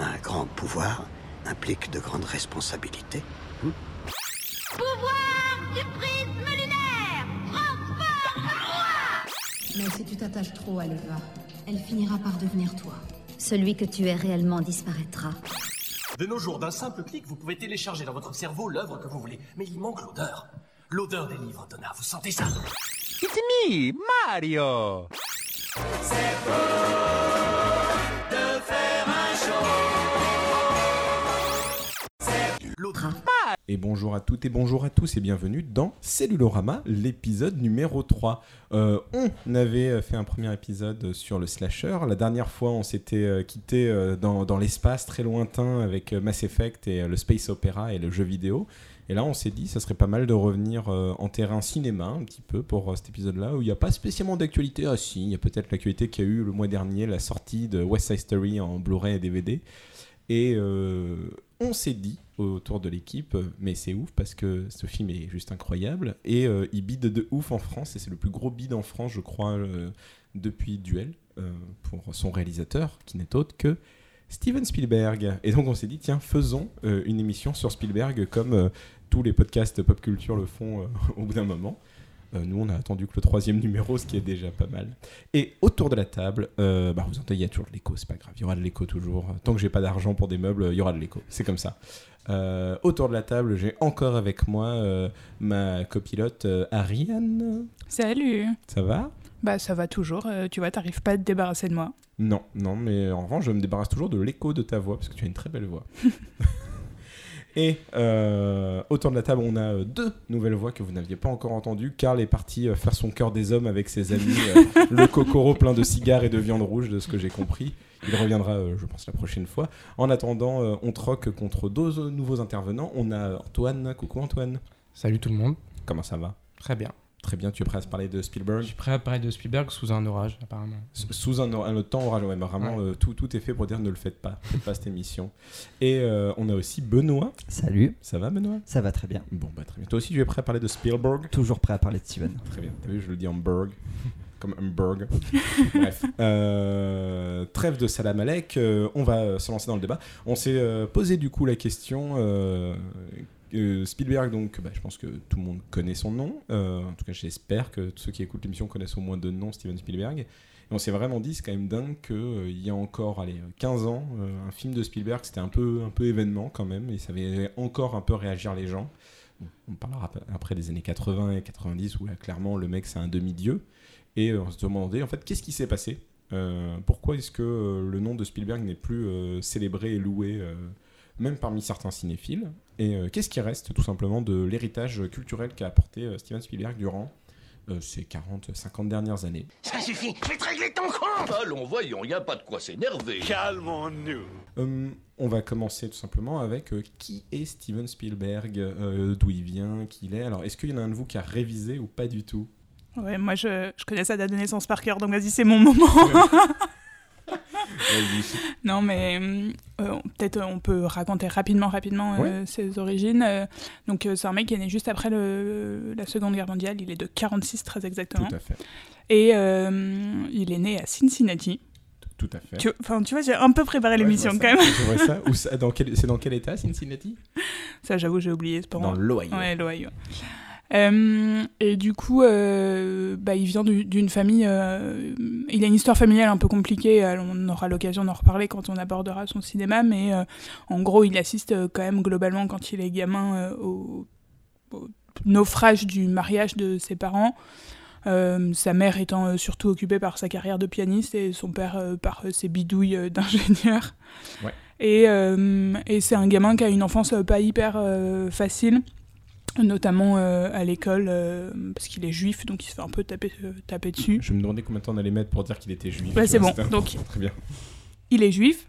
Un grand pouvoir implique de grandes responsabilités. Hmm pouvoir du prisme lunaire Transforme-moi Mais si tu t'attaches trop à l'Eva, elle finira par devenir toi. Celui que tu es réellement disparaîtra. De nos jours, d'un simple clic, vous pouvez télécharger dans votre cerveau l'œuvre que vous voulez. Mais il manque l'odeur. L'odeur des livres, Donna. Vous sentez ça? It's me, Mario C'est Et bonjour à toutes et bonjour à tous et bienvenue dans Cellulorama, l'épisode numéro 3. Euh, on avait fait un premier épisode sur le slasher. La dernière fois, on s'était euh, quitté euh, dans, dans l'espace très lointain avec euh, Mass Effect et euh, le Space Opera et le jeu vidéo. Et là, on s'est dit, ça serait pas mal de revenir euh, en terrain cinéma un petit peu pour euh, cet épisode-là, où il n'y a pas spécialement d'actualité. Ah si, il y a peut-être l'actualité qu'il y a eu le mois dernier, la sortie de West Side Story en Blu-ray et DVD. Et euh, on s'est dit autour de l'équipe, euh, mais c'est ouf parce que ce film est juste incroyable et euh, il bide de ouf en France et c'est le plus gros bide en France, je crois, euh, depuis Duel pour son réalisateur qui n'est autre que Steven Spielberg. Et donc on s'est dit, tiens, faisons une émission sur Spielberg comme tous les podcasts pop culture le font au bout d'un moment. Euh, nous, on a attendu que le troisième numéro, ce qui est déjà pas mal. Et autour de la table, euh, bah, vous entendez, il y a toujours de l'écho, c'est pas grave, il y aura de l'écho toujours. Tant que j'ai pas d'argent pour des meubles, il y aura de l'écho, c'est comme ça. Euh, autour de la table, j'ai encore avec moi euh, ma copilote euh, Ariane. Salut Ça va? Bah ça va toujours, tu vois, t'arrives pas à te débarrasser de moi. Non, non, mais en revanche, je me débarrasse toujours de l'écho de ta voix, parce que tu as une très belle voix. Et euh, autour de la table, on a euh, deux nouvelles voix que vous n'aviez pas encore entendues. Karl est parti euh, faire son cœur des hommes avec ses amis, euh, le cocoro plein de cigares et de viande rouge, de ce que j'ai compris. Il reviendra, euh, je pense, la prochaine fois. En attendant, euh, on troque contre deux nouveaux intervenants. On a Antoine. Coucou Antoine. Salut tout le monde. Comment ça va? Très bien. Très bien, tu es prêt à se parler de Je Spielberg suis prêt à parler de Spielberg sous un orage, apparemment. S- Sous un, or- un temps orage, ouais, mais vraiment, Ouais. euh, tout, tout est fait pour dire ne le faites pas, faites pas cette émission. Et euh, on a aussi Benoît. Salut, Ça va Benoît? Ça va très bien. Bon, bah très bien. Toi aussi, tu es prêt à parler de Spielberg? Toujours prêt à parler de Steven. Très bien. T'as vu, je le dis en berg, comme un berg. Bref. Euh, trêve de Salam Alek, euh, on va se lancer dans le débat. On s'est euh, posé du coup la question. Euh, euh, Spielberg, donc, bah, je pense que tout le monde connaît son nom. Euh, en tout cas, j'espère que ceux qui écoutent l'émission connaissent au moins deux noms Steven Spielberg. Et on s'est vraiment dit, c'est quand même dingue qu'il y a encore allez, 15 ans, euh, un film de Spielberg, c'était un peu, un peu événement quand même, et ça avait encore un peu réagir les gens. On parlera ap- après des années 80 et 90 où là, clairement le mec c'est un demi-dieu. Et euh, on se demandait en fait qu'est-ce qui s'est passé? Euh, Pourquoi est-ce que euh, le nom de Spielberg n'est plus euh, célébré et loué euh, même parmi certains cinéphiles. Et euh, qu'est-ce qui reste tout simplement de l'héritage culturel qu'a apporté euh, Steven Spielberg durant euh, ces 40-50 dernières années? Ça suffit, je vais te régler ton compte. Allons, voyons, y a pas de quoi s'énerver. Calmons-nous. Euh, on va commencer tout simplement avec euh, qui est Steven Spielberg, euh, d'où il vient, qui il est? Alors, est-ce qu'il y en a un de vous qui a révisé ou pas du tout? Ouais, moi je, je connais sa date de naissance par cœur, donc vas-y, c'est mon moment. Non, mais euh, peut-être euh, on peut raconter rapidement, rapidement euh, ses origines. Donc c'est un mec qui est né juste après le, la Seconde Guerre mondiale, il est de 46 très exactement. Tout à fait. Et il est né à Cincinnati. Tout à fait. Tu, enfin, tu vois, j'ai un peu préparé Ouais, l'émission quand même. Je vois ça. Où ça- dans quel- c'est dans quel état, Cincinnati? Ça, j'avoue, j'ai oublié. pas Dans l'Ohio. Ouais, l'Ohio. Euh, et du coup, euh, bah, il vient du- d'une famille. euh, il a une histoire familiale un peu compliquée. alors on aura l'occasion d'en reparler quand on abordera son cinéma. Mais en gros, il assiste quand même globalement, quand il est gamin, au, au naufrage du mariage de ses parents. Sa mère étant surtout occupée par sa carrière de pianiste et son père par ses bidouilles d'ingénieur. Ouais. Et, et c'est un gamin qui a une enfance pas hyper facile, notamment euh, à l'école, euh, parce qu'il est juif, donc il se fait un peu taper, euh, taper dessus. Je me demandais combien de temps on allait mettre pour dire qu'il était juif. Ouais, c'est bon. Donc-. Très bien. Il est juif,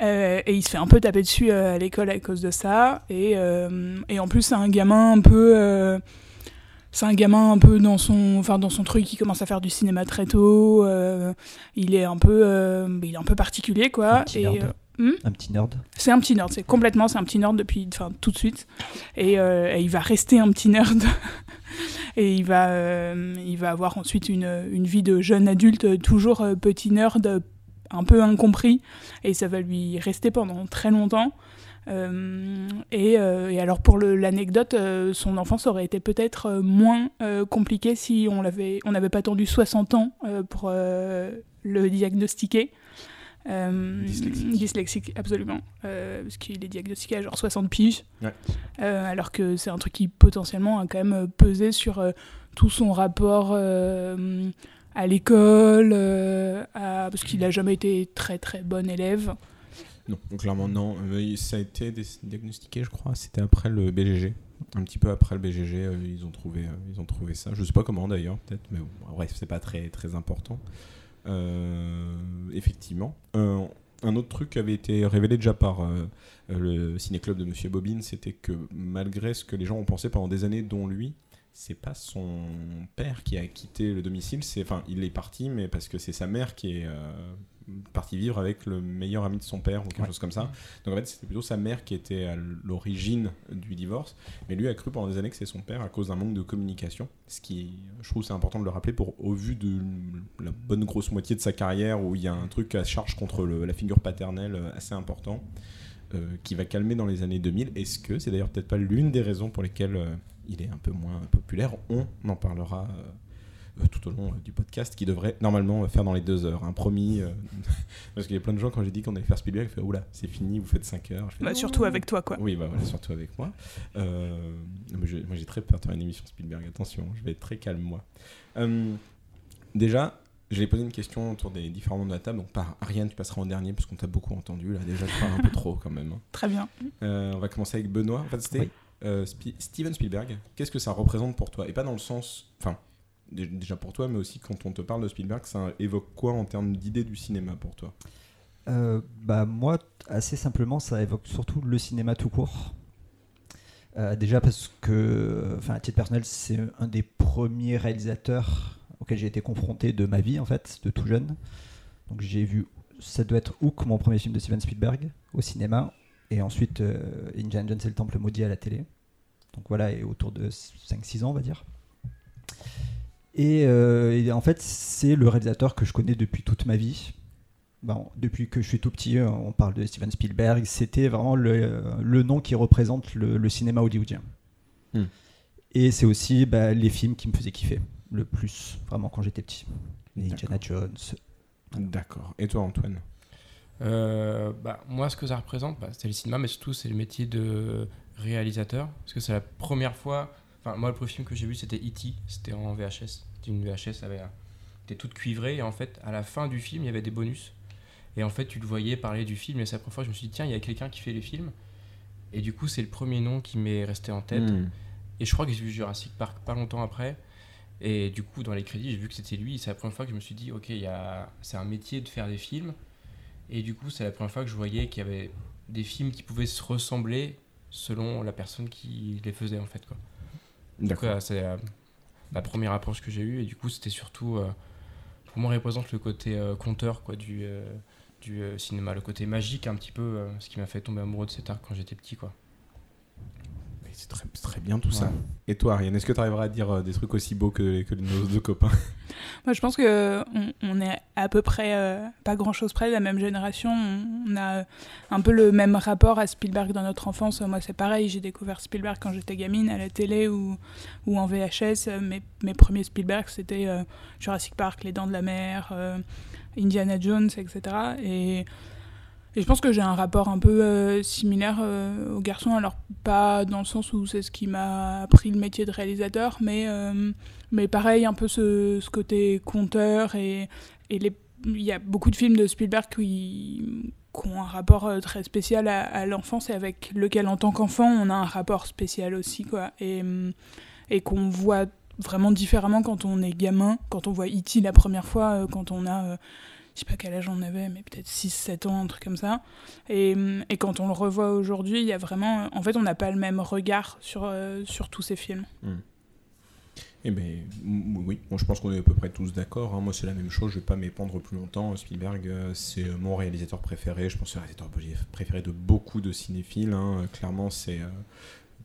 et il se fait un peu taper dessus à l'école à cause de ça. Et, et en plus, c'est un gamin un peu... c'est un gamin un peu dans son, enfin dans son truc, il commence à faire du cinéma très tôt. il est un peu, il est un peu particulier quoi. Et hmm Un petit nerd. c'est un petit nerd, c'est complètement, c'est un petit nerd depuis, enfin tout de suite. Et, euh, et il va rester un petit nerd. et il va, euh, il va avoir ensuite une, une vie de jeune adulte, toujours euh, petit nerd, un peu incompris et ça va lui rester pendant très longtemps. Euh, et, euh, et alors pour l'anecdote, euh, son enfance aurait été peut-être moins compliquée si on l'avait, on n'avait pas attendu 60 ans pour le diagnostiquer. Euh, Dyslexique. dyslexique, absolument. Euh, parce qu'il est diagnostiqué à genre 60 piges. Ouais. Euh, alors que c'est un truc qui potentiellement a quand même pesé sur tout son rapport à l'école, à- parce qu'il n'a jamais été très très bon élève. Non, clairement non. Ça a été diagnostiqué, je crois. C'était après le BGG. Un petit peu après le BGG, ils ont trouvé, ils ont trouvé ça. Je sais pas comment d'ailleurs, peut-être, mais bon, bref, c'est pas très très important. Euh, effectivement. Euh, un autre truc qui avait été révélé déjà par euh, le ciné-club de Monsieur Bobine, c'était que malgré ce que les gens ont pensé pendant des années, dont lui, c'est pas son père qui a quitté le domicile. C'est, enfin, il est parti, mais parce que c'est sa mère qui est partie vivre avec le meilleur ami de son père ou quelque Ouais. chose comme ça. Donc en fait, c'était plutôt sa mère qui était à l'origine du divorce, mais lui a cru pendant des années que c'est son père à cause d'un manque de communication. Ce qui, je trouve, c'est important de le rappeler pour, au vu de la bonne grosse moitié de sa carrière où il y a un truc à charge contre le- la figure paternelle euh, assez important. euh, qui va calmer dans les années 2000. Est-ce que c'est d'ailleurs peut-être pas l'une des raisons pour lesquelles euh, il est un peu moins populaire? On en parlera euh, tout au long euh, du podcast qui devrait normalement euh, faire dans les deux heures. Un promis. euh, parce qu'il y a plein de gens, quand j'ai dit qu'on allait faire Spielberg, ils font Oula, c'est fini, vous faites 5 heures. Je fais, Bah, surtout avec toi, quoi. Oui, bah voilà, surtout avec moi. Euh, mais je- moi j'ai très peur de faire une émission Spielberg, attention, je vais être très calme moi. Euh, déjà, j'ai posé une question autour des différents membres de la table. Donc, par Ariane, tu passeras en dernier parce qu'on t'a beaucoup entendu. Là, déjà, tu parles un peu trop quand même. hein. Très bien. Euh, on va commencer avec Benoît. En fait, c'était Oui. euh, Spi- Steven Spielberg. Qu'est-ce que ça représente pour toi? Et pas dans le sens. Enfin, déjà pour toi, mais aussi quand on te parle de Spielberg, ça évoque quoi en termes d'idées du cinéma pour toi? Euh, bah moi, assez simplement, ça évoque surtout le cinéma tout court. Euh, déjà parce que, enfin, à titre personnel, c'est un des premiers réalisateurs auxquels j'ai été confronté de ma vie, en fait, de tout jeune. Donc j'ai vu, ça doit être Hook, mon premier film de Steven Spielberg, au cinéma, et ensuite euh, Indiana Jones et le Temple maudit à la télé. Donc voilà, et autour de 5-6 ans, on va dire. Et, euh, et en fait, c'est le réalisateur que je connais depuis toute ma vie. Bon, depuis que je suis tout petit, euh, on parle de Steven Spielberg. C'était vraiment le, le nom qui représente le, le cinéma hollywoodien. Hmm. Et c'est aussi bah, les films qui me faisaient kiffer le plus, vraiment quand j'étais petit. Les Indiana Jones. D'accord. Et toi, Antoine? Euh, bah, moi, ce que ça représente, bah, c'est le cinéma, mais surtout, c'est le métier de réalisateur. Parce que c'est la première fois. Enfin, moi, le premier film que j'ai vu, c'était E.T. C'était en VHS. C'était une VHS, elle avait un- était toute cuivrée. Et en fait, à la fin du film, il y avait des bonus. Et en fait, tu le voyais parler du film. Et c'est la première fois que je me suis dit, tiens, il y a quelqu'un qui fait les films. Et du coup, c'est le premier nom qui m'est resté en tête. Hmm. Et je crois que j'ai vu Jurassic Park pas longtemps après. Et du coup, dans les crédits, j'ai vu que c'était lui. Et C'est la première fois que je me suis dit, ok, il y a... c'est un métier de faire des films. Et du coup, c'est la première fois que je voyais qu'il y avait des films qui pouvaient se ressembler selon la personne qui les faisait, en fait. Quoi. Donc, D'accord. voilà, c'est euh, la première approche que j'ai eue. Et du coup, c'était surtout. euh, pour moi, représente le côté euh, conteur quoi, du, euh, du euh, cinéma, le côté magique, un petit peu, euh, ce qui m'a fait tomber amoureux de cet art quand j'étais petit. Quoi. C'est très, très bien tout ça. Ouais. Et toi, Ariane, est-ce que tu arriveras à dire euh, des trucs aussi beaux que, que nos deux copains? Moi, je pense que on, on est à peu près, euh, pas grand-chose près, de la même génération. On, on a un peu le même rapport à Spielberg dans notre enfance. Moi, c'est pareil, j'ai découvert Spielberg quand j'étais gamine à la télé ou, ou en VHS. Euh, Mes, mes premiers Spielberg, c'était euh, Jurassic Park, Les Dents de la Mer, euh, Indiana Jones, etc. Et, et je pense que j'ai un rapport un peu euh, similaire euh, au garçon. Alors, pas dans le sens où c'est ce qui m'a appris le métier de réalisateur, mais... euh, mais pareil, un peu ce, ce côté conteur et, il y a beaucoup de films de Spielberg qui, ont un rapport très spécial à, l'enfance et avec lequel, en tant qu'enfant, on a un rapport spécial aussi, quoi. Et, et qu'on voit vraiment différemment quand on est gamin, quand on voit E.T. la première fois, quand on a, je sais pas quel âge on avait, mais peut-être 6-7 ans, un truc comme ça. Et, et quand on le revoit aujourd'hui, il y a vraiment, en fait, on n'a pas le même regard sur, euh, sur tous ces films. Eh ben oui, bon, je pense qu'on est à peu près tous d'accord. hein. Moi, c'est la même chose. Je vais pas m'épandre plus longtemps. Spielberg, euh, c'est euh, mon réalisateur préféré. Je pense que c'est le réalisateur préféré de beaucoup de cinéphiles. hein. Clairement, c'est. euh,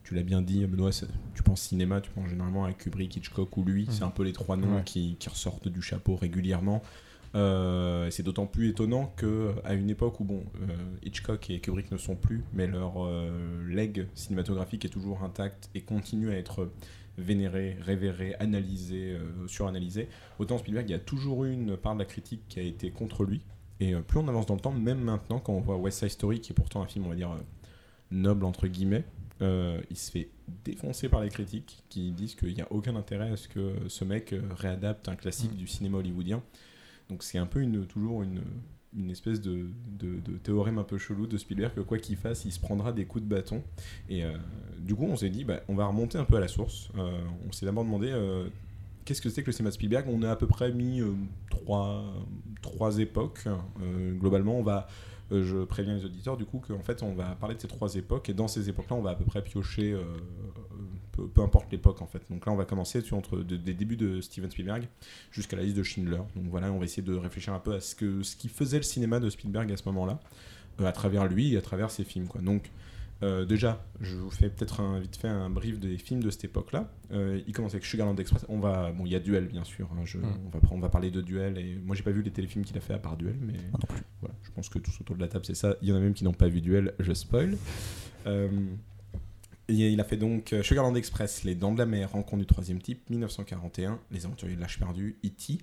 tu l'as bien dit, Benoît, tu penses cinéma, tu penses généralement à Kubrick, Hitchcock ou lui. Mhm. C'est un peu les trois noms Ouais. qui, qui ressortent du chapeau régulièrement. Euh, c'est d'autant plus étonnant que à une époque où bon, euh, Hitchcock et Kubrick ne sont plus, mais leur euh, legs cinématographique est toujours intact et continue à être vénéré, révéré, analysé, euh, suranalysé. Autant Spielberg, il y a toujours eu une part de la critique qui a été contre lui. Et plus on avance dans le temps, même maintenant, quand on voit West Side Story, qui est pourtant un film, on va dire, noble entre guillemets, euh, il se fait défoncer par les critiques qui disent qu'il n'y a aucun intérêt à ce que ce mec réadapte un classique du cinéma hollywoodien. Donc c'est un peu une, toujours une, une espèce de, de- théorème un peu chelou de Spielberg que quoi qu'il fasse, il se prendra des coups de bâton. Et euh, du coup, on s'est dit, bah, on va remonter un peu à la source. Euh, on s'est d'abord demandé euh, qu'est-ce que c'est que le cinéma de Spielberg? On a à peu près mis trois, trois époques. Globalement, on va. je préviens les auditeurs du coup qu'en fait on va parler de ces trois époques et dans ces époques-là on va à peu près piocher peu, peu importe l'époque en fait. Donc là on va commencer sur entre de- des débuts de Steven Spielberg jusqu'à la liste de Schindler. Donc voilà, on va essayer de réfléchir un peu à ce que ce qui faisait le cinéma de Spielberg à ce moment-là, euh, à travers lui et à travers ses films quoi. Donc euh, déjà, je vous fais peut-être un, vite fait un brief des films de cette époque-là. Euh, il commence avec Sugarland Express. On va, bon, il y a Duel bien sûr. hein, je- Mm. on va on va parler de Duel et moi j'ai pas vu les téléfilms qu'il a fait à part Duel, mais voilà, je pense que tous autour de la table c'est ça. Il y en a même qui n'ont pas vu Duel. Je spoil. Et il a fait donc euh, Sugarland Express, Les Dents de la Mer, Rencontre du troisième type, 1941, Les Aventuriers de l'Âge perdu, E.T.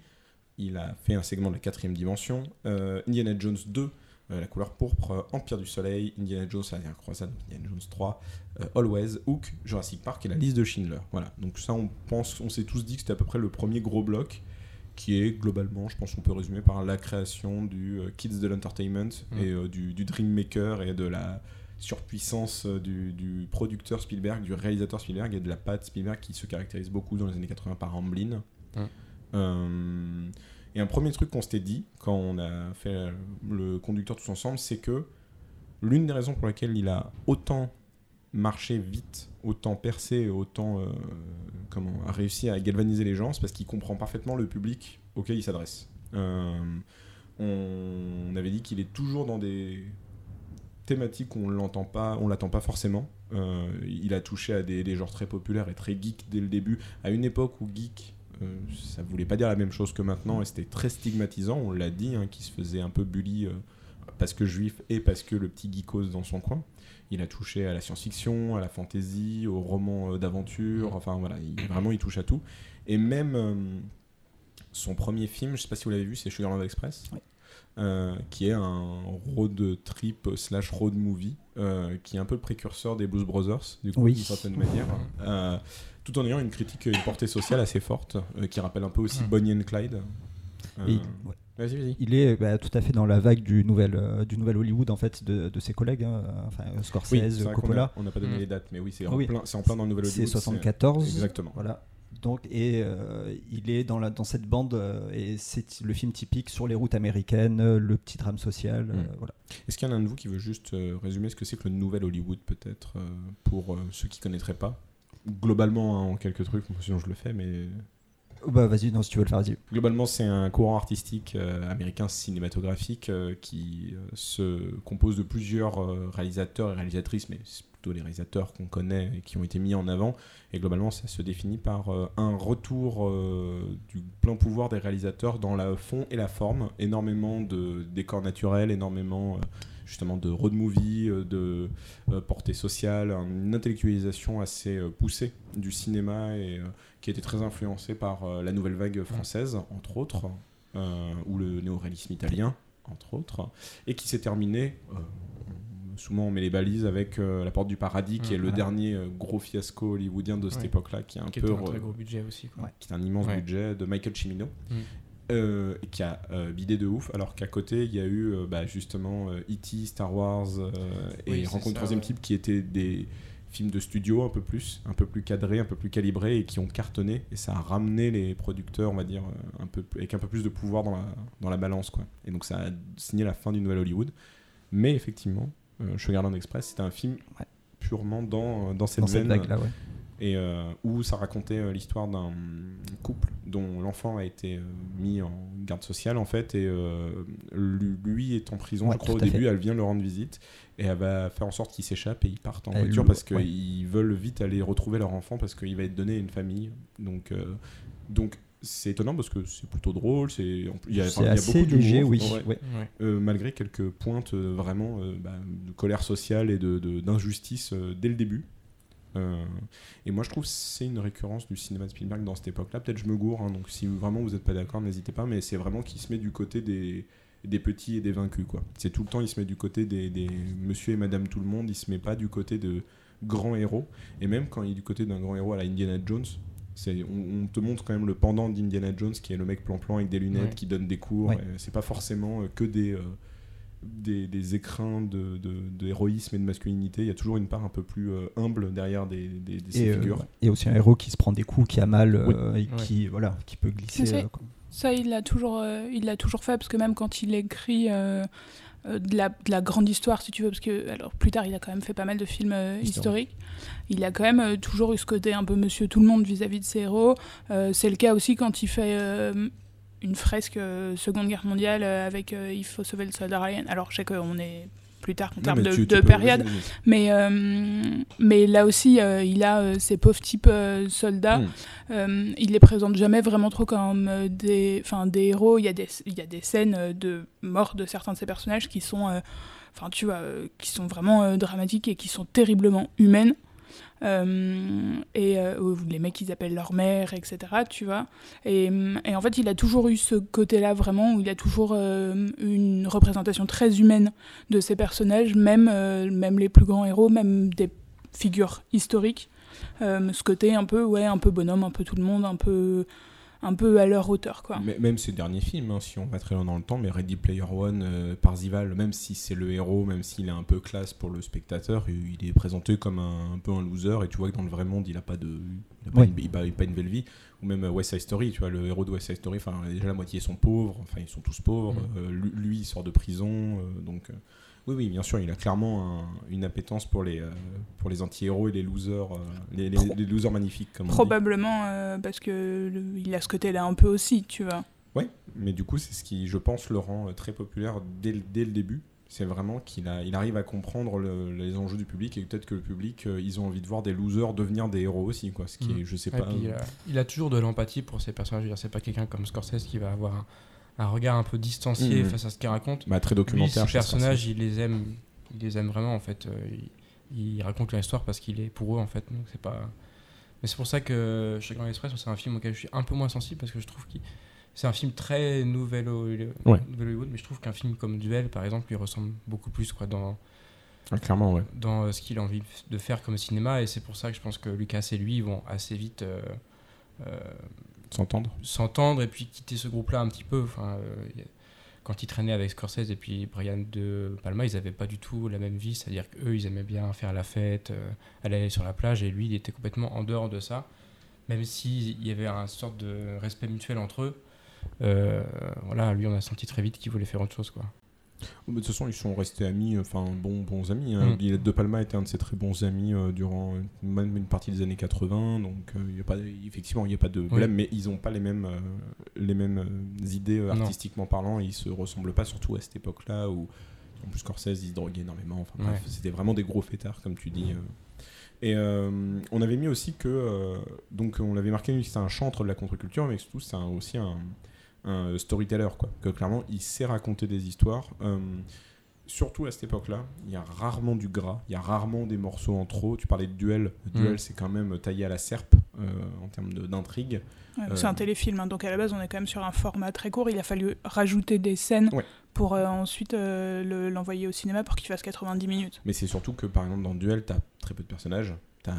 Il a fait un segment de la quatrième dimension, euh, Indiana Jones 2, euh, La couleur pourpre, Empire du Soleil, Indiana Jones, La dernière croisade, Indiana Jones 3, euh, Always, Hook, Jurassic Park et la liste de Schindler. Voilà, donc ça on pense, on s'est tous dit que c'était à peu près le premier gros bloc qui est globalement, je pense qu'on peut résumer par la création du Kids de l'Entertainment Mm. et du, du Dream Maker et de la surpuissance euh, du, du producteur Spielberg, du réalisateur Spielberg et de la patte Spielberg qui se caractérise beaucoup dans les années 80 par Amblin. Euh, et un premier truc qu'on s'était dit quand on a fait le conducteur tous ensemble, c'est que l'une des raisons pour lesquelles il a autant marché vite, autant percé, autant euh, comment, a réussi à galvaniser les gens, c'est parce qu'il comprend parfaitement le public auquel il s'adresse. Euh, on avait dit qu'il est toujours dans des thématiques où on l'entend pas, on l'attend pas forcément. Euh, il a touché à des, des genres très populaires et très geek dès le début, à une époque où geek euh, ça voulait pas dire la même chose que maintenant et c'était très stigmatisant. On l'a dit, hein, qui se faisait un peu bully euh, parce que juif et parce que le petit geekos dans son coin. Il a touché à la science-fiction, à la fantasy, au roman euh, d'aventure. Enfin voilà, il- vraiment il touche à tout. Et même son premier film, je sais pas si vous l'avez vu, c'est Sugarland Express. Euh, qui est un road trip slash road movie, euh, qui est un peu le précurseur des Blues Brothers, du coup, Oui. d'une certaine manière, euh, tout en ayant une critique, une portée sociale assez forte, euh, qui rappelle un peu aussi Mm. Bonnie and Clyde. Euh, Et- ouais. Vas-y, vas-y. Il est bah, tout à fait dans la vague du nouvel, euh, du nouvel Hollywood en fait de, de ses collègues, hein, enfin Scorsese, Oui, c'est Coppola. a- on n'a pas donné Mm. les dates, mais oui, c'est Oui. en, plein, c'est en plein dans le nouvel C'est Hollywood. 74. Exactement. Voilà. Donc et euh, il est dans la dans cette bande euh, et c'est le film typique sur les routes américaines, euh, le petit drame social, Mm. voilà. Est-ce qu'il y en a un de vous qui veut juste résumer ce que c'est que le nouvel Hollywood, peut-être, pour ceux qui connaîtraient pas? Globalement, hein, en quelques trucs, sinon je le fais, mais Bah vas-y, non si tu veux le faire, vas-y. Globalement, c'est un courant artistique américain cinématographique qui se compose de plusieurs réalisateurs et réalisatrices, mais plutôt les réalisateurs qu'on connaît et qui ont été mis en avant. Et globalement, ça se définit par euh, un retour euh, du plein pouvoir des réalisateurs dans la fond et la forme. Énormément de décors naturels, énormément euh, justement de road movie, de portée sociale, une intellectualisation assez poussée du cinéma et qui été très influencée par la nouvelle vague française, entre autres, ou le néoréalisme italien, entre autres, et qui s'est terminé. Souvent on met les balises avec euh, La Porte du Paradis, qui est le voilà. dernier euh, gros fiasco hollywoodien de cette Ouais. époque-là, qui est un Qui peu un très gros budget aussi, quoi. qui est un immense Ouais. budget de Michael Cimino. Mm. euh, et qui a euh, bidé de ouf, alors qu'à côté il y a eu euh, bah, justement E.T., Star Wars et Rencontre ça, troisième type qui étaient des films de studio un peu plus, un peu plus cadrés, un peu plus calibrés et qui ont cartonné et ça a ramené les producteurs, on va dire, un peu avec un peu plus de pouvoir dans la, dans la balance quoi. Et donc ça a signé la fin du nouvel Hollywood. Mais effectivement, Sugarland Express, c'était un film purement dans, dans cette Dans cette vague-là, ouais. et euh, où ça racontait euh, l'histoire d'un couple dont l'enfant a été euh, mis en garde sociale en fait et euh, lui, est en prison Ouais, je crois au début fait. elle vient le rendre visite et elle va faire en sorte qu'il s'échappe et ils partent en Elle voiture parce qu'ils veulent vite aller retrouver leur enfant parce qu'il va être donné à une famille donc euh, donc c'est étonnant parce que c'est plutôt drôle, c'est il y a, enfin, il y a beaucoup léger, oui, ouais. ouais. Euh, malgré quelques pointes euh, vraiment euh, bah, de colère sociale et de- de- d'injustice euh, dès le début. Euh, et moi je trouve que c'est une récurrence du cinéma de Spielberg dans cette époque-là. Peut-être je me gourre, hein, donc si vraiment vous n'êtes pas d'accord, n'hésitez pas, mais c'est vraiment qu'il se met du côté des, des petits et des vaincus. quoi. C'est tout le temps, il se met du côté des, des monsieur et madame tout le monde, il se met pas du côté de grands héros. Et même quand il est du côté d'un grand héros à la Indiana Jones, on, on te montre quand même le pendant d'Indiana Jones qui est le mec plan-plan avec des lunettes Ouais. qui donne des cours. Ouais. C'est pas forcément euh, que des, euh, des, des écrins de, de, de et de masculinité. Il y a toujours une part un peu plus euh, humble derrière des, des, des- ces Et, euh, figures. et aussi un héros qui se prend des coups, qui a mal Oui. et qui, voilà, qui peut glisser. Euh. Ça, il l'a toujours, euh, il l'a toujours fait parce que même quand il écrit de, la, de la grande histoire, si tu veux, parce que alors plus tard, il a quand même fait pas mal de films euh, Historique. historiques. Il a quand même euh, toujours eu ce côté un peu Monsieur Tout le Monde vis-à-vis de ses héros. Euh, c'est le cas aussi quand il fait euh, une fresque euh, Seconde Guerre mondiale euh, avec euh, Il faut sauver le soldat Ryan. Alors, je sais qu'on est plus tard en termes de, tu- de période, mais, euh, mais là aussi, euh, il a euh, ces pauvres types soldats. Mm. Euh, il les présente jamais vraiment trop comme des, enfin, des héros. Il y, a des, il y a des scènes de mort de certains de ces personnages qui sont, enfin, tu vois, euh, qui sont vraiment euh, dramatiques et qui sont terriblement humaines. Euh, et euh, les mecs ils appellent leur mère etc tu vois. Et, hum, et en fait il a toujours eu ce côté là vraiment où il a toujours euh, une représentation très humaine de ces personnages même même les plus grands héros même des figures historiques. Ce côté un peu ouais un peu bonhomme un peu tout le monde un peu un peu à leur hauteur quoi Mais- Même ses derniers films, hein, si on va très loin dans le temps, mais Ready Player One, euh, Parzival, même si c'est le héros, même s'il est un peu classe pour le spectateur, il est présenté comme un, un peu un loser, et tu vois que dans le vrai monde, il a pas de, il a pas, Ouais. une, il a- il a pas une belle vie. Ou même euh, West Side Story, tu vois, le héros de West Side Story, enfin déjà la moitié sont pauvres, enfin ils sont tous pauvres. Mm. euh, lui, lui, il sort de prison, euh, donc euh, oui, oui, bien sûr, il a clairement un- une appétence pour les, euh, pour les anti-héros et les losers, euh, les, les- Pro- les losers magnifiques, comme on dit. probablement euh, parce que le- il a ce côté là un peu aussi tu vois Ouais, mais du coup, c'est ce qui, je pense, le rend très populaire dès, le- dès le début. C'est vraiment qu'il a, il arrive à comprendre le- les enjeux du public et peut-être que le public, euh, ils ont envie de voir des losers devenir des héros aussi, quoi. Ce qui est, Mm. je sais Et pas. puis, il, euh, a, il a toujours de l'empathie pour ses personnages. C'est pas quelqu'un comme Scorsese qui va avoir un, un regard un peu distancié Mhm. face à ce qu'il raconte. bah, très Lui, documentaire. ses chez personnages, il les aime, il les aime vraiment en fait. Euh, il, il raconte leur histoire parce qu'il est pour eux en fait. Donc c'est pas. Mais c'est pour ça que Chagrin Express, c'est un film auquel je suis un peu moins sensible parce que je trouve que c'est un film très nouvel, Ouais. Hollywood, mais je trouve qu'un film comme Duel, par exemple, lui ressemble beaucoup plus quoi dans Ah, clairement, ouais. dans euh, ce qu'il a envie de faire comme cinéma et c'est pour ça que je pense que Lucas et lui vont assez vite euh, euh, S'entendre. s'entendre et puis quitter ce groupe-là un petit peu. Euh, quand ils traînaient avec Scorsese et puis Brian de Palma, ils n'avaient pas du tout la même vie, c'est-à-dire qu'eux, ils aimaient bien faire la fête, euh, aller sur la plage et lui, il était complètement en dehors de ça, même s'il y avait un sorte de respect mutuel entre eux. euh, lui, on a senti très vite qu'il voulait faire autre chose, quoi. De toute façon, ils sont restés amis, enfin bons, bons amis. Hein. Mm. De Palma était un de ses très bons amis euh, durant même une partie des années 80, donc euh, y a pas, effectivement, il n'y a pas de blâme, mais ils n'ont pas les mêmes, euh, les mêmes euh, idées euh, Non. artistiquement parlant, et ils se ressemblent pas, surtout à cette époque-là où, en plus, Scorsese, il se droguait énormément. Enfin, bref, Ouais. c'était vraiment des gros fêtards, comme tu dis. euh. Et euh, on avait mis aussi que, euh, donc on l'avait marqué, c'était un chantre de la contre-culture, mais surtout, c'est aussi un, un storyteller, quoi. Que clairement, il sait raconter des histoires. Euh, surtout à cette époque-là, il y a rarement du gras, il y a rarement des morceaux en trop. Tu parlais de duel. Le duel, Mm. c'est quand même taillé à la serpe euh, en termes d'intrigue. Ouais, Euh, C'est un téléfilm, hein, donc à la base on est quand même sur un format très court. Il a fallu rajouter des scènes Ouais. pour euh, ensuite euh, le- l'envoyer au cinéma pour qu'il fasse 90 minutes. Mais c'est surtout que, par exemple, dans Duel, t'as très peu de personnages. T'as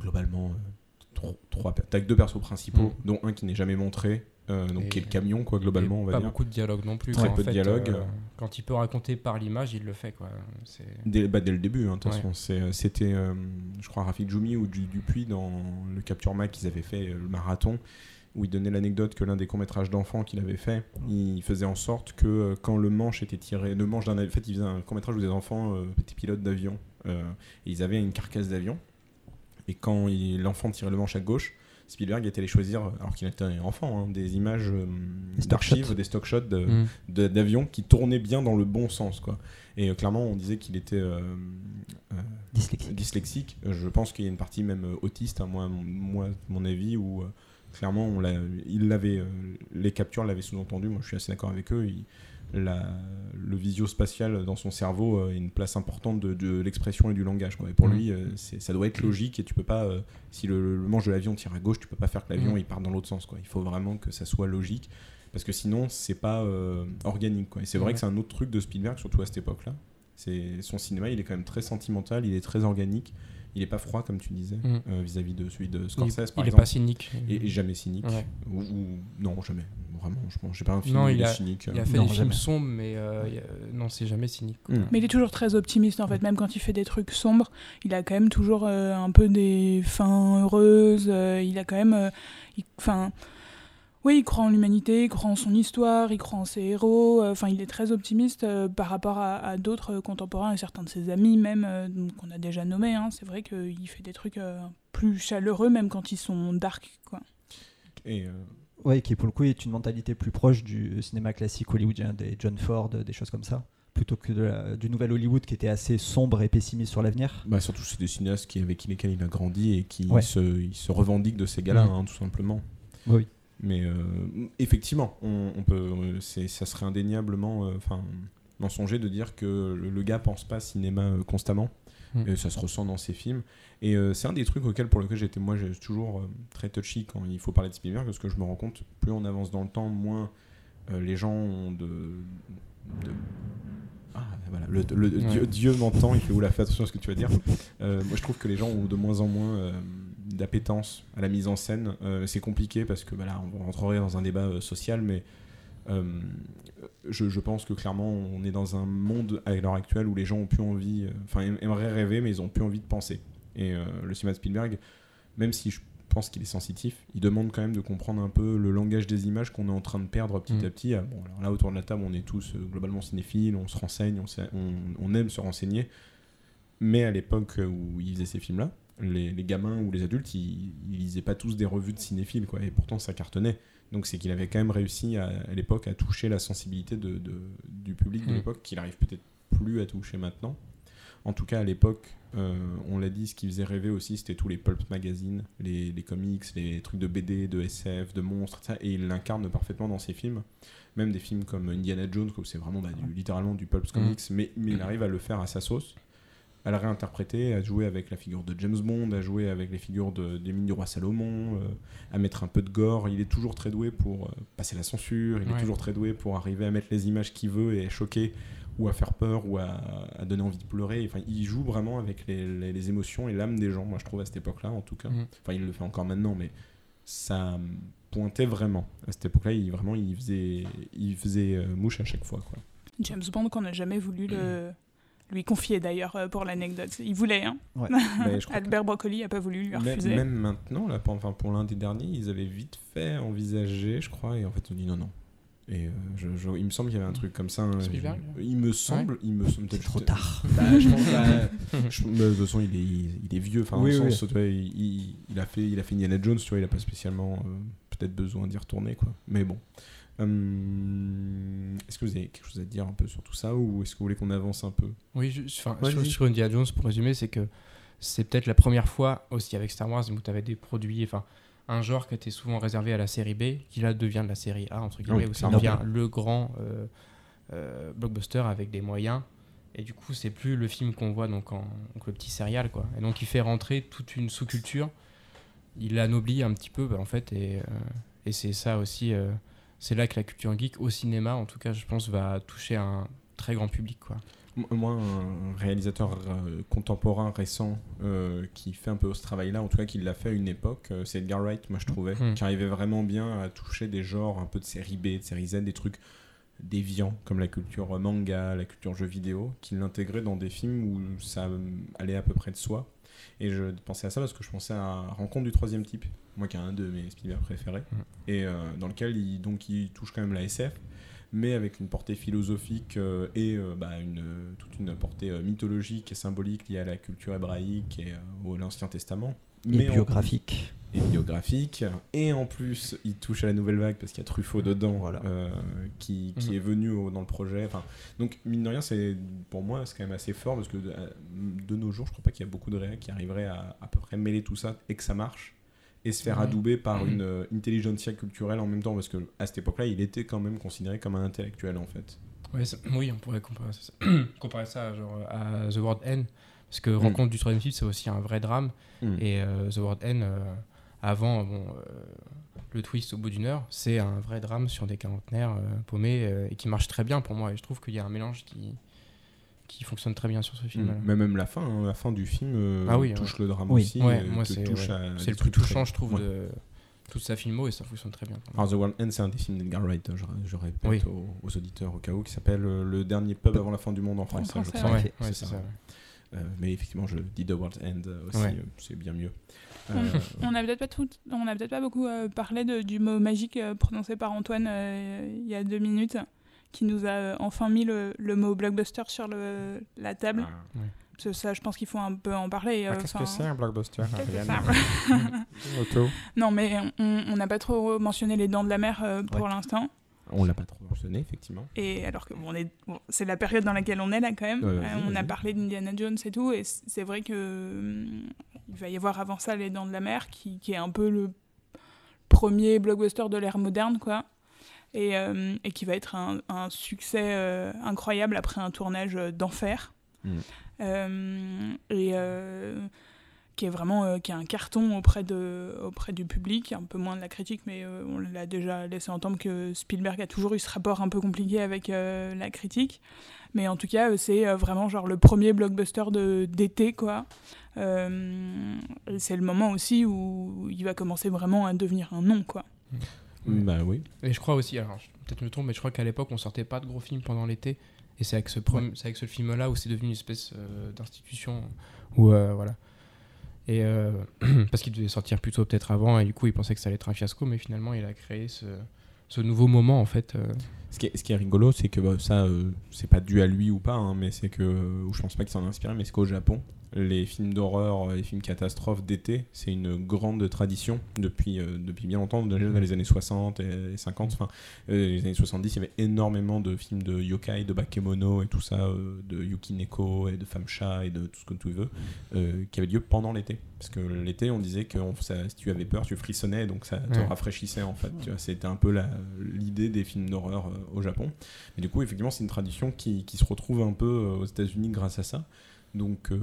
globalement euh, tro- trois, per- t'as que deux persos principaux, Mm. dont un qui n'est jamais montré, euh, donc Et- qui est le camion, quoi, globalement, on va pas dire. beaucoup de dialogue non plus. Très quoi. En peu de dialogue. euh, quand il peut raconter par l'image, il le fait, quoi. Dès, bah, dès le début, hein, de toute Ouais. C'est- C'était, euh, je crois, Rafik Djoumi ou du, Dupuis dans le Capture Mac qu'ils avaient fait, euh, le marathon, où il donnait l'anecdote que l'un des courts-métrages d'enfants qu'il avait fait, il faisait en sorte que euh, quand le manche était tiré, le manche d'un en fait, il faisait un court-métrage où des enfants euh, étaient pilotes d'avion, euh, et ils avaient une carcasse d'avion, et quand l'enfant tirait le manche à gauche, Spielberg était allé choisir, alors qu'il était enfant, hein, des images euh, d'archives, des stock shots Mm. d'avions qui tournaient bien dans le bon sens, quoi. Et euh, clairement, on disait qu'il était euh, Dyslexique. dyslexique. Je pense qu'il y a une partie même autiste, à moi, mon- moi, mon avis, où clairement, on il l'avait, les captures l'avaient sous-entendu. Moi, je suis assez d'accord avec eux. La- le visio-spatial dans son cerveau euh, a une place importante de, de l'expression et du langage. quoi. Et pour Mhm. lui, euh, ça doit être logique et tu peux pas, euh, si le, le manche de l'avion tire à gauche, tu peux pas faire que l'avion Mhm. il parte dans l'autre sens. Quoi. Il faut vraiment que ça soit logique parce que sinon, c'est pas euh, organique. Quoi. Et c'est vrai Ouais. que c'est un autre truc de Spielberg, surtout à cette époque-là. C'est son cinéma, il est quand même très sentimental, il est très organique. Il est pas froid comme tu disais Mhm. euh, vis-à-vis de celui de Il, Scorsese par il est pas cynique. Et, et jamais cynique. Ouais. Ou, ou- non, jamais. Vraiment, je pense. J'ai pas un film Non, il il est a, cynique. il a fait Non, des films jamais. sombres, mais euh, il a- non, c'est jamais cynique. Mm. Mais il est toujours très optimiste en fait, même quand il fait des trucs sombres, il a quand même toujours euh, un peu des fins heureuses, euh, il a quand même... euh, il- Enfin... oui, il croit en l'humanité, il croit en son histoire, il croit en ses héros, euh, enfin il est très optimiste euh, par rapport à, à d'autres euh, contemporains et certains de ses amis même, euh, qu'on a déjà nommés, hein. c'est vrai qu'il fait des trucs euh, plus chaleureux même quand ils sont dark. Quoi. Et euh, Ouais, qui pour le coup est une mentalité plus proche du cinéma classique hollywoodien, des John Ford, des choses comme ça, plutôt que de la- du nouvel Hollywood qui était assez sombre et pessimiste sur l'avenir. bah, surtout, c'est des cinéastes qui, avec lesquels il a grandi et qui Ouais. se, il se revendiquent de ces gars-là, hein, tout simplement. Oui. Mais euh, effectivement, on, on peut, euh, ça serait indéniablement euh, enfin, mensonger de dire que le, le gars pense pas cinéma constamment. Mm. Et ça se ressent dans ses films. Et euh, c'est un des trucs auxquels, pour lequel j'étais, moi, j'ai toujours euh, très touchy quand il faut parler de Spielberg, parce que je me rends compte, plus on avance dans le temps, moins euh, les gens ont de. de- Ah, voilà, le, le- Ouais. Dieu, Dieu m'entend, il fait oula, fais attention à ce que tu vas dire. Moi, je trouve que les gens ont de moins en moins d'appétence à la mise en scène. Euh, c'est compliqué parce que bah, là, on rentrerait dans un débat euh, social, mais euh, je, je pense que clairement, on est dans un monde à l'heure actuelle où les gens ont plus envie, enfin, aim- aimeraient rêver, mais ils ont plus envie de penser. Et le cinéma de Spielberg, même si je pense qu'il est sensitif, il demande quand même de comprendre un peu le langage des images qu'on est en train de perdre petit Mm. à petit. Ah, Bon, alors là, autour de la table, on est tous globalement cinéphiles, on se renseigne, on- on aime se renseigner. Mais à l'époque où il faisait ces films-là, les, les gamins ou les adultes, ils, ils lisaient pas tous des revues de cinéphiles, quoi. Et pourtant, ça cartonnait. Donc c'est qu'il avait quand même réussi à, à l'époque à toucher la sensibilité de, de- du public de Mm. l'époque, qu'il arrive peut-être plus à toucher maintenant. En tout cas, à l'époque, euh, on l'a dit, ce qui faisait rêver aussi, c'était tous les pulp magazines, les, les comics, les trucs de BD, de SF, de monstres, ça, et il l'incarne parfaitement dans ses films. Même des films comme Indiana Jones, où c'est vraiment bah, du- littéralement du pulp comics, mais, mais il arrive à le faire à sa sauce, à le réinterpréter, à jouer avec la figure de James Bond, à jouer avec les figures de, des mines du roi Salomon, euh, à mettre un peu de gore. Il est toujours très doué pour euh, passer la censure, il est toujours très doué pour arriver à mettre les images qu'il veut et à choquer ou à faire peur ou à, à donner envie de pleurer. Enfin, il joue vraiment avec les, les- les émotions et l'âme des gens, moi je trouve à cette époque-là en tout cas. Mhm. Enfin, il le fait encore maintenant, mais ça pointait vraiment. À cette époque-là, il, vraiment, il faisait, il faisait euh, mouche à chaque fois. Quoi. James Bond qu'on n'a jamais voulu le... lui confier d'ailleurs euh, pour l'anecdote. Il voulait, hein. Ouais. Mais je crois Albert Broccoli a pas voulu lui Même, refuser. même maintenant, là, pour, enfin, pour l'un des derniers, ils avaient vite fait envisager, je crois, et en fait, on dit non, non. Et euh, je, je- il me semble qu'il y avait un truc comme ça. hein, Spielberg je- il me semble, il me semble C'est peut-être trop tard. Bah, je pense, bah, je- mais de toute façon, il est, il, il est vieux. Enfin, Oui, oui. sens, tu vois, il, il- il a fait, il a fait Indiana Jones, tu vois, il a pas spécialement euh, peut-être besoin d'y retourner, quoi. Mais bon. Hum, est-ce que vous avez quelque chose à dire un peu sur tout ça, ou est-ce que vous voulez qu'on avance un peu? Oui, je- enfin, Vas-y. sur, sur Indiana Jones, pour résumer, c'est que c'est peut-être la première fois aussi avec Star Wars où tu avais des produits, enfin, un genre qui était souvent réservé à la série B, qui là devient de la série A, entre guillemets, Ah oui, où ça devient le grand euh, euh, blockbuster avec des moyens. Et du coup, c'est plus le film qu'on voit donc en donc le petit serial, quoi. Et donc, il fait rentrer toute une sous-culture. Il l'anoblit un petit peu, bah, en fait, et, euh, et c'est ça aussi. C'est là que la culture geek, au cinéma, en tout cas, je pense, va toucher un très grand public, quoi. Moi, un réalisateur euh, contemporain récent euh, qui fait un peu ce travail-là, en tout cas qui l'a fait à une époque, euh, c'est Edgar Wright, moi je trouvais, Mhm. qui arrivait vraiment bien à toucher des genres un peu de série B, de série Z, des trucs déviants comme la culture manga, la culture jeu vidéo, qu'il l'intégrait dans des films où ça allait à peu près de soi. Et je pensais à ça parce que je pensais à Rencontre du troisième type, moi qui est un de mes Spielberg préférés, et euh, dans lequel il, donc, il touche quand même la SF, mais avec une portée philosophique euh, et euh, bah, une, toute une portée mythologique et symbolique liée à la culture hébraïque et au l'Ancien Testament. Et en- biographique. et biographique. Et en plus, il touche à la nouvelle vague parce qu'il y a Truffaut dedans, Voilà. euh, qui, qui Mhm. est venu au- dans le projet. Enfin, donc, mine de rien, c'est, pour moi, c'est quand même assez fort parce que de, de nos jours, je crois pas qu'il y a beaucoup de réels qui arriveraient à à peu près mêler tout ça et que ça marche. Et se faire Ouais. adouber par une euh, intelligentsia culturelle en même temps parce que à cette époque-là, il était quand même considéré comme un intellectuel en fait. Ouais, ça- oui, on pourrait comparer ça, comparer ça genre, à The World End. Parce que Mm. Rencontre du troisième type, c'est aussi un vrai drame. Mm. Et euh, The World End, euh, avant bon, euh, le twist au bout d'une heure, c'est un vrai drame sur des quarantenaires euh, paumés euh, et qui marche très bien pour moi. Et je trouve qu'il y a un mélange qui, qui fonctionne très bien sur ce film. Mm. Mais même la fin, hein, la fin du film euh, Ah oui, touche ouais. le drame Oui. aussi. Ouais, euh, moi, c'est le plus touchant, je trouve, Ouais. de toute sa filmo et ça fonctionne très bien. Alors, The World End, c'est un des films d'Edgar Wright, je, je répète Oui. aux, aux auditeurs au cas où, qui s'appelle euh, Le dernier pub avant la fin du monde en français. je français, ça. ça. ouais. Euh, mais effectivement, je dis The World End aussi, Ouais. euh, c'est bien mieux. On- Euh, On n'a peut-être pas tout, on a peut-être pas beaucoup euh, parlé de- du mot magique prononcé par Antoine euh, il y a deux minutes, qui nous a euh, enfin mis le, le mot blockbuster sur le, la table. ah. Parce que ça, je pense qu'il faut un peu en parler. euh, Qu'est-ce que c'est un blockbuster Otto Non, mais on n'a pas trop mentionné les dents de la mer euh, pour Ouais. l'instant. On l'a pas trop mentionné, effectivement. Et alors que bon, on est, bon, c'est la période dans laquelle on est là quand même. Ouais, Euh, on a parlé d'Indiana Jones et tout, et c'est vrai que hum, il va y avoir avant ça les Dents de la Mer, qui, qui est un peu le premier blockbuster de l'ère moderne, quoi. Et, euh, et qui va être un, un succès euh, incroyable après un tournage euh, d'enfer. Mm. Euh, et euh, qui est vraiment euh, qui est un carton auprès, de, auprès du public, un peu moins de la critique, mais euh, on l'a déjà laissé entendre que Spielberg a toujours eu ce rapport un peu compliqué avec euh, la critique. Mais en tout cas, euh, c'est euh, vraiment genre le premier blockbuster de- d'été, quoi. Euh, et c'est le moment aussi où il va commencer vraiment à devenir un nom, quoi. Bah oui. Et je crois aussi, alors peut-être me trompe, mais je crois qu'à l'époque on sortait pas de gros films pendant l'été. Et c'est avec ce, avec ce film-là où c'est devenu une espèce euh, d'institution. Où, euh, voilà. Et euh, parce qu'il devait sortir plutôt peut-être avant, et du coup il pensait que ça allait être un fiasco, mais finalement il a créé ce, ce nouveau moment en fait. Ce qui est, ce qui est rigolo, c'est que bah, ça, euh, c'est pas dû à lui ou pas, hein, mais c'est que, ou je pense pas qu'il s'en a inspiré, mais c'est qu'au Japon, les films d'horreur, euh, les films catastrophes d'été, c'est une grande tradition depuis, euh, depuis bien longtemps, déjà dans les années 60 et 50, enfin, euh, les années 70, il y avait énormément de films de yokai, de bakemono et tout ça, euh, de yukineko et de femme chat et de tout ce que tu veux, qui avaient lieu pendant l'été. Parce que l'été, on disait que on- ça- si tu avais peur, tu frissonnais, donc ça te Ouais. rafraîchissait en fait. C'était un peu l'idée des films d'horreur au Japon. Et du coup, effectivement, c'est une tradition qui, qui se retrouve un peu aux États-Unis grâce à ça. Donc, euh,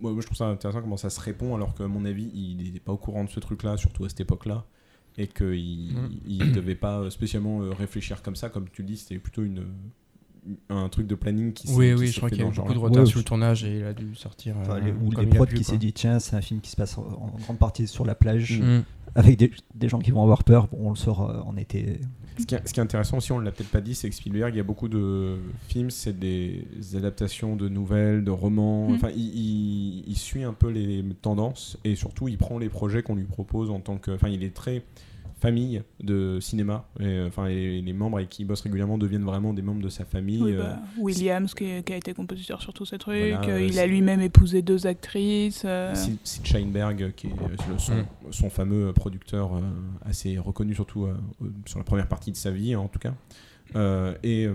moi, moi, je trouve ça intéressant comment ça se répond, alors qu'à mon avis, il n'était pas au courant de ce truc-là, surtout à cette époque-là, et qu'il ne devait pas spécialement euh, réfléchir comme ça, comme tu le dis, c'était plutôt une, un truc de planning qui s'est Oui, qui oui, je crois qu'il y a eu beaucoup de retard Ouais, sur le tournage et il a dû sortir. Enfin, euh, les- ou comme les prods qui s'est dit tiens c'est un film qui se passe en, en grande partie sur la plage Mm. Mm. avec des, des gens qui vont avoir peur bon, on le sort en été Ce qui, est, ce qui est intéressant aussi, on ne l'a peut-être pas dit, c'est que Spielberg, il y a beaucoup de films, c'est des adaptations de nouvelles, de romans. Mm. Enfin, il, il- il suit un peu les tendances et surtout, il prend les projets qu'on lui propose en tant que. Enfin, il est très famille de cinéma. Et, euh, enfin, les, les membres avec qui il bosse régulièrement deviennent vraiment des membres de sa famille. Oui, euh, bah, Williams, qui, qui a été compositeur sur tous ces trucs, Voilà, euh, il a lui-même épousé deux actrices. Sid Sheinberg, qui est le- son, Mm. son fameux producteur assez reconnu, surtout sur la première partie de sa vie, en tout cas. Et,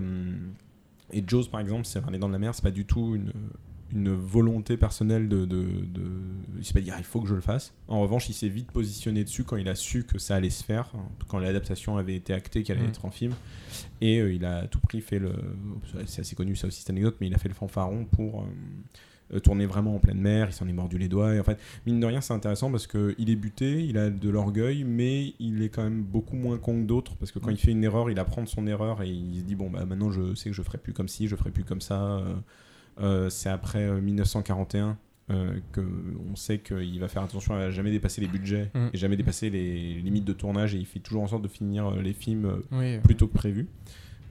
et Jaws, par exemple, c'est Dents de la Mer, c'est pas du tout une, une volonté personnelle de. de, de il s'est pas dit, ah, il faut que je le fasse. En revanche, il s'est vite positionné dessus quand il a su que ça allait se faire, quand l'adaptation avait été actée, qu'elle allait être en film. Et euh, il a à tout prix fait le. C'est assez connu, ça aussi, cette anecdote, mais il a fait le fanfaron pour. euh, euh, tourner vraiment en pleine mer, il s'en est mordu les doigts. Et en fait, mine de rien, c'est intéressant parce qu'il est buté, il a de l'orgueil, mais il est quand même beaucoup moins con que d'autres parce que quand il fait une erreur, il apprend de son erreur et il se dit bon, bah maintenant je sais que je ferai plus comme ci, je ferai plus comme ça. Euh, c'est après euh, 1941 euh, que on sait qu'il va faire attention à jamais dépasser les budgets Mm. et jamais dépasser les limites de tournage et il fait toujours en sorte de finir euh, les films euh, Oui, plus tôt que prévu.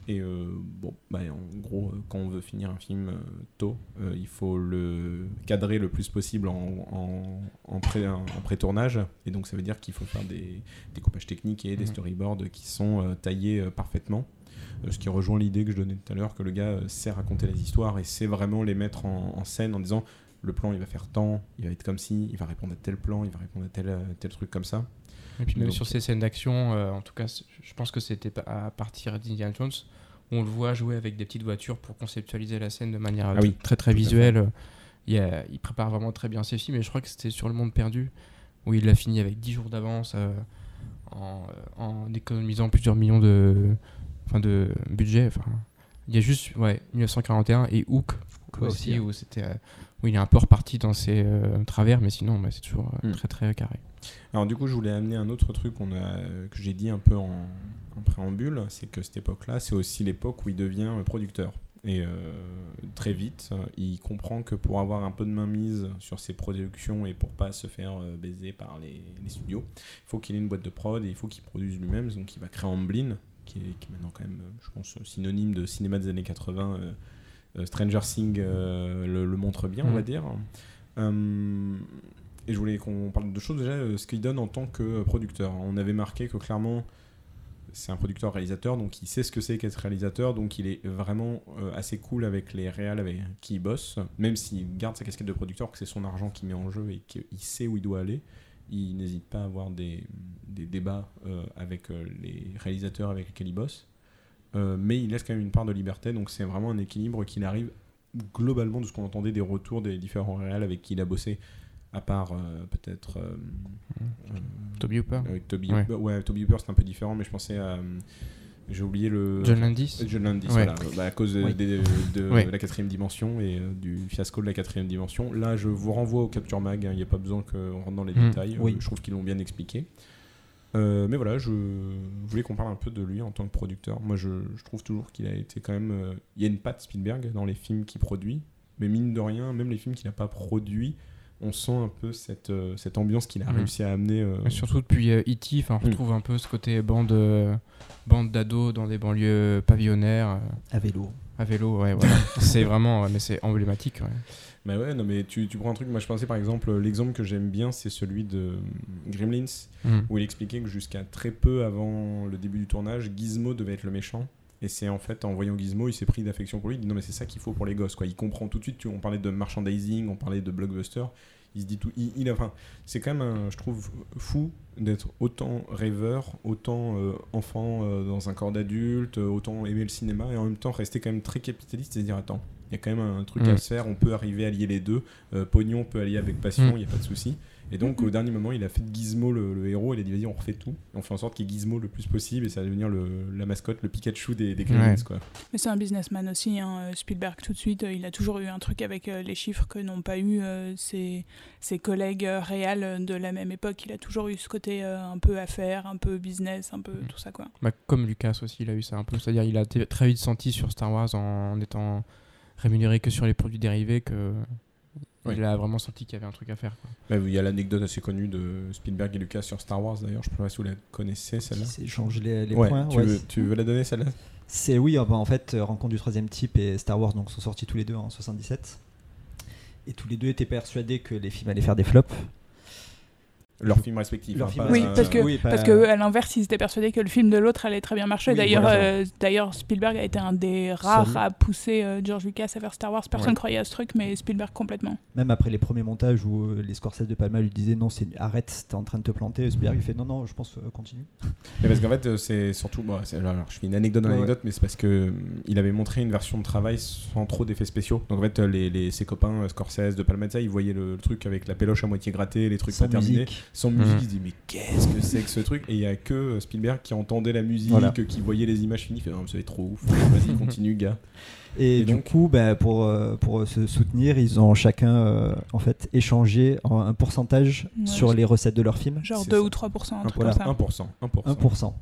Et euh, bon, bah, en gros, euh, quand on veut finir un film euh, tôt, euh, il faut le cadrer le plus possible en, en, en pré- en pré-tournage. Et donc, ça veut dire qu'il faut faire des découpages techniques et des Mhm. storyboards qui sont euh, taillés euh, parfaitement. Euh, ce qui rejoint l'idée que je donnais tout à l'heure, que le gars euh, sait raconter les histoires et sait vraiment les mettre en, en scène en disant le plan il va faire tant, il va être comme ci, il va répondre à tel plan, il va répondre à tel, euh, tel truc comme ça. Et puis même Donc, sur ces scènes d'action, euh, en tout cas, je pense que c'était à partir d'Indiana Jones, où on le voit jouer avec des petites voitures pour conceptualiser la scène de manière Ah oui, très très visuelle. Il, y a- il prépare vraiment très bien ses films, et je crois que c'était sur Le Monde Perdu, où il l'a fini avec 10 jours d'avance euh, en, en économisant plusieurs millions de, enfin de budget. Enfin, il y a juste ouais, 1941 et Hook aussi, aussi, hein. où, c'était, euh, où il est un peu reparti dans ses euh, travers, mais sinon bah, c'est toujours euh, Mm. très très carré. Alors du coup, je voulais amener un autre truc qu'on a, que j'ai dit un peu en, en préambule, c'est que cette époque-là, c'est aussi l'époque où il devient producteur. Et euh, très vite, il comprend que pour avoir un peu de mainmise sur ses productions et pour pas se faire euh, baiser par les, les studios, il faut qu'il ait une boîte de prod et il faut qu'il produise lui-même. Donc il va créer Amblin, qui est, qui est maintenant quand même, euh, je pense, synonyme de cinéma des années 80. euh, euh, Stranger Things le, le montre bien, on Mhm. va dire. Euh, et je voulais qu'on parle de choses déjà, ce qu'il donne en tant que producteur. On avait marqué que clairement, c'est un producteur-réalisateur, donc il sait ce que c'est qu'être réalisateur, donc il est vraiment euh, assez cool avec les réals avec qui il bosse, même s'il garde sa casquette de producteur, que c'est son argent qui met en jeu et qu'il sait où il doit aller. Il n'hésite pas à avoir des, des débats euh, avec euh, les réalisateurs avec lesquels il bosse. Euh, mais il laisse quand même une part de liberté, donc c'est vraiment un équilibre qu'il arrive globalement de ce qu'on entendait des retours des différents réals avec qui il a bossé, à part euh, peut-être euh, euh, Toby Hooper. avec Toby Ouais. Hooper. Ouais, Toby Hooper c'est un peu différent, mais je pensais à. Euh, J'ai oublié le. John Landis Euh, John Landis, Ouais. voilà. Bah, à cause de, Oui. des- de Ouais. la quatrième dimension et euh, du fiasco de la quatrième dimension. Là, je vous renvoie au Capture Mag, hein, il n'y a pas besoin qu'on rentre dans les Mm. détails. Oui. Euh, je trouve qu'ils l'ont bien expliqué. Euh, mais voilà, je voulais qu'on parle un peu de lui en tant que producteur. Moi, je, je trouve toujours qu'il a été quand même. euh, Il y a une patte Spielberg dans les films qu'il produit, mais mine de rien, même les films qu'il n'a pas produits, on sent un peu cette, euh, cette ambiance qu'il a Mm. réussi à amener. euh, Surtout depuis euh, E.T., enfin, on Mm. retrouve un peu ce côté bande, euh, bande d'ados dans des banlieues pavillonnaires, euh, À vélo. à vélo, ouais, voilà. c'est vraiment, ouais, mais c'est emblématique, ouais. Bah ouais, non mais tu, tu prends un truc, moi je pensais par exemple, l'exemple que j'aime bien c'est celui de euh, Gremlins, Mm. où il expliquait que jusqu'à très peu avant le début du tournage, Gizmo devait être le méchant. Et c'est en fait en voyant Gizmo, il s'est pris d'affection pour lui. Il dit non mais c'est ça qu'il faut pour les gosses quoi. Il comprend tout de suite. Tu, on parlait de merchandising, on parlait de blockbuster. Il se dit tout. Il, enfin, c'est quand même un, je trouve fou d'être autant rêveur, autant euh, enfant euh, dans un corps d'adulte, euh, autant aimer le cinéma et en même temps rester quand même très capitaliste et se dire attends, il y a quand même un truc Mm. à se faire. On peut arriver à lier les deux. Euh, pognon peut allier avec passion, il Mm. n'y a pas de souci. Et donc au dernier moment, il a fait de Gizmo le, le héros. Il a dit vas-y, on refait tout. Et on fait en sorte qu'il y ait Gizmo le plus possible et ça va devenir le- la mascotte, le Pikachu des, des Gremlins Ouais. quoi. Mais c'est un businessman aussi, hein, euh, Spielberg tout de suite. euh, Il a toujours eu un truc avec euh, les chiffres que n'ont pas eu euh, ses, ses collègues réels de la même époque. Il a toujours eu ce côté euh, un peu affaires, un peu business, un peu Mm. tout ça quoi. Bah, comme Lucas aussi, il a eu ça un peu. C'est-à-dire, il a très vite senti sur Star Wars en étant rémunéré que sur les produits dérivés que Il a vraiment senti qu'il y avait un truc à faire. quoi. Bah, il y a l'anecdote assez connue de Spielberg et Lucas sur Star Wars d'ailleurs. Je ne sais pas si vous la connaissez celle-là. Qui s'échangent les, les Ouais, points. tu, ouais, veux, c'est- tu veux la donner celle-là? C'est oui, euh, bah, en fait, euh, Rencontre du troisième type et Star Wars donc, sont sortis tous les deux en 77. Et tous les deux étaient persuadés que les films allaient faire des flops. Leurs films respectifs. Leurs hein, films pas- Oui, Euh, parce que, oui, pas- parce que à l'inverse, ils étaient persuadés que le film de l'autre allait très bien marcher. Oui, D'ailleurs, voilà. euh, d'ailleurs, Spielberg a été un des rares à pousser euh, George Lucas à faire Star Wars. Personne Ouais. croyait à ce truc, mais Spielberg complètement. Même après les premiers montages où euh, les Scorsese de Palma lui disaient non, c'est arrête, t'es en train de te planter. Spielberg il fait non, non, je pense euh, continue. Mais parce qu'en fait, c'est surtout. bon, c'est- alors, je fais une anecdote dans Ouais, l'anecdote, mais c'est parce que euh, il avait montré une version de travail sans trop d'effets spéciaux. Donc en fait, les, les- ses copains Scorsese, de Palmata, ils voyaient le, le truc avec la péloche à moitié grattée, les trucs Sans pas terminés. Sans Mhm. musique. Ils se disaient, mais qu'est-ce que c'est que ce truc? Et il y a que euh, Spielberg qui entendait la musique, Voilà. qui voyait les images finies. Il fait, non, être trop ouf. Vas-y, continue, gars. Et, Et du donc- coup, bah, pour, euh, pour se soutenir, ils ont chacun euh, en fait échangé en un pourcentage Ouais, sur c'est- les recettes de leur film. Genre C'est 2 ça. ou 3%, un truc Voilà. comme ça. 1%. 1%. 1%.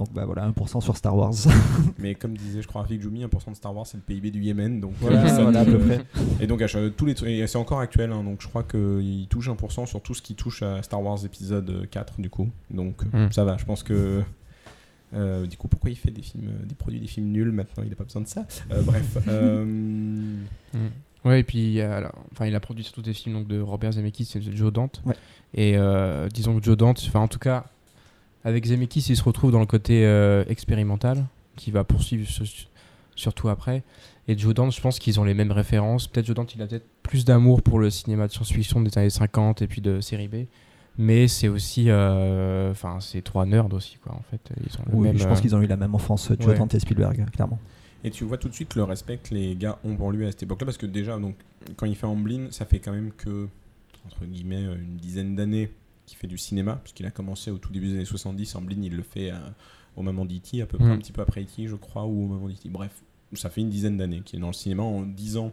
Donc bah voilà, 1% sur Star Wars. Mais comme disait, je crois, Rafik Djoumi, 1% de Star Wars, c'est le PIB du Yémen. Donc, Voilà, euh, ça voilà, à peu près. Et donc, tous les et c'est encore actuel, hein, donc je crois qu'il touche 1% sur tout ce qui touche à Star Wars épisode 4, du coup. Donc, euh, Mm. ça va, je pense que. euh, du coup, pourquoi il fait des films, des produits, des films nuls maintenant? Il n'a pas besoin de ça. Euh, bref. euh, Mm. Ouais, et puis il a, alors, enfin, il a produit surtout des films donc, de Robert Zemeckis et de Joe Dante. Ouais. Et euh, disons que Joe Dante, enfin en tout cas, avec Zemeckis, il se retrouve dans le côté euh, expérimental, qui va poursuivre sur- surtout après. Et Joe Dante, je pense qu'ils ont les mêmes références. Peut-être Joe Dante, il a peut-être plus d'amour pour le cinéma de science-fiction des années 50 et puis de série B. Mais c'est aussi, euh, enfin, c'est trois nerds aussi, quoi, en fait. Ils ont le Oui, même, je pense euh, qu'ils ont eu la même enfance, Joe ouais. Dante et Spielberg, clairement. Et tu vois tout de suite le respect que les gars ont pour lui à cette époque-là, parce que déjà, donc, quand il fait Amblin, ça fait quand même que, entre guillemets, une dizaine d'années qui fait du cinéma, puisqu'il a commencé au tout début des années 70. Amblin, il le fait à- au moment d'E.T., à peu près Mm. un petit peu après E.T., je crois, ou au moment d'E.T. Bref, ça fait une dizaine d'années qu'il est dans le cinéma. En 10 ans,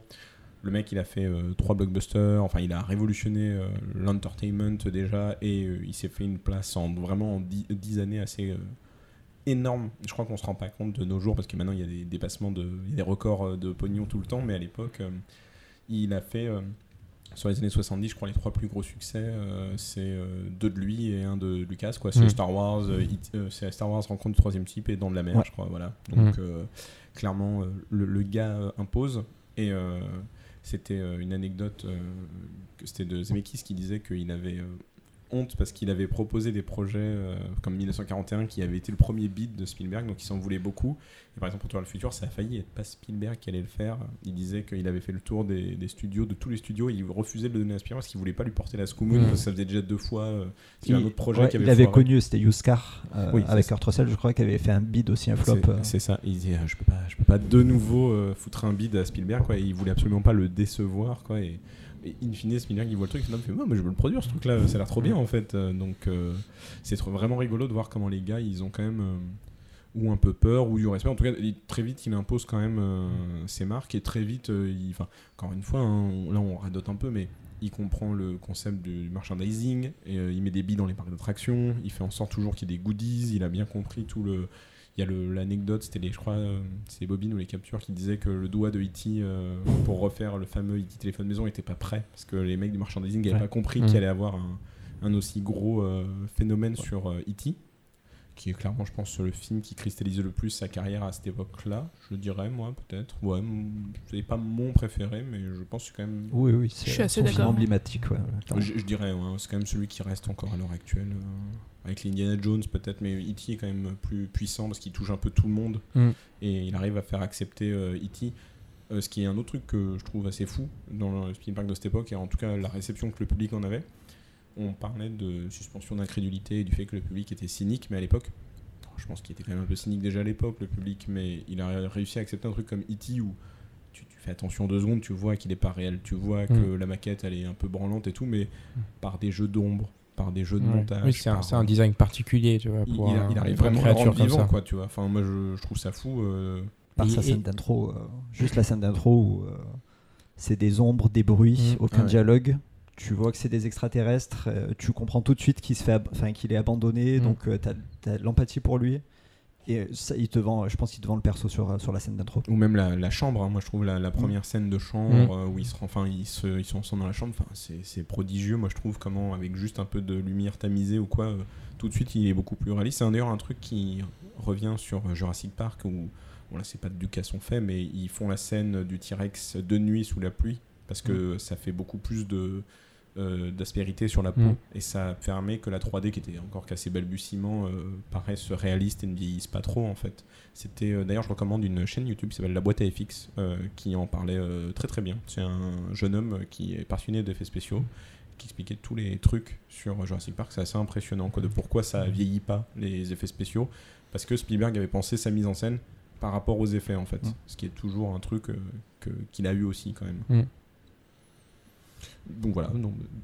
le mec, il a fait euh, trois blockbusters, enfin, il a révolutionné euh, l'entertainment déjà, et euh, il s'est fait une place en vraiment en 10, 10 années assez euh, énorme. Je crois qu'on se rend pas compte de nos jours, parce que maintenant, il y a des dépassements, de, il y a des records euh, de pognon tout le temps, mais à l'époque, euh, il a fait... sur les années 70, je crois les trois plus gros succès, euh, c'est euh, deux de lui et un de Lucas. quoi. C'est Mm. Star Wars, euh, c'est Star Wars Rencontre du troisième type et Dans de la mer, Ouais. je crois. Voilà. Donc Mm. euh, clairement, le, le gars impose. Et c'était une anecdote que c'était de Zemeckis qui disait qu'il avait honte parce qu'il avait proposé des projets euh, comme 1941 qui avait été le premier beat de Spielberg, donc il s'en voulait beaucoup. Et par exemple, pour vers le futur, ça a failli être pas Spielberg qui allait le faire. Il disait qu'il avait fait le tour des, des studios, de tous les studios, et il refusait de le donner à Spielberg parce qu'il voulait pas lui porter la scoumoune, Mm. parce que ça faisait déjà deux fois. euh, a un Il- autre projet ouais, qui avait il avait foiré. connu, c'était Yuskar euh, Oui, avec. Kurt Russell, je crois, qui avait fait un bid aussi, un flop. C'est- euh. C'est ça. Il disait, euh, je peux pas, je peux pas de nouveau foutre un bid à Spielberg, quoi. Et il voulait absolument pas le décevoir, quoi. Et, et in fine, Spielberg, il voit le truc, il fait, non, mais je veux le produire, ce truc-là. Ça a l'air trop bien, en fait. Euh, donc, euh, c'est vraiment rigolo de voir comment les gars, ils ont quand même euh, ou un peu peur ou du respect. En tout cas, très vite, il impose quand même ses marques et très vite, il, encore une fois, hein, on- là, on radote un peu, mais il comprend le concept du merchandising il met des billes dans les parcs d'attractions. Il fait en sorte toujours qu'il y ait des goodies. Il a bien compris tout le. Il y a le- l'anecdote, c'était les, je crois, euh, c'est les bobines ou les captures qui disaient que le doigt de E.T. euh, pour refaire le fameux E.T. téléphone maison était pas prêt parce que les mecs du merchandising n'avaient Ouais. pas compris qu'il allait avoir un, un aussi gros euh, phénomène sur euh, E.T. qui est clairement, je pense, le film qui cristallise le plus sa carrière à cette époque-là. Je dirais, moi, peut-être. Ouais, c'est pas mon préféré, mais je pense que c'est quand même. Oui, oui, c'est Je suis assez son film d'accord. emblématique. Ouais. Je, je dirais, ouais, c'est quand même celui qui reste encore à l'heure actuelle. euh, avec l'Indiana Jones, peut-être, mais E.T. est quand même plus puissant parce qu'il touche un peu tout le monde Mm. et il arrive à faire accepter euh, E.T. Euh, ce qui est un autre truc que je trouve assez fou dans le Spielberg de cette époque, et en tout cas la réception que le public en avait. On parlait de suspension d'incrédulité et du fait que le public était cynique, mais à l'époque, je pense qu'il était quand même un peu cynique déjà à l'époque, le public, mais il a réussi à accepter un truc comme E.T. où tu, tu fais attention deux secondes, tu vois qu'il n'est pas réel, tu vois que Mm. la maquette elle est un peu branlante et tout, mais par des jeux d'ombre, par des jeux de Ouais. montage. Oui, c'est un, design particulier, tu vois. il, pour il a- un- il arrive vraiment à rendre vivant, ça. quoi, tu vois. Enfin, moi, je, je trouve ça fou. euh, Par Et- sa et- scène d'intro, euh, juste la scène d'intro où euh, c'est des ombres, des bruits, Mm. aucun Ouais. dialogue. Tu vois que c'est des extraterrestres, euh, tu comprends tout de suite qu'il se fait, enfin qu'il est abandonné, Mm. donc tu as, de l'empathie pour lui. Et ça, il te vend, je pense qu'il te vend le perso sur, euh, sur la scène d'intro. ou même la, la chambre, hein. moi je trouve la, la première scène de chambre Mm. euh, où ils, se, enfin, ils, se, ils sont ensemble dans la chambre, enfin, c'est c'est prodigieux. Moi je trouve comment, avec juste un peu de lumière tamisée ou quoi, euh, tout de suite il est beaucoup plus réaliste. C'est d'ailleurs un truc qui revient sur euh, Jurassic Park où, bon là c'est pas de Lucas on fait, mais ils font la scène du T-Rex de nuit sous la pluie parce que ça fait beaucoup plus de euh, d'aspérité sur la peau Mm. et ça permet que la 3D qui était encore qu'à ses balbutiements euh, paraisse réaliste et ne vieillisse pas trop en fait. C'était euh, d'ailleurs je recommande une chaîne YouTube qui s'appelle La Boîte à FX qui en parlait très très bien. C'est un jeune homme qui est passionné d'effets spéciaux qui expliquait tous les trucs sur Jurassic Park. C'est assez impressionnant quoi, de pourquoi ça vieillit pas les effets spéciaux parce que Spielberg avait pensé sa mise en scène par rapport aux effets en fait, Mm. ce qui est toujours un truc euh, que- qu'il a eu aussi quand même. Mm. Donc voilà,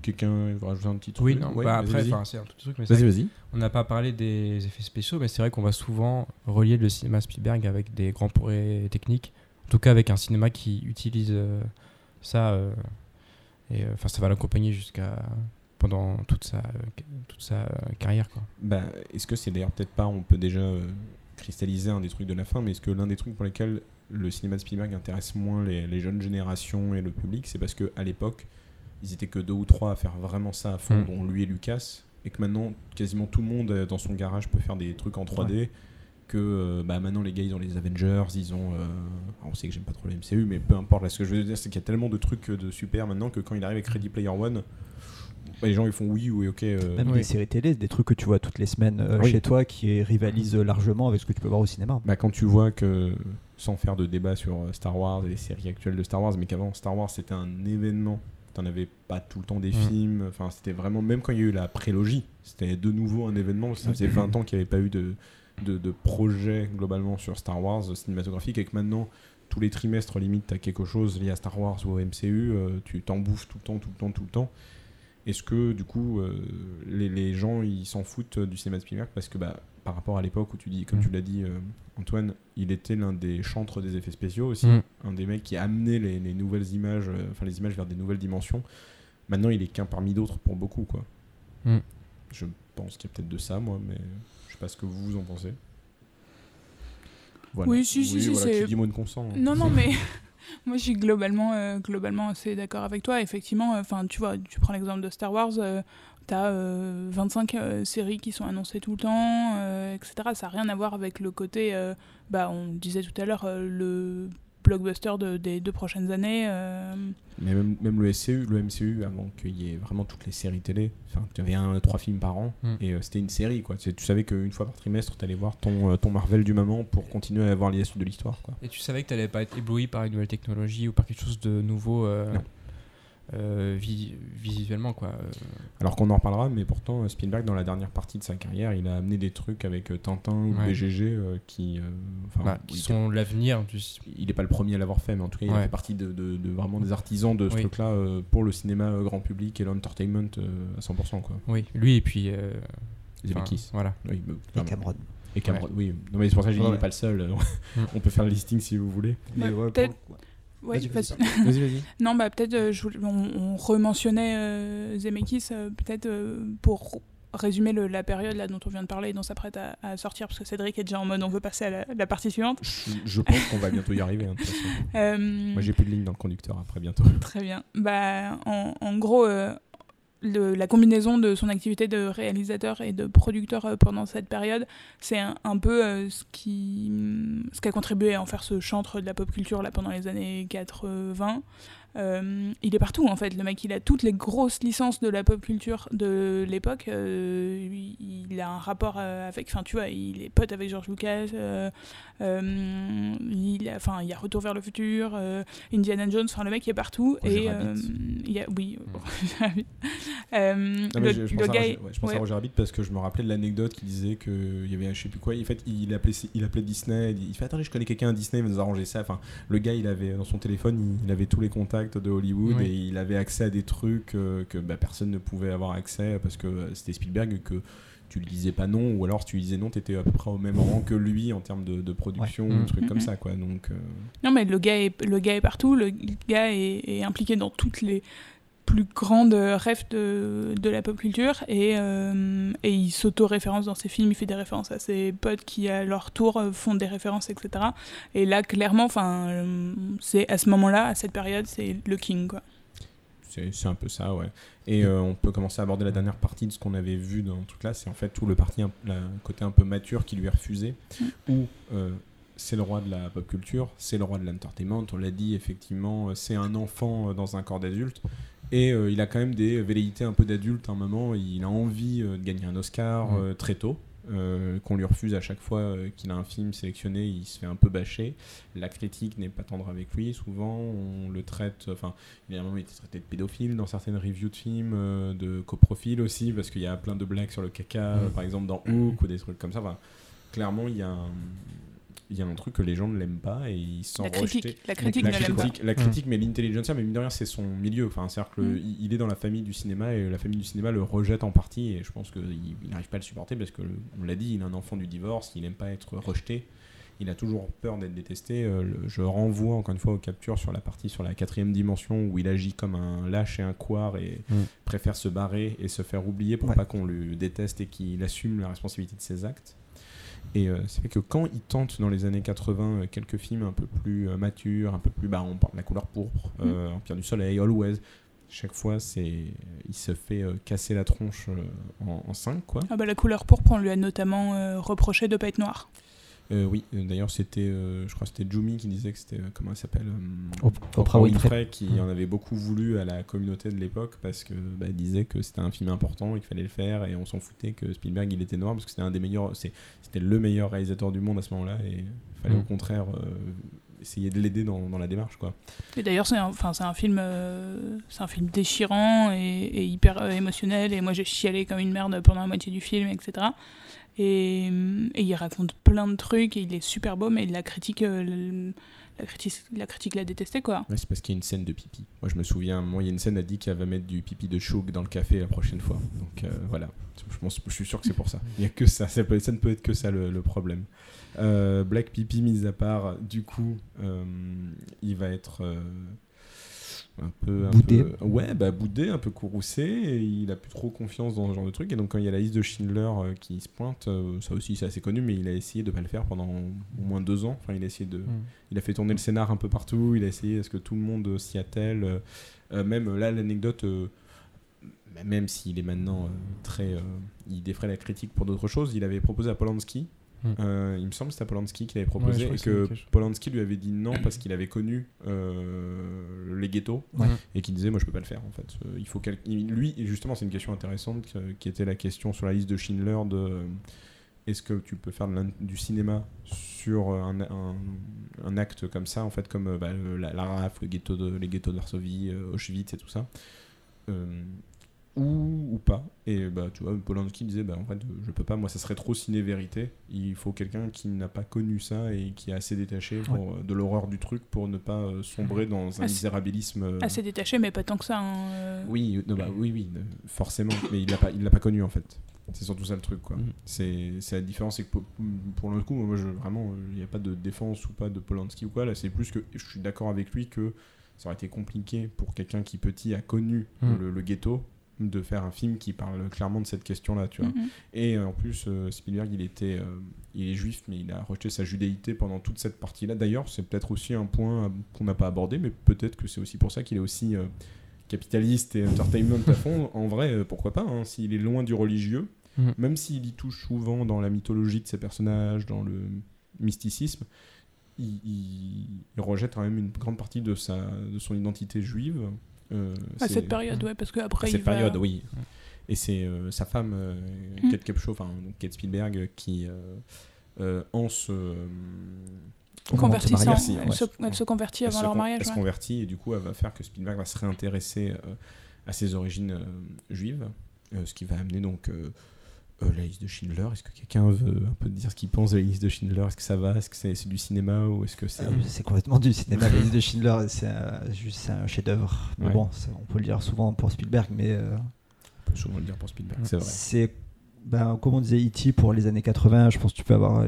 quelqu'un veut rajouter un petit truc Oui, non, Ouais, bah après, c'est un tout petit truc, mais Vas-y, vas-y. On n'a pas parlé des effets spéciaux, mais c'est vrai qu'on va souvent relier le cinéma Spielberg avec des grands progrès techniques. En tout cas, avec un cinéma qui utilise euh, ça. euh, et euh, enfin, ça va l'accompagner jusqu'à pendant toute sa, toute sa carrière. Quoi. Bah, est-ce que c'est d'ailleurs peut-être pas, on peut déjà cristalliser un des trucs de la fin, mais est-ce que l'un des trucs pour lesquels le cinéma de Spielberg intéresse moins les, les jeunes générations et le public, c'est parce qu'à l'époque, ils étaient que deux ou trois à faire vraiment ça à fond, Mm. dont lui et Lucas, et que maintenant, quasiment tout le monde euh, dans son garage peut faire des trucs en 3D. Que euh, bah, maintenant, les gars, ils ont les Avengers, ils ont. euh, on sait que j'aime pas trop le MCU, mais peu importe. Là, ce que je veux dire, c'est qu'il y a tellement de trucs de super maintenant que quand il arrive avec Ready Player One, bah, les gens ils font oui, oui, ok. euh, Même oui. des séries télé, des trucs que tu vois toutes les semaines euh, Oui. chez toi qui rivalisent largement avec ce que tu peux voir au cinéma. Bah, quand tu vois que, sans faire de débat sur Star Wars et les séries actuelles de Star Wars, mais qu'avant Star Wars c'était un événement, t'en avais pas tout le temps des Mm. films, enfin c'était vraiment, même quand il y a eu la prélogie, c'était de nouveau un événement, ça faisait 20 ans qu'il n'y avait pas eu de, de, de projet globalement sur Star Wars cinématographique, et que maintenant, tous les trimestres limite, t'as quelque chose lié à Star Wars ou au MCU, euh, tu t'en bouffes tout le temps, tout le temps, tout le temps. Est-ce que du coup euh, les, les gens ils s'en foutent du cinéma de Spielberg parce que bah, par rapport à l'époque où tu dis, comme Mm. tu l'as dit euh, Antoine, il était l'un des chantres des effets spéciaux aussi, Mm. un des mecs qui a amené les, les nouvelles images, euh, enfin les images vers des nouvelles dimensions. Maintenant il est qu'un parmi d'autres pour beaucoup quoi. Mm. Je pense qu'il y a peut-être de ça moi, mais je sais pas ce que vous en pensez. Voilà. Oui, si, si, si, voilà, mot de consent. hein. Non, non, mais moi je suis globalement, euh, globalement assez d'accord avec toi. Effectivement, enfin, tu vois, tu prends l'exemple de Star Wars, euh, t'as euh, 25 euh, séries qui sont annoncées tout le temps, euh, etc. Ça n'a rien à voir avec le côté, euh, bah, on disait tout à l'heure, euh, le blockbuster de- des deux prochaines années. euh, Mais même, même le SCU, le MCU, avant qu'il y ait vraiment toutes les séries télé, tu avais un, trois films par an, Mm. et euh, c'était une série, quoi. Tu tu savais qu'une fois par trimestre, tu allais voir ton, euh, ton Marvel du moment pour continuer à voir les suites de l'histoire. Et tu savais que tu n'allais pas être ébloui par une nouvelle technologie ou par quelque chose de nouveau euh, Non. Euh, vi- visuellement. Quoi. Alors qu'on en reparlera, mais pourtant, Spielberg, dans la dernière partie de sa carrière, il a amené des trucs avec euh, Tintin ou Ouais. BGG euh, qui. euh, bah, qui sont l'avenir du. il n'est pas le premier à l'avoir fait, mais en tout cas, il Ouais. fait partie de, de- de vraiment des artisans de ce Oui. truc-là euh, pour le cinéma euh, grand public et l'entertainment euh, à 100%. Quoi. Oui, lui et puis. euh, Zemeckis. Voilà. Oui, mais- Et. Cameron. Et Cameron, Ouais. oui. Non, mais c'est pour ça que j'ai dit, Ouais, il n'est pas le seul. Mm. On peut faire le listing si vous voulez. Mais peut-être- ouais, Vas-y, vas-y, vas-y. Vas-y, vas-y. Non, bah peut-être euh, on, on rementionnait euh, Zemeckis, euh, peut-être euh, pour résumer le- la période là dont on vient de parler et dont s'apprête à, à sortir, parce que Cédric est déjà en mode on veut passer à la, la partie suivante. Je, je pense qu'on va bientôt y arriver. hein, de toute façon. Euh, Moi, j'ai plus de ligne dans le conducteur après bientôt. Très bien. Bah, en, en gros, euh, la combinaison de son activité de réalisateur et de producteur euh, pendant cette période, c'est un, un peu euh, ce qui ce qui a contribué à en faire ce chantre de la pop culture là pendant les années 80. Euh, il est partout en fait. Le mec, il a toutes les grosses licences de la pop culture de l'époque. Euh, il, a un rapport euh, avec, enfin tu vois, il est pote avec George Lucas. euh, il, a- enfin, il y a Retour vers le futur, Indiana Jones. Enfin, le mec il est partout. Roger et il y a, oui. Non, le, je, je pense, à Roger, ouais, je pense à ouais. Roger Rabbit parce que je me rappelais de l'anecdote qui disait qu'il y avait un je sais plus quoi. En fait, il appelait, il appelait Disney. Il, fait Attendez, je connais quelqu'un à Disney, il va nous arranger ça. Enfin, le gars, il avait dans son téléphone, il, il avait tous les contacts de Hollywood Oui. et il avait accès à des trucs euh, que bah, personne ne pouvait avoir accès parce que euh, c'était Spielberg et que tu lui disais pas non ou alors si tu lui disais non, tu étais à peu près au même rang que lui en termes de, de production Ouais. ou Mm. trucs comme Mhm. ça. quoi. Donc, euh, Non, mais le gars est, le gars est partout. Le gars est, est impliqué dans toutes les plus grandes rêves de, de la pop culture et, euh, et il s'auto-référence dans ses films. Il fait des références à ses potes qui, à leur tour, euh, font des références, etc. Et là, clairement, enfin, euh, c'est à ce moment-là, à cette période, c'est le king, quoi. C'est c'est un peu ça, ouais. Et euh, on peut commencer à aborder la dernière partie de ce qu'on avait vu dans truc là. C'est en fait tout le parti, la- côté un peu mature qui lui est refusé, où euh, c'est le roi de la pop culture, c'est le roi de l'entertainment. On l'a dit, effectivement, euh, c'est un enfant euh, dans un corps d'adulte. Et euh, il a quand même des velléités un peu d'adulte à un moment. Il a envie euh, de gagner un Oscar euh, très tôt. euh, qu'on lui refuse à chaque fois euh, qu'il a un film sélectionné, il se fait un peu bâcher. La critique n'est pas tendre avec lui. Souvent, on le traite. Enfin, il y a un moment, il était traité de pédophile dans certaines reviews de films, de coprofile aussi, parce qu'il y a plein de blagues sur le caca, euh, par exemple dans Hook ou des trucs comme ça. Enfin, clairement, il y a un, il y a un truc que les gens ne l'aiment pas et ils se La sentent critique. rejetés. La critique la ne l'aime pas. critique, la critique mais l'intelligentsia, mais mine de rien, c'est son milieu. Enfin, c'est-à-dire Mm. qu'il il est dans la famille du cinéma et la famille du cinéma le rejette en partie et je pense qu'il n'arrive pas à le supporter parce que, on l'a dit, il est un enfant du divorce, il n'aime pas être rejeté. Il a toujours peur d'être détesté. Euh, je renvoie encore une fois aux captures sur la partie sur la quatrième dimension où il agit comme un lâche et un couard et Mm. préfère se barrer et se faire oublier pour Ouais. pas qu'on le déteste et qu'il assume la responsabilité de ses actes. Et euh, c'est fait que quand il tente dans les années 80 euh, quelques films un peu plus euh, matures, un peu plus, bah, on parle de la couleur pourpre, euh, Empire du Soleil, Always, chaque fois c'est, il se fait casser la tronche en, en cinq quoi. Ah bah, la couleur pourpre, on lui a notamment reproché de pas être noir. Euh, oui, euh, d'ailleurs c'était, euh, je crois que c'était Jumi qui disait que c'était, euh, comment elle s'appelle euh, Op- Oprah Winfrey. qui Mm. en avait beaucoup voulu à la communauté de l'époque parce que bah, elle disait que c'était un film important et qu'il fallait le faire et on s'en foutait que Spielberg il était noir parce que c'était un des meilleurs, c'est- c'était le meilleur réalisateur du monde à ce moment-là et il fallait Mm. au contraire euh, essayer de l'aider dans, dans la démarche quoi. Et d'ailleurs, c'est un, enfin, c'est un film, euh, c'est un film déchirant et, et hyper euh, émotionnel. Et moi, j'ai chialé comme une merde pendant la moitié du film, etc. Et, et il raconte plein de trucs et il est super beau, mais la critique, euh, la critique, la critique l'a détesté quoi. C'est parce qu'il y a une scène de pipi. Moi, je me souviens, moi, il y a une scène, elle dit qu'elle va mettre du pipi de chouk dans le café la prochaine fois. Donc euh, voilà, je, suis sûr que c'est pour ça. Il n'y a que ça, ça, ne peut être que ça le, problème. Euh, Black Pipi, mis à part, du coup, euh, il va être euh, un peu. un Boudé. peu- ouais, bah boudé, un peu courroucé, et il a plus trop confiance dans ce genre de truc. Et donc, quand il y a la liste de Schindler euh, qui se pointe, euh, ça aussi, c'est assez connu, mais il a essayé de pas le faire pendant au moins deux ans. Enfin, il a essayé de. Il a fait tourner le scénar un peu partout, il a essayé est-ce que tout le monde s'y attelle. euh, même là, l'anecdote, même s'il est maintenant euh, très. euh, il défraie la critique pour d'autres choses, il avait proposé à Polanski. Mm. euh, il me semble que c'était à Polanski qu'il avait Ouais, proposé crois et que que. Polanski lui avait dit non parce qu'il avait connu euh, les ghettos Ouais. et qu'il disait moi je peux pas le faire en fait Euh, il faut quel- lui justement c'est une question intéressante qui était la question sur la liste de Schindler de est-ce que tu peux faire du cinéma sur un, un- un acte comme ça, en fait, comme bah, la, la RAF, le ghetto de, les ghettos de Varsovie, Auschwitz et tout ça, euh, ou, ou pas Et bah, tu vois, Polanski disait, bah, en fait, je peux pas, moi, ça serait trop ciné-vérité. Il faut quelqu'un qui n'a pas connu ça et qui est assez détaché pour, euh, de l'horreur du truc pour ne pas euh, sombrer dans un Assez- misérabilisme. euh, Assez détaché, mais pas tant que ça. hein, euh. oui, euh, non, bah, oui, oui, euh, forcément, mais il l'a pas, il l'a pas connu en fait. C'est surtout ça le truc, quoi. Mhm. C'est, c'est la différence, c'est que pour, pour le coup, moi, je, vraiment, euh, il n'y a pas de défense ou pas de Polanski ou quoi. Là, c'est plus que je suis d'accord avec lui que ça aurait été compliqué pour quelqu'un qui petit a connu le, le ghetto de faire un film qui parle clairement de cette question-là, tu vois. Mhm. Et euh, en plus, euh, Spielberg, il était, euh, il est juif, mais il a rejeté sa judéité pendant toute cette partie-là. D'ailleurs, c'est peut-être aussi un point qu'on n'a pas abordé, mais peut-être que c'est aussi pour ça qu'il est aussi euh, capitaliste et entertainment à fond. En vrai, euh, pourquoi pas hein, S'il est loin du religieux, Mhm. même s'il y touche souvent dans la mythologie de ses personnages, dans le mysticisme, il, il- il rejette quand même une grande partie de, sa, de son identité juive. Euh, À cette période, ouais, parce qu'après, à il cette va- période, oui. Et c'est euh, sa femme, euh, Mm. Kate Capshaw, enfin Kate Spielberg, euh, qui, euh, euh, en se euh, Convertissant, elle, ouais. se, elle se convertit elle avant se leur mariage. Elle se ouais. convertit et du coup, elle va faire que Spielberg va se réintéresser euh, à ses origines euh, juives, euh, ce qui va amener donc euh, euh, la liste de Schindler. Est-ce que quelqu'un veut un peu dire ce qu'il pense de la liste de Schindler? Est-ce que ça va? Est-ce que c'est du cinéma ou est-ce que c'est Ah, C'est complètement du cinéma. La liste de Schindler, c'est un, juste un chef-d'œuvre. Ouais. bon, ça, on peut le dire souvent pour Spielberg, mais euh, On peut souvent le dire pour Spielberg, c'est vrai. c'est, ben, comme on disait, E.T. pour les années 80. Je pense que tu peux avoir.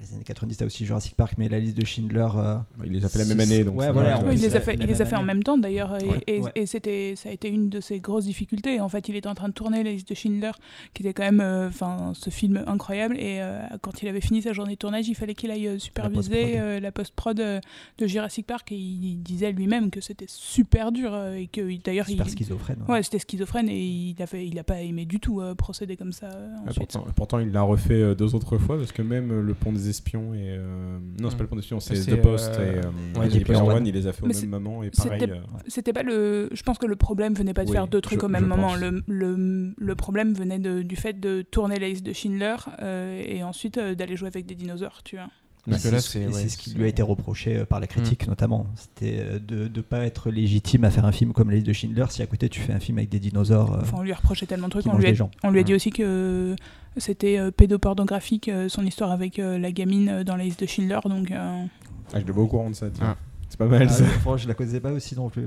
Les années 90, t'as aussi Jurassic Park, mais la liste de Schindler. euh, Il les a fait la même année, donc ouais, voilà, ouais. Il les a fait, il les a fait en même temps d'ailleurs, et, Ouais. et, Ouais. et c'était, ça a été une de ses grosses difficultés. En fait, il était en train de tourner la liste de Schindler, qui était quand même, euh, enfin, ce film incroyable. Et euh, quand il avait fini sa journée de tournage, il fallait qu'il aille superviser post-prod. euh, la post-prod de Jurassic Park, et il disait lui-même que c'était super dur et que d'ailleurs, Super il, schizophrène. ouais, c'était schizophrène et il a fait, il a pas aimé du tout euh, procéder comme ça euh, Ah, ensuite. pourtant, pourtant, il l'a refait deux autres fois parce que même le pont des espions et euh, non c'est pas le pont des espions c'est C'est, The Post euh, et, euh, ouais, et The Player. One il les a fait au Mais même c'est- moment et c'était- pareil euh, C'était pas le. Je pense que le problème venait pas de Oui, faire deux trucs je- au même moment. Le, le, le problème venait de- du fait de tourner la liste de Schindler euh, et ensuite euh, d'aller jouer avec des dinosaures, tu vois. Parce que c'est là, ce- c'est- et ouais, c'est ce qui lui a été reproché par la critique notamment. C'était de ne pas être légitime à faire un film comme La liste de Schindler si à côté tu fais un film avec des dinosaures. Enfin, on lui a reproché tellement de trucs. On lui, a, des gens. on lui a dit aussi que c'était euh, pédopornographique, euh, son histoire avec euh, la gamine euh, dans la liste de Schindler. Donc, euh, ah je pas au courant de ça tiens. Ah. c'est pas mal Ah, ça franchement, je la connaissais pas aussi non plus.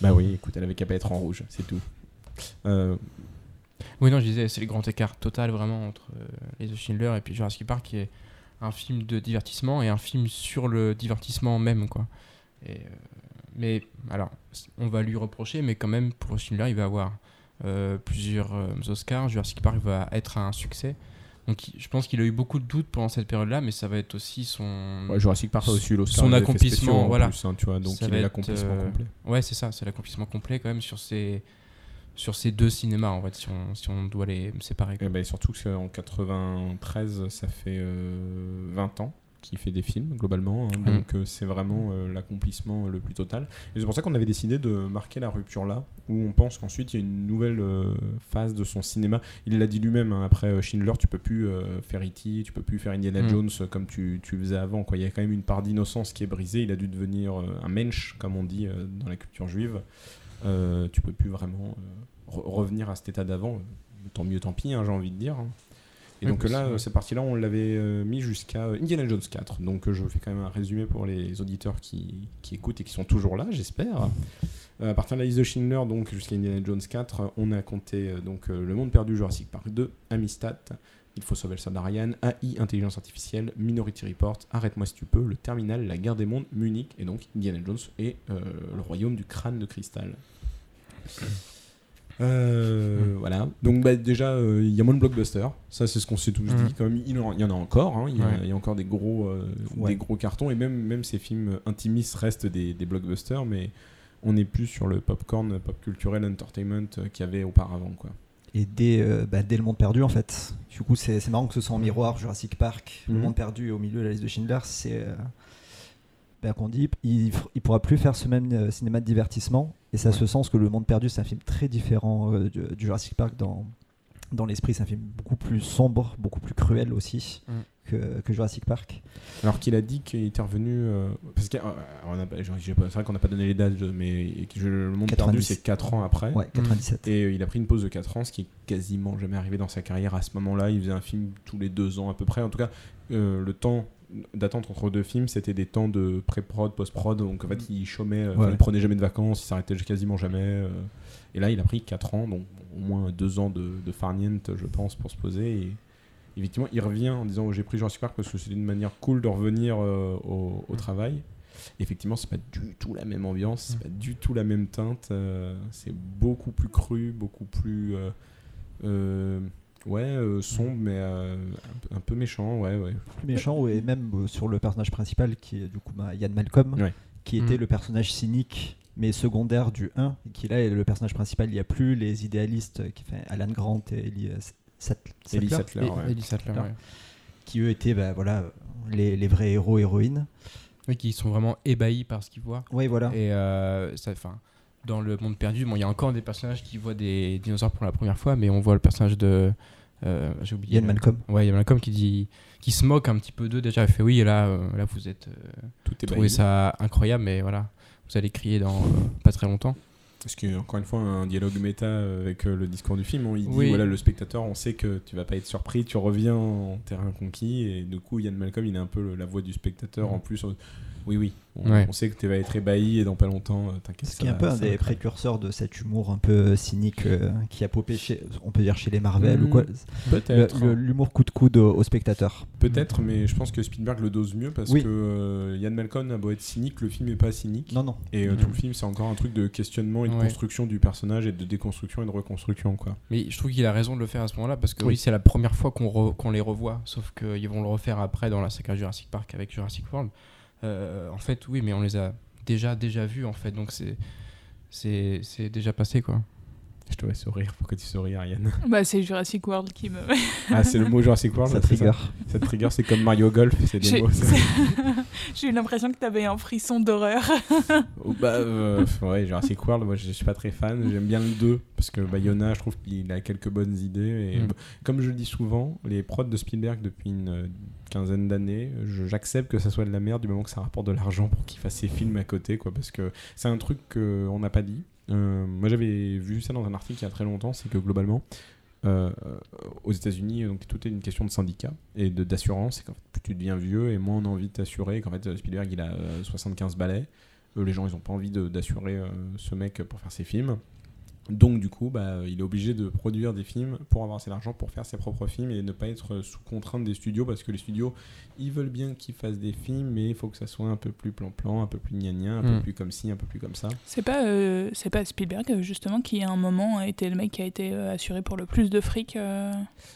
bah oui écoute elle avait qu'à pas être en rouge c'est tout Euh, Oui, non, je disais, c'est le grand écart total vraiment entre euh, les The Schindler et puis Jurassic Park, qui est un film de divertissement et un film sur le divertissement même, quoi. Et, euh, mais alors, on va lui reprocher, mais quand même, pour Schindler, il va avoir euh, plusieurs euh, Oscars. Jurassic Park va être un succès. Donc, je pense qu'il a eu beaucoup de doutes pendant cette période-là, mais ça va être aussi son. ouais, Jurassic Park a aussi son accomplissement, voilà. plus, hein, tu vois donc Ça il l'accomplissement euh, complet Ouais, c'est ça, c'est l'accomplissement complet quand même sur ces, sur ces deux cinémas, en fait, si on, si on doit les séparer. Et ben, surtout qu'en 93, ça fait euh, 20 ans qu'il fait des films, globalement. hein. Mhm. donc, euh, c'est vraiment euh, l'accomplissement euh, le plus total. Et c'est pour ça qu'on avait décidé de marquer la rupture là, où on pense qu'ensuite, il y a une nouvelle phase de son cinéma. Il l'a dit lui-même, hein, après Schindler, tu peux plus faire E.T., tu peux plus faire Indiana Mhm. Jones comme tu, tu faisais avant. Quoi. Il y a quand même une part d'innocence qui est brisée. Il a dû devenir un mensch, comme on dit dans la culture juive. Tu peux plus vraiment re- revenir à cet état d'avant. tant mieux, tant pis, hein, j'ai envie de dire. Et Oui, donc là, euh, cette partie-là, on l'avait euh, mis jusqu'à euh, Indiana Jones 4. Donc je fais quand même un résumé pour les auditeurs qui, qui écoutent et qui sont toujours là, j'espère. Euh, à partir de la liste de Schindler, donc jusqu'à Indiana Jones 4, euh, on a compté donc Le Monde Perdu, Jurassic Park 2, Amistad, Il faut sauver le soldat Ryan, AI, Intelligence Artificielle, Minority Report, Arrête-moi si tu peux, Le Terminal, La Guerre des Mondes, Munich, et donc Indiana Jones et euh, Le Royaume du Crâne de Cristal. Euh, Voilà. Donc bah, déjà, euh, il y a moins de blockbusters. Ça, c'est ce qu'on s'est tous Mhm. dit. Quand même, il, y en a encore. hein. Il, y a, Ouais. il y a encore des gros, euh, Ouais. des gros cartons. Et même, même ces films intimistes restent des, des blockbusters. Mais on n'est plus sur le popcorn, pop culturel entertainment qu'il y avait auparavant. Quoi. Et dès, bah, dès le monde perdu, en fait. Du coup, c'est marrant que ce soit en miroir, Jurassic Park, le Mhm. monde perdu au milieu la liste de Schindler. C'est. bah, qu'on dit, il, il pourra plus faire ce même cinéma de divertissement. Et ça se sent que le monde perdu, c'est un film très différent euh, du, du Jurassic Park dans, dans l'esprit. C'est un film beaucoup plus sombre, beaucoup plus cruel aussi Mm. que, que Jurassic Park. Alors qu'il a dit qu'il était revenu. euh, parce que, euh, c'est vrai qu'on n'a pas donné les dates, mais je- le monde perdu, 90. c'est 4 ans après. Ouais, 97. Et euh, il a pris une pause de 4 ans, ce qui est quasiment jamais arrivé dans sa carrière à ce moment-là. Il faisait un film tous les 2 ans à peu près. En tout cas, euh, le temps d'attente entre deux films, c'était des temps de pré-prod, post-prod. Donc en fait, il chômait, euh, Ouais. il prenait jamais de vacances, il s'arrêtait quasiment jamais. euh. et là, il a pris 4 ans, donc au moins 2 ans de, de farniente, je pense, pour se poser. Et effectivement, il revient en disant J'ai pris Jurassic Park parce que c'était une manière cool de revenir euh, au, au travail. Effectivement, c'est pas du tout la même ambiance, c'est pas du tout la même teinte. euh, c'est beaucoup plus cru, beaucoup plus. euh, ouais, euh, sombre, mais euh, un, peu- un peu méchant, ouais, ouais. plus méchant et même euh, sur le personnage principal qui est du coup bah, Ian Malcolm Ouais. qui était Mm. le personnage cynique mais secondaire du 1 et qui là est le personnage principal il n'y a plus les idéalistes qui fait Alan Grant et Ellie euh, Sat- Ellie Sattler, Sattler, Et- ouais. Ellie Sattler, Sattler. ouais. qui eux étaient bah, voilà les, les vrais héros héroïnes Oui, qui sont vraiment ébahis par ce qu'ils voient. oui voilà Et euh, ça, enfin, dans le monde perdu, bon, il y a encore des personnages qui voient des dinosaures pour la première fois, mais on voit le personnage de. euh, J'ai oublié. Ian Malcolm Ouais, Ian Malcolm qui dit, qui se moque un petit peu d'eux déjà. Il fait oui, et là, euh, là, vous êtes. euh, Tout est trouvez ça incroyable, mais voilà, vous allez crier dans euh, pas très longtemps. Parce que, encore une fois, un dialogue méta avec euh, le discours du film, on- il dit Oui. voilà, le spectateur, on sait que tu vas pas être surpris, tu reviens en terrain conquis, et du coup, Ian Malcolm, il est un peu le- la voix du spectateur en plus. oui, oui, on, Ouais. on sait que tu vas être ébahi et dans pas longtemps, euh, t'inquiète. ce qui est un peu un des précurseurs de cet humour un peu cynique euh, qui a popé chez on peut dire chez les Marvel ou quoi Peut-être. L'humour coup de coude au, au spectateur Peut-être, mais je pense que Spielberg le dose mieux parce Oui. que euh, Ian Malcolm a beau être cynique, le film est pas cynique. non non Et euh, tout le film, c'est encore un truc de questionnement et de Ouais. construction du personnage et de déconstruction et de reconstruction, quoi. Mais je trouve qu'il a raison de le faire à ce moment-là parce que Oui. oui, c'est la première fois qu'on re- qu'on les revoit, sauf qu'ils vont le refaire après dans la saga Jurassic Park avec Jurassic World. Euh, en fait, oui, mais on les a déjà déjà vus en fait, donc c'est c'est c'est déjà passé quoi. Je te vois sourire. Pourquoi tu souris, Ariane Bah, c'est Jurassic World qui me. Ah, c'est le mot Jurassic World ça trigger Ça trigger, c'est comme Mario Golf, c'est des J'ai mots. ça. j'ai eu l'impression que t'avais un frisson d'horreur. Oh, bah, euh, ouais, Jurassic World, moi je suis pas très fan. J'aime bien le 2 parce que Bayona, je trouve qu'il a quelques bonnes idées. Et Mm. bah, comme je le dis souvent, les prods de Spielberg depuis une euh, quinzaine d'années, j'accepte que ça soit de la merde du moment que ça rapporte de l'argent pour qu'il fasse ses films à côté, quoi. Parce que c'est un truc qu'on n'a pas dit. Euh, moi j'avais vu ça dans un article il y a très longtemps, c'est que globalement. euh, aux États-Unis, donc tout est une question de syndicat et de d'assurance. Et qu'en fait, plus tu deviens vieux et moins on a envie de t'assurer. Qu'en fait, Spielberg il a euh, 75 balais. Euh, les gens ils ont pas envie d'assurer ce mec pour faire ses films. Donc du coup, bah, il est obligé de produire des films pour avoir assez d'argent pour faire ses propres films et ne pas être sous contrainte des studios parce que les studios, ils veulent bien qu'il fasse des films, mais il faut que ça soit un peu plus plan-plan, un peu plus gna un peu Mm. plus comme ci, un peu plus comme ça. C'est pas, euh, c'est pas Spielberg, euh, justement, qui à un moment a été le mec qui a été euh, assuré pour le plus de fric. euh,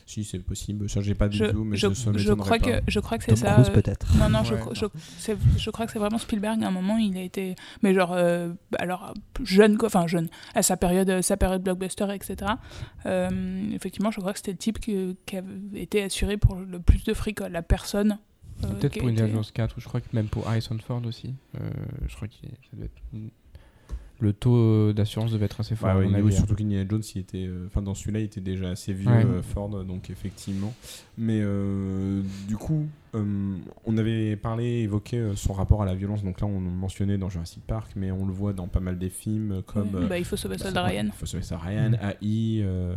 Si c'est possible, ça j'ai pas du Je, tout, mais je, je m'étonnerait crois pas. que, je crois que c'est Tom ça. Cruise euh, peut-être Non, non, je, Ouais, cro- non. je, c'est- je crois que c'est vraiment Spielberg. À un moment, il a été, mais genre, euh, alors jeune, quoi, enfin jeune, à sa période, euh, sa période blockbuster, etc. Euh, effectivement, je crois que c'était le type qui avait été assuré pour le plus de fric, la personne. euh, Peut-être pour Indiana été- Jones 4 ou je crois que même pour Harrison Ford aussi. Je crois que ça doit être une- le taux d'assurance devait être assez fort. À ouais, avis, hein. surtout qu'Indiana Jones, il était, euh, enfin dans celui-là, il était déjà assez vieux, Ouais. euh, Ford, donc effectivement. Mais euh, du coup, euh, on avait parlé, évoqué euh, son rapport à la violence. Donc là, on le mentionnait dans Jurassic Park, mais on le voit dans pas mal des films comme. Ouais, euh, bah, il faut sauver Soldat ouais, Ryan. Il faut sauver ça Ryan, Mm. AI, euh,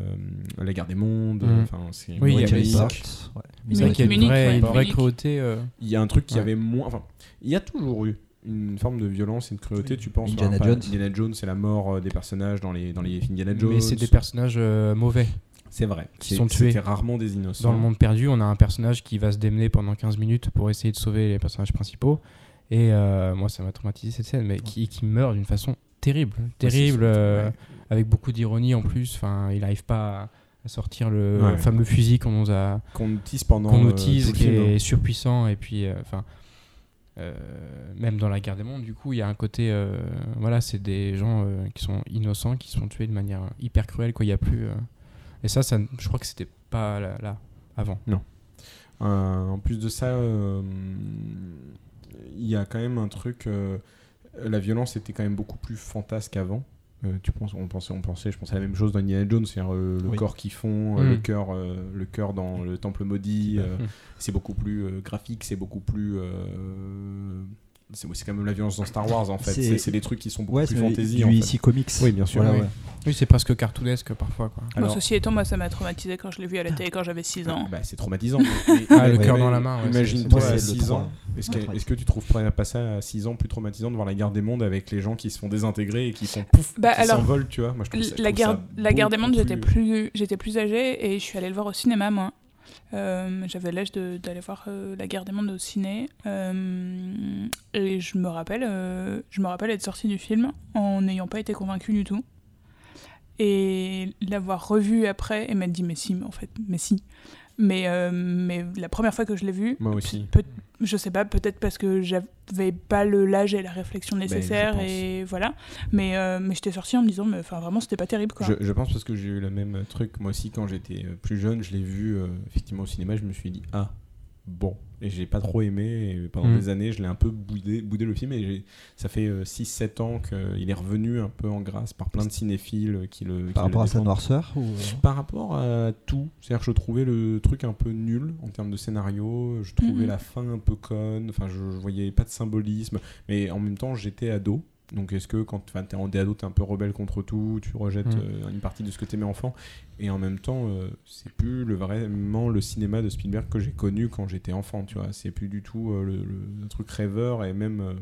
La Guerre des Mondes. Mm. Enfin, c'est Oui, il y Munich. avait une Munich, vraie, une cruauté. Il y a un truc qui avait moins. Enfin, il y a toujours eu une forme de violence et de cruauté. Tu penses Indiana Jones. Indiana Jones, c'est la mort euh, des personnages dans les dans les Indiana Jones. Mais c'est des personnages euh, mauvais. C'est vrai. qui C'est- sont tués. C'était rarement des innocents. Dans le monde perdu, on a un personnage qui va se démener pendant 15 minutes pour essayer de sauver les personnages principaux. Et euh, moi, ça m'a traumatisé cette scène, mais qui, qui meurt d'une façon terrible. Terrible, Ouais, c'est- euh, ouais. avec beaucoup d'ironie en plus. Enfin, il n'arrive pas à, à sortir le Ouais. fameux fusil qu'on nous a qu'on utilise pendant qu'on euh, utilise, tout le qui film, est hein. surpuissant. Et puis, euh, enfin, euh, même dans la guerre des mondes, du coup, il y a un côté, euh, voilà, c'est des gens euh, qui sont innocents, qui sont tués de manière hyper cruelle. Quoi, il y a plus. euh, Et ça, ça, je crois que c'était pas là, là, avant. Euh, en plus de ça, euh, il y a quand même un truc. euh, la violence était quand même beaucoup plus fantasque avant. Euh, tu penses, on pensait, on pensait, je pensais à la même chose dans Indiana Jones, c'est-à-dire euh, le Oui. corps qui fond, euh, Mm. le cœur, euh, le cœur dans le temple maudit. c'est beaucoup plus euh, graphique, c'est beaucoup plus. C'est c'est quand même la violence dans Star Wars en fait. C'est- des trucs qui sont beaucoup Ouais, plus fantasy. du en fait. ici comics. Oui, bien sûr. Voilà, oui. ouais. Oui, c'est presque cartoonesque parfois. Quoi. Bon, Alors- ceci étant, moi, ça m'a traumatisé quand je l'ai vu à la télé quand j'avais 6 ans. Bah, c'est traumatisant. Mais- Ah, le cœur dans la main, ouais, Imagine-toi à c'est le 6 ans. Est-ce que, est-ce que tu trouves pas ça à 6 ans plus traumatisant de voir la guerre des mondes avec les gens qui se font désintégrer et qui sont pouf, Bah, qui s'envolent, tu vois? Moi, je trouve ça- je la guerre, ça la guerre des mondes, j'étais plus, j'étais plus âgée et je suis allée le voir au cinéma, moi. Euh, J'avais l'âge d'aller voir euh, la guerre des mondes au ciné. Euh, et je me rappelle, je me rappelle être sortie du film en n'ayant pas été convaincue du tout. Et l'avoir revu après et m'être dit, mais si, mais en fait, mais si. Mais, mais la première fois que je l'ai vu, Moi aussi. Je sais pas, peut-être parce que j'avais pas le l'âge et la réflexion nécessaire Ben, pense. et voilà. Mais, euh, mais j'étais sortie en me disant, mais enfin vraiment, c'était pas terrible quoi. Je, je pense parce que j'ai eu le même truc. Moi aussi, quand j'étais euh, plus jeune, je l'ai vu euh, effectivement au cinéma. Je me suis dit, ah, bon. Et j'ai pas trop aimé. Et pendant Mm. des années, je l'ai un peu boudé, boudé le film. Et j'ai- ça fait 6-7 ans qu'il est revenu un peu en grâce par plein de cinéphiles qui le. qui Par le rapport à sa noirceur ou... euh, Par rapport à tout, c'est-à-dire que je trouvais le truc un peu nul en termes de scénario, je trouvais Mhm. la fin un peu conne, enfin je, je voyais pas de symbolisme, mais en même temps j'étais ado. Donc est-ce que quand enfin, t'es en ado, t'es un peu rebelle contre tout, tu rejettes Mhm. euh, une partie de ce que t'aimais enfant, et en même temps euh, c'est plus le, vraiment le cinéma de Spielberg que j'ai connu quand j'étais enfant, tu vois, c'est plus du tout euh, le, truc rêveur et même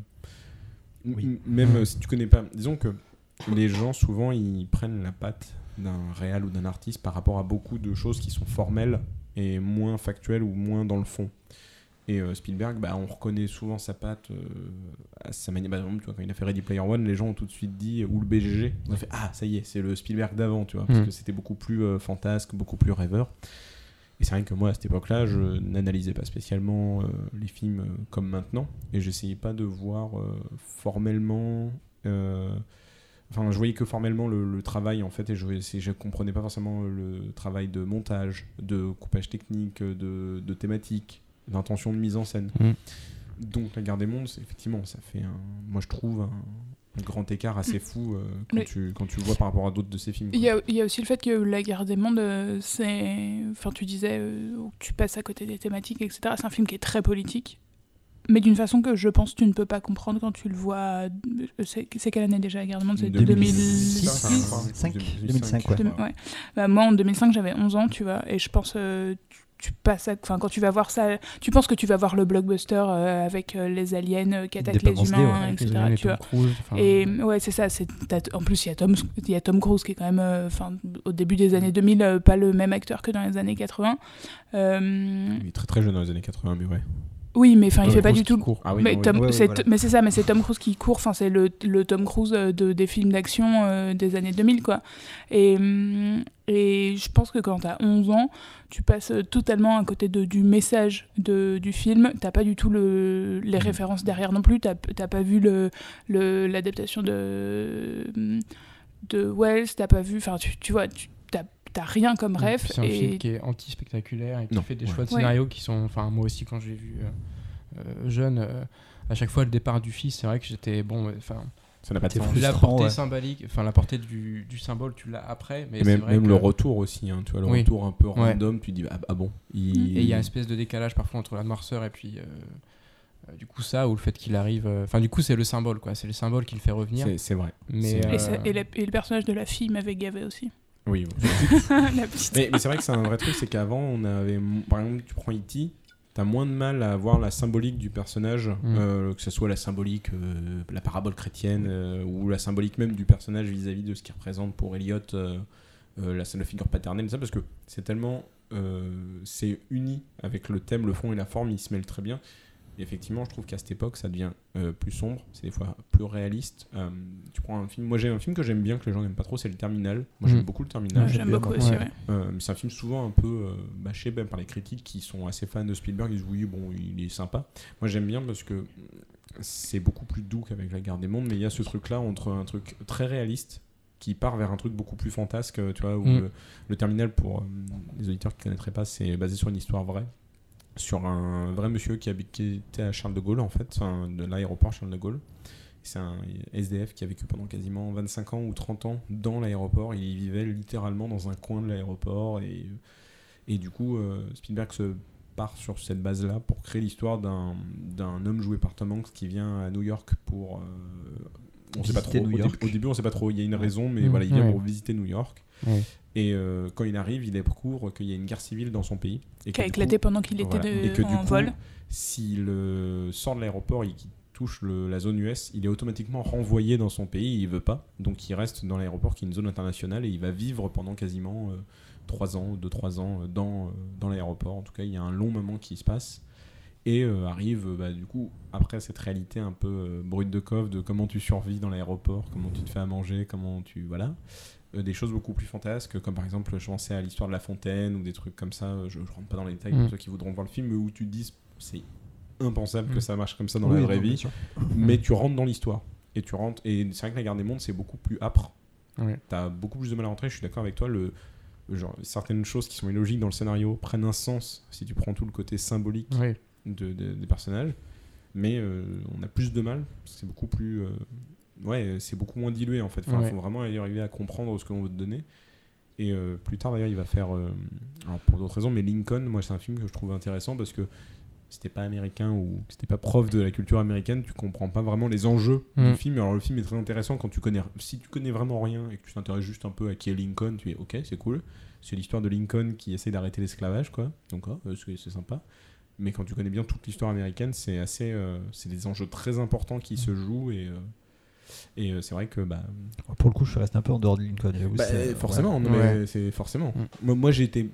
Oui. même euh, si tu connais pas, disons que les gens souvent ils prennent la patte d'un réal ou d'un artiste par rapport à beaucoup de choses qui sont formelles et moins factuelles ou moins dans le fond. Et euh, Spielberg, bah, on reconnaît souvent sa patte euh, à sa manière. Bah, par exemple, tu vois, quand il a fait Ready Player One, les gens ont tout de suite dit ou le BGG. On a fait ah ça y est, c'est le Spielberg d'avant, tu vois, parce Mhm. que c'était beaucoup plus euh, fantasque, beaucoup plus rêveur. Et c'est vrai que moi à cette époque-là, je n'analysais pas spécialement euh, les films euh, comme maintenant, et j'essayais pas de voir euh, formellement. euh, Enfin, je voyais que formellement le, le travail en fait, et je, je comprenais pas forcément le travail de montage, de coupage technique, de, de thématique, d'intention de mise en scène. Mm. Donc, La Guerre des Mondes, c'est- effectivement, ça fait, un, moi je trouve, un, un grand écart assez fou euh, quand, tu, quand tu le vois par rapport à d'autres de ces films. Il y, a, il y a aussi le fait que la guerre des mondes, euh, c'est. Enfin, tu disais, euh, tu passes à côté des thématiques, etc. C'est un film qui est très politique, mais d'une façon que je pense que tu ne peux pas comprendre quand tu le vois. C'est c'est quelle année déjà la guerre des mondes? C'est 2006, 2006 5, 2005, 2005, ouais. Bah, moi, en 2005, j'avais 11 ans, tu vois, et je pense, euh, tu, tu passes, à- enfin, quand tu vas voir ça, tu penses que tu vas voir le blockbuster euh, avec euh, les aliens euh, qui attaquent les humains, ouais, les etc. aliens et tu vois. Cruise, Et ouais, c'est ça. En plus, il y, a Tom, il y a Tom Cruise qui est quand même, euh, enfin, au début des années 2000, euh, pas le même acteur que dans les années 80. Euh, Il est très très jeune dans les années 80, mais ouais. oui, mais enfin, il fait pas du tout. Ah oui, mais, oui. C'est- voilà. mais c'est ça, mais c'est Tom Cruise qui court. Enfin, c'est le, le Tom Cruise de, des films d'action euh, des années 2000, quoi. Et, hum, et je pense que quand t'as 11 ans, tu passes totalement à côté de, du message de, du film. T'as pas du tout le, les références derrière non plus. T'as t'as pas vu le- le- l'adaptation de, de Wells. T'as pas vu. Enfin, tu, tu vois, tu t'as t'as rien comme rêve. C'est un et film qui est anti-spectaculaire et qui Non, fait des ouais. choix de Ouais. scénario qui sont. Enfin, moi aussi, quand je l'ai vu euh, euh, jeune, euh, à chaque fois le départ du fils, c'est vrai que j'étais. Bon, euh, enfin. Ça n'a pas de sens. La portée ouais. symbolique, enfin la portée du, du symbole, tu l'as après, mais même, vrai même que- le retour aussi, hein, tu vois, le Oui. retour un peu Ouais. random, tu dis ah, ah bon. Il... Et il y a une espèce de décalage parfois entre la noirceur et puis euh, euh, du coup ça ou le fait qu'il arrive. euh, Enfin du coup c'est le symbole quoi, c'est le symbole qui le fait revenir. C'est- vrai. Mais euh, Et, ça- et la- et le personnage de la fille m'avait gavé aussi. Oui. mais mais c'est vrai que c'est un vrai truc, c'est qu'avant, on avait. Par exemple, tu prends E.T., t'as moins de mal à voir la symbolique du personnage, euh, que ce soit la symbolique, euh, la parabole chrétienne, euh, ou la symbolique même du personnage vis-à-vis de ce qu'il représente pour Elliot, la, la figure paternelle, ça, parce que c'est tellement. c'est uni avec le thème, le fond et la forme, ils se mêlent très bien. Et effectivement, je trouve qu'à cette époque, ça devient euh, plus sombre, c'est des fois plus réaliste. Euh, tu prends un film, moi j'ai un film que j'aime bien, que les gens n'aiment pas trop, c'est Le Terminal. Moi j'aime Mm. beaucoup Le Terminal. Ouais, j'aime beaucoup aussi, ouais. Euh, c'est un film souvent un peu bâché même par les critiques qui sont assez fans de Spielberg. Ils disent oui, bon, il est sympa. Moi j'aime bien parce que c'est beaucoup plus doux qu'avec La Guerre des Mondes, mais il y a ce truc-là entre un truc très réaliste qui part vers un truc beaucoup plus fantasque, tu vois, où Mm. le, le Terminal, pour euh, les auditeurs qui ne connaîtraient pas, c'est basé sur une histoire vraie sur un vrai monsieur qui, habite, qui était à Charles de Gaulle en fait, enfin, de l'aéroport Charles de Gaulle. C'est un SDF qui a vécu pendant quasiment 25 ans ou 30 ans dans l'aéroport. Il vivait littéralement dans un coin de l'aéroport et, et du coup euh, Spielberg se part sur cette base-là pour créer l'histoire d'un homme joué par Tom Hanks qui vient à New York pour... euh, on sait pas trop. New Au, York. dé- au début, on sait pas trop. Il y a une raison, mais Mm. voilà, il vient Ouais. pour visiter New York. Ouais. Et euh, quand il arrive, il découvre qu'il y a une guerre civile dans son pays. Et Qui a que du éclaté coup- pendant qu'il était voilà. de- Et que du en coup, vol. S'il euh, sort de l'aéroport et qu'il touche le- la zone US, il est automatiquement renvoyé dans son pays. Il veut pas. Donc il reste dans l'aéroport qui est une zone internationale et il va vivre pendant quasiment 3 ans, 2-3 ans euh, dans, euh, dans l'aéroport. En tout cas, il y a un long moment qui se passe. Et euh, arrive, euh, bah, du coup, après cette réalité un peu euh, brute de coffre de comment tu survis dans l'aéroport, comment tu te fais à manger, comment tu. Voilà. Euh, des choses beaucoup plus fantasques, comme par exemple, je pensais à l'histoire de la fontaine ou des trucs comme ça. euh, Je, je rentre pas dans les détails Mm. pour ceux qui voudront voir le film, mais où tu te dis c'est impensable Mm. que ça marche comme ça dans Oui, la vraie vie. Mais tu rentres dans l'histoire. Et tu rentres. Et c'est vrai que la guerre des mondes, c'est beaucoup plus âpre. Ouais. T'as beaucoup plus de mal à rentrer, je suis d'accord avec toi. Le, le genre, certaines choses qui sont illogiques dans le scénario prennent un sens si tu prends tout le côté symbolique Ouais. de, de- des personnages. Mais euh, on a plus de mal. C'est beaucoup plus. euh, ouais, c'est beaucoup moins dilué en fait. Il Ouais. faut vraiment arriver à comprendre ce que l'on veut te donner. Et euh, plus tard d'ailleurs, il va faire. euh, alors pour d'autres raisons, mais Lincoln, moi c'est un film que je trouve intéressant parce que c'était pas américain ou c'était pas prof de la culture américaine, tu comprends pas vraiment les enjeux Mm. du film. Alors le film est très intéressant quand tu connais. Si tu connais vraiment rien et que tu t'intéresses juste un peu à qui est Lincoln, tu es ok, c'est cool. C'est l'histoire de Lincoln qui essaie d'arrêter l'esclavage, quoi. Donc euh, c'est sympa. Mais quand tu connais bien toute l'histoire américaine, c'est assez, euh, c'est des enjeux très importants qui se jouent et euh, et euh, c'est vrai que bah, Pour le coup, je resté un peu en dehors de Lincoln. bah, c'est- forcément, ouais. non, mais Ouais. c'est forcément. Mm. Moi, j'étais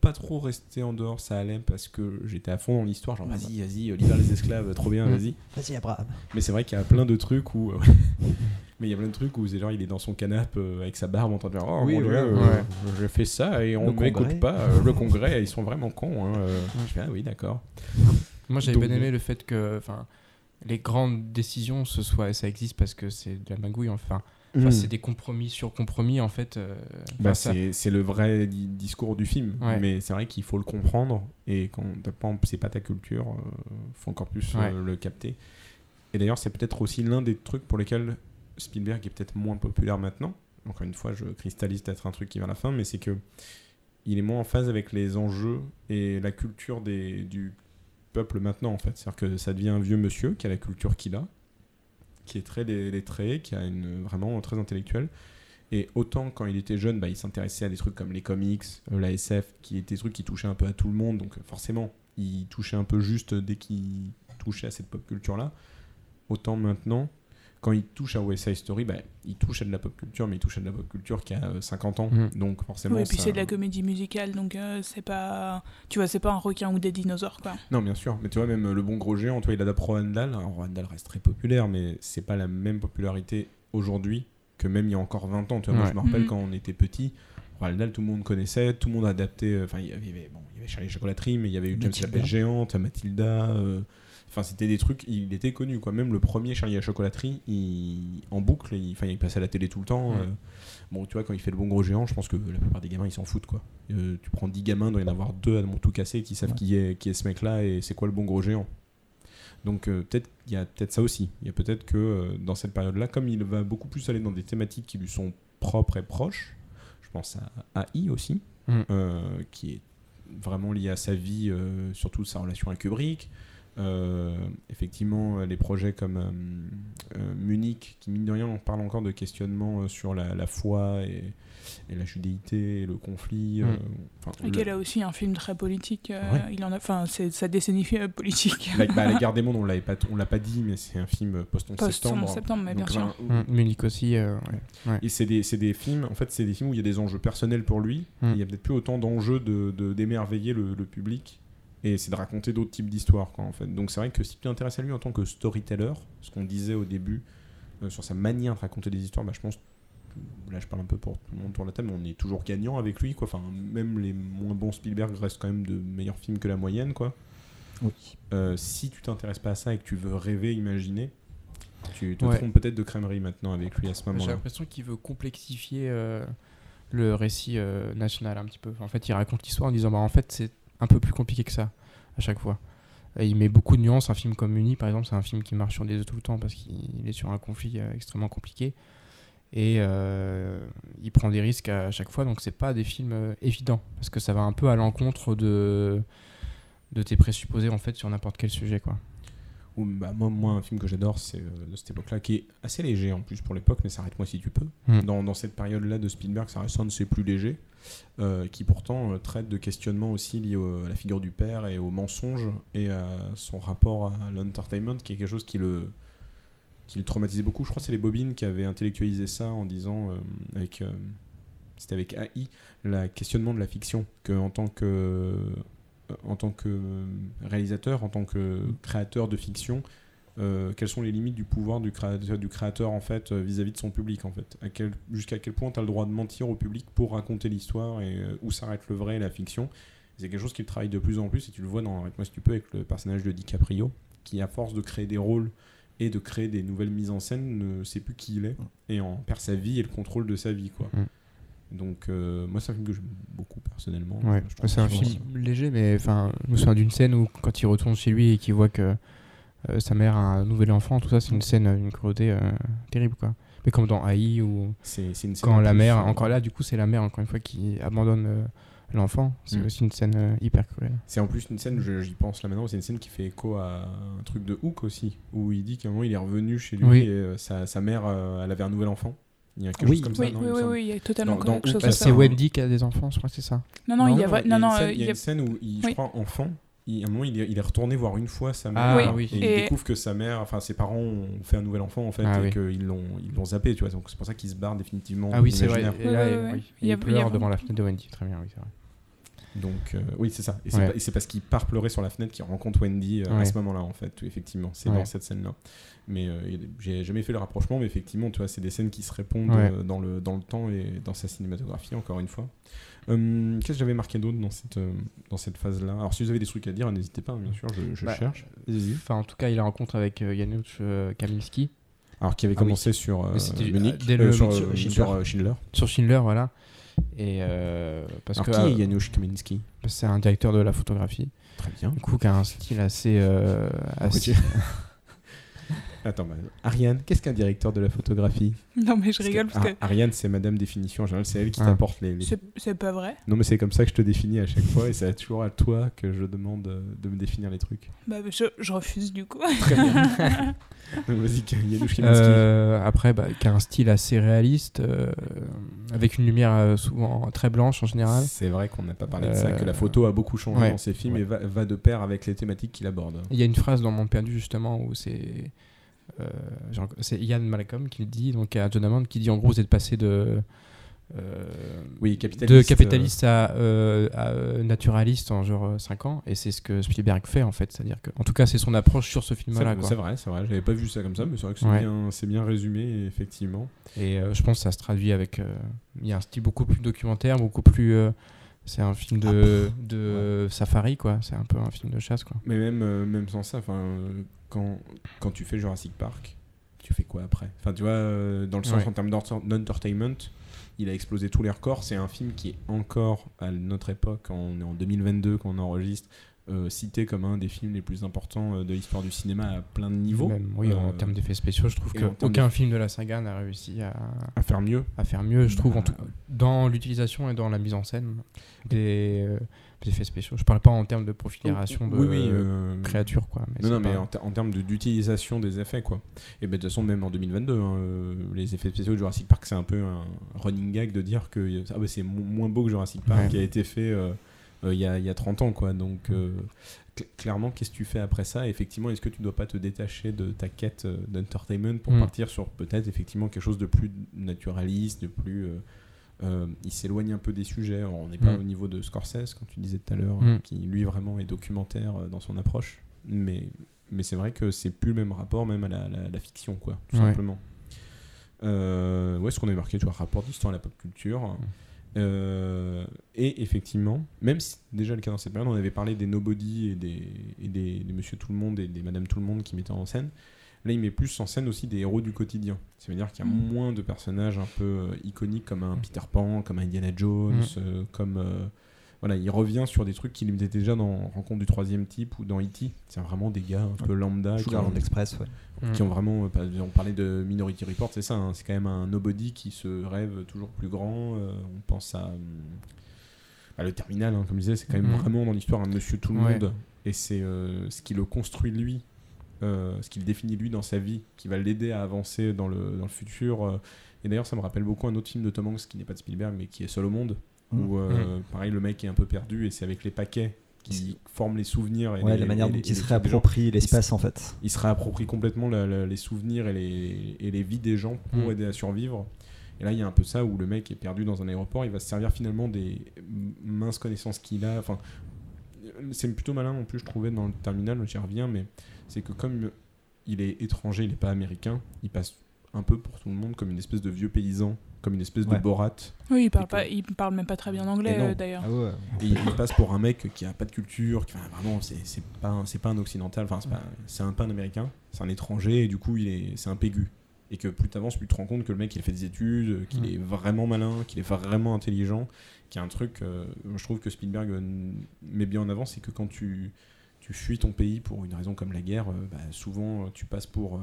pas trop resté en dehors, ça allait parce que j'étais à fond dans l'histoire. Genre, vas-y, vas-y, euh, libère les esclaves, trop bien, Mm. vas-y. Vas-y, Abraham. Mais c'est vrai qu'il y a plein de trucs où. euh, mais il y a plein de trucs où c'est genre, il est dans son canapé euh, avec sa barbe en train de dire Oh Oui, mon dieu, euh, Ouais. j'ai fait ça et on Le m'écoute pas. euh, le congrès, ils sont vraiment cons. Hein, euh. Je fais, ah oui, d'accord. Moi, j'avais bien aimé le fait que, enfin, les grandes décisions, ce soit, ça existe parce que c'est de la magouille. Enfin, Enfin, Mm. c'est des compromis sur compromis en fait. euh, Bah, ça- c'est le vrai di- discours du film, Ouais. mais c'est vrai qu'il faut le comprendre et quand c'est pas ta culture, euh, faut encore plus euh, le capter. Et d'ailleurs, c'est peut-être aussi l'un des trucs pour lesquels Spielberg est peut-être moins populaire maintenant. Encore une fois, je cristallise peut-être un truc qui va à la fin, mais c'est que il est moins en phase avec les enjeux et la culture des, du peuple maintenant en fait. C'est-à-dire que ça devient un vieux monsieur qui a la culture qu'il a, qui est très lettré, qui a une vraiment très intellectuel. Et autant quand il était jeune, bah, il s'intéressait à des trucs comme les comics, euh, la SF, qui étaient des trucs qui touchaient un peu à tout le monde. Donc euh, forcément, il touchait un peu juste dès qu'il touchait à cette pop culture-là. Autant maintenant, quand il touche à West Side Story, bah, il touche à de la pop culture, mais il touche à de la pop culture qui a euh, 50 ans. Mhm. Donc forcément, Oui, et puis ça- c'est de la comédie musicale, donc euh, c'est pas. Tu vois, c'est pas un requin ou des dinosaures, quoi. Non, bien sûr. Mais tu vois, même euh, Le Bon Gros Géant, toi, il adapte Roald Dahl reste très populaire, mais c'est pas la même popularité aujourd'hui que même il y a encore 20 ans. Tu vois, moi, je me rappelle Mhm. quand on était petit, Roald Dahl, tout le monde connaissait, tout le monde adaptait. euh, Enfin, il y avait, bon, il y avait Charlie Chocolaterie, mais il y avait eu James Mathilda. la Pêche Géante, Mathilda. euh, Enfin, c'était des trucs, il était connu, quoi. Même le premier Charlie la Chocolaterie, il, en boucle, il, enfin, il passait à la télé tout le temps. Euh. Bon, tu vois, quand il fait le bon gros géant, je pense que la plupart des gamins, ils s'en foutent, quoi. Euh, tu prends 10 gamins, il doit y en avoir deux à mon tout cassé qui savent Ouais. qui, est, qui est ce mec-là et c'est quoi le bon gros géant. Donc euh, peut-être il y a peut-être ça aussi. Il y a peut-être que euh, dans cette période-là, comme il va beaucoup plus aller dans des thématiques qui lui sont propres et proches, je pense à AI aussi, Mm. euh, qui est vraiment lié à sa vie, surtout sa relation avec Kubrick. Euh, effectivement, euh, les projets comme euh, Munich, qui mine de rien, on parle encore de questionnement sur la, la foi et, et la judéité et le conflit. Mm. euh, enfin, Et le- qu'elle a aussi un film très politique. euh, Ouais. Il en a, enfin, c'est sa décennie politique. La, bah, la guerre des mondes, on l'avait pas, on l'a pas dit, mais c'est un film post-11 Post-11 septembre. septembre, mais bien sûr. où- Mm, Munich aussi. euh, ouais. Ouais. Et c'est des, c'est des films, en fait, c'est des films où il y a des enjeux personnels pour lui. Mm. Il y a peut-être plus autant d'enjeux de, de- d'émerveiller le, le public. Et c'est de raconter d'autres types d'histoires, quoi, en fait. Donc c'est vrai que si tu t'intéresses à lui en tant que storyteller, ce qu'on disait au début euh, sur sa manière de raconter des histoires, bah, je pense, là je parle un peu pour tout le monde autour de la table, mais on est toujours gagnant avec lui, quoi. Enfin, même les moins bons Spielberg restent quand même de meilleurs films que la moyenne, quoi. Oui. Euh, si tu t'intéresses pas à ça et que tu veux rêver, imaginer, tu te Ouais. trompes peut-être de crèmerie maintenant avec lui à ce J'ai moment-là. l'impression qu'il veut complexifier euh, le récit euh, national un petit peu. En fait, il raconte l'histoire en disant bah, en fait, c'est un peu plus compliqué que ça à chaque fois. Et il met beaucoup de nuances. Un film comme Muni, par exemple, c'est un film qui marche sur des œufs tout le temps parce qu'il est sur un conflit euh, extrêmement compliqué. Et euh, il prend des risques à chaque fois, donc c'est pas des films euh, évidents parce que ça va un peu à l'encontre de, de tes présupposés en fait sur n'importe quel sujet quoi. Ou, bah, moi, moi, un film que j'adore, c'est euh, de cette époque-là, qui est assez léger en plus pour l'époque, mais s'arrête-moi si tu peux. Mm. Dans, dans cette période-là de Spielberg, ça reste un de ses plus légers, euh, qui pourtant euh, traite de questionnements aussi liés au- à la figure du père et au mensonge et à son rapport à l'entertainment, qui est quelque chose qui le, qui le traumatisait beaucoup. Je crois que c'est les Bobines qui avaient intellectualisé ça en disant, avec, c'était avec AI, le questionnement de la fiction, que en tant que en tant que euh, réalisateur, en tant que créateur de fiction, euh, quelles sont les limites du pouvoir du créateur, du créateur en fait euh, vis-à-vis de son public en fait? À quel- Jusqu'à quel point tu as le droit de mentir au public pour raconter l'histoire et euh, où s'arrête le vrai et la fiction? C'est quelque chose qu'il travaille de plus en plus et tu le vois dans Arrête-moi si tu peux avec le personnage de DiCaprio qui à force de créer des rôles et de créer des nouvelles mises en scène ne sait plus qui il est et en perd sa vie et le contrôle de sa vie quoi. Mm. Donc euh, moi c'est un film que j'aime beaucoup personnellement. Ouais, c'est un film léger, mais enfin, je me souviens d'une scène où quand il retourne chez lui et qu'il voit que euh, sa mère a un nouvel enfant, tout ça, c'est une scène, une cruauté euh, terrible, quoi. Mais comme dans AI ou quand la mère, encore là, du coup, c'est la mère encore une fois qui abandonne euh, l'enfant. C'est Mm. aussi une scène hyper cruelle. C'est en plus une scène, j'y pense là maintenant, c'est une scène qui fait écho à un truc de Hook aussi, où il dit qu'à un moment il est revenu chez lui Oui. et sa, sa mère, elle avait un nouvel enfant. Il y a quelque Oui. chose comme ça, Oui, non, oui, oui, oui, il y a totalement Dans- dans quelque chose Hook, comme ça. c'est. Wendy qui a des enfants, je crois que c'est ça. Non, non, il y a, non, une non, scène- il y a une scène où, il, je Oui. crois, enfant, il- à un moment il est, il est retourné voir une fois sa mère, Ah, Oui. oui. et il Et- découvre que sa mère, enfin ses parents ont fait un nouvel enfant en fait, Ah, et oui. qu'ils l'ont ils l'ont zappé, tu vois, donc c'est pour ça qu'il se barre définitivement. Ah oui, c'est vrai. Et là, il- oui, a pleure devant la fenêtre de Wendy. Très bien, oui, c'est vrai. Donc euh, oui, c'est ça. Et c'est Ouais. parce qu'il part pleurer sur la fenêtre qu'il rencontre Wendy euh, à ce moment-là, en fait. Effectivement, c'est Ouais. dans cette scène-là. Mais euh, j'ai jamais fait le rapprochement, mais effectivement, tu vois, c'est des scènes qui se répondent dans, le, dans le temps et dans sa cinématographie, encore une fois. Hum, Qu'est-ce que j'avais marqué d'autre dans cette, dans cette phase-là? Alors, si vous avez des trucs à dire, n'hésitez pas, bien sûr, je, je Bah, cherche. Enfin, en tout cas, il a rencontre avec Janusz Kaminski Alors, qui avait Ah oui. commencé sur Munich, dès le- sur, Schindler. sur Schindler, voilà. Et euh, parce Alors, que qui euh, est Janusz Kaminski c'est un directeur de la photographie, Très bien. du coup, qui a un style assez. euh, assez- Attends, bah, Ariane, qu'est-ce qu'un directeur de la photographie Non, mais je Parce rigole que- parce que Ariane, c'est Madame Définition en général, c'est elle qui Ah. t'apporte les, les- c'est- c'est pas vrai. Non, mais c'est comme ça que je te définis à chaque fois et c'est toujours à toi que je demande euh, de me définir les trucs. Bah, je, je refuse du coup. Très bien. Donc, Vas-y. Euh, après, bah, qui a un style assez réaliste, euh, avec une lumière euh, souvent très blanche en général. C'est vrai qu'on n'a pas parlé de ça, que la photo a beaucoup changé ouais. dans ses films Ouais. et va, va de pair avec les thématiques qu'il aborde. Il y a une phrase dans Monde perdu justement où c'est c'est Ian Malcolm qui le dit, donc à John Hammond qui dit en gros vous êtes passé de euh, Oui, capitaliste. de capitaliste à, euh, à, euh, naturaliste en genre 5 ans et c'est ce que Spielberg fait en fait, c'est-à-dire que en tout cas c'est son approche sur ce C'est film là c'est vrai, c'est vrai. J'avais pas vu ça comme ça, mais c'est vrai que c'est Ouais. bien, c'est bien résumé, effectivement. et euh, je pense que ça se traduit avec euh, il y a un style beaucoup plus documentaire, beaucoup plus euh, c'est un film de, de safari quoi, c'est un peu un film de chasse quoi. Mais même, euh, même sans ça, enfin, quand, quand tu fais Jurassic Park, tu fais quoi après? Enfin, tu vois, euh, dans le sens Ouais. en termes d'enter- d'entertainment, il a explosé tous les records. C'est un film qui est encore à notre époque, on est en 2022 quand on enregistre, euh, cité comme un des films les plus importants euh, de l'histoire du cinéma à plein de niveaux. Même, oui, en Euh, termes d'effets spéciaux, je trouve qu'aucun film de la saga n'a réussi à, à faire mieux. à faire mieux, je trouve, en Bah, tout- dans l'utilisation et dans la mise en scène des, euh, des effets spéciaux. Je parle pas en termes de profilération de Oui, oui, euh, créatures, quoi. mais non, non, mais en, ter- en termes de- d'utilisation des effets, quoi. Et ben, de toute façon, même en 2022, hein, les effets spéciaux de Jurassic Park, c'est un peu un running gag de dire que ah, bah, c'est mo- moins beau que Jurassic Park Ouais. qui a été fait il y, a, il y a 30 ans, quoi. Donc, euh, cl- clairement, qu'est-ce que tu fais après ça? Effectivement, est-ce que tu dois pas te détacher de ta quête euh, d'entertainment pour Mm. partir sur peut-être effectivement quelque chose de plus naturaliste, de plus. euh, euh, il s'éloigne un peu des sujets. Alors, on n'est pas Mm. au niveau de Scorsese, comme tu disais tout à l'heure, Mm. euh, qui lui vraiment est documentaire euh, dans son approche. Mais, mais c'est vrai que c'est plus le même rapport même à la, la- la fiction, quoi, tout Ouais. simplement. Euh, où est-ce qu'on avait marqué, tu vois, rapport d'histoire à la pop culture Euh, et effectivement, même si déjà le cas dans cette période, on avait parlé des nobody et des, et des, des monsieur tout le monde et des madame tout le monde qui mettaient en scène. Là, il met plus en scène aussi des héros du quotidien. Ça veut dire qu'il y a Mm. moins de personnages un peu euh, iconiques comme un Peter Pan, comme un Indiana Jones, Mm. euh, comme. Euh, voilà, il revient sur des trucs qu'il mettait déjà dans Rencontre du troisième type ou dans E.T. C'est vraiment des gars un peu lambda qui Sugarland ont, Express, ouais. qui Mm. ont vraiment. euh, On parlait de Minority Report, c'est ça. hein, c'est quand même un nobody qui se rêve toujours plus grand. euh, on pense à. à le terminal, hein, comme je disais, c'est quand même Mhm. vraiment dans l'histoire un monsieur tout le Ouais. monde. Et c'est euh, ce qui le construit lui, euh, ce qui le définit lui dans sa vie, qui va l'aider à avancer dans le, dans le futur. euh. Et d'ailleurs, ça me rappelle beaucoup un autre film de Tom Hanks qui n'est pas de Spielberg, mais qui est Seul au monde. Où euh, pareil, le mec est un peu perdu et c'est avec les paquets qui forment les souvenirs. Et Ouais, les- la manière dont il se réapproprie l'espace en fait. il se réapproprie complètement la- la- les souvenirs et les, et les vies des gens pour Mm. aider à survivre. Et là, il y a un peu ça où le mec est perdu dans un aéroport, il va se servir finalement des minces connaissances qu'il a. Enfin, c'est plutôt malin en plus, je trouvais, dans le terminal, j'y reviens, mais c'est que comme il est étranger, il n'est pas américain, il passe un peu pour tout le monde comme une espèce de vieux paysan, comme une espèce Ouais. de Borat. Oui, il parle, pas, il parle même pas très bien anglais euh, d'ailleurs. Ah ouais. Et il, il passe pour un mec qui a pas de culture, qui enfin, vraiment c'est c'est pas un- c'est pas un occidental, enfin c'est pas c'est un pas un américain, c'est un étranger et du coup il est c'est un pégu. Et que plus t'avances, plus tu te rends compte que le mec il a fait des études, qu'il est vraiment malin, qu'il est vraiment intelligent, qu'il y a un truc, euh, je trouve que Spielberg euh, met bien en avant, c'est que quand tu tu fuis ton pays pour une raison comme la guerre, euh, bah, souvent tu passes pour euh,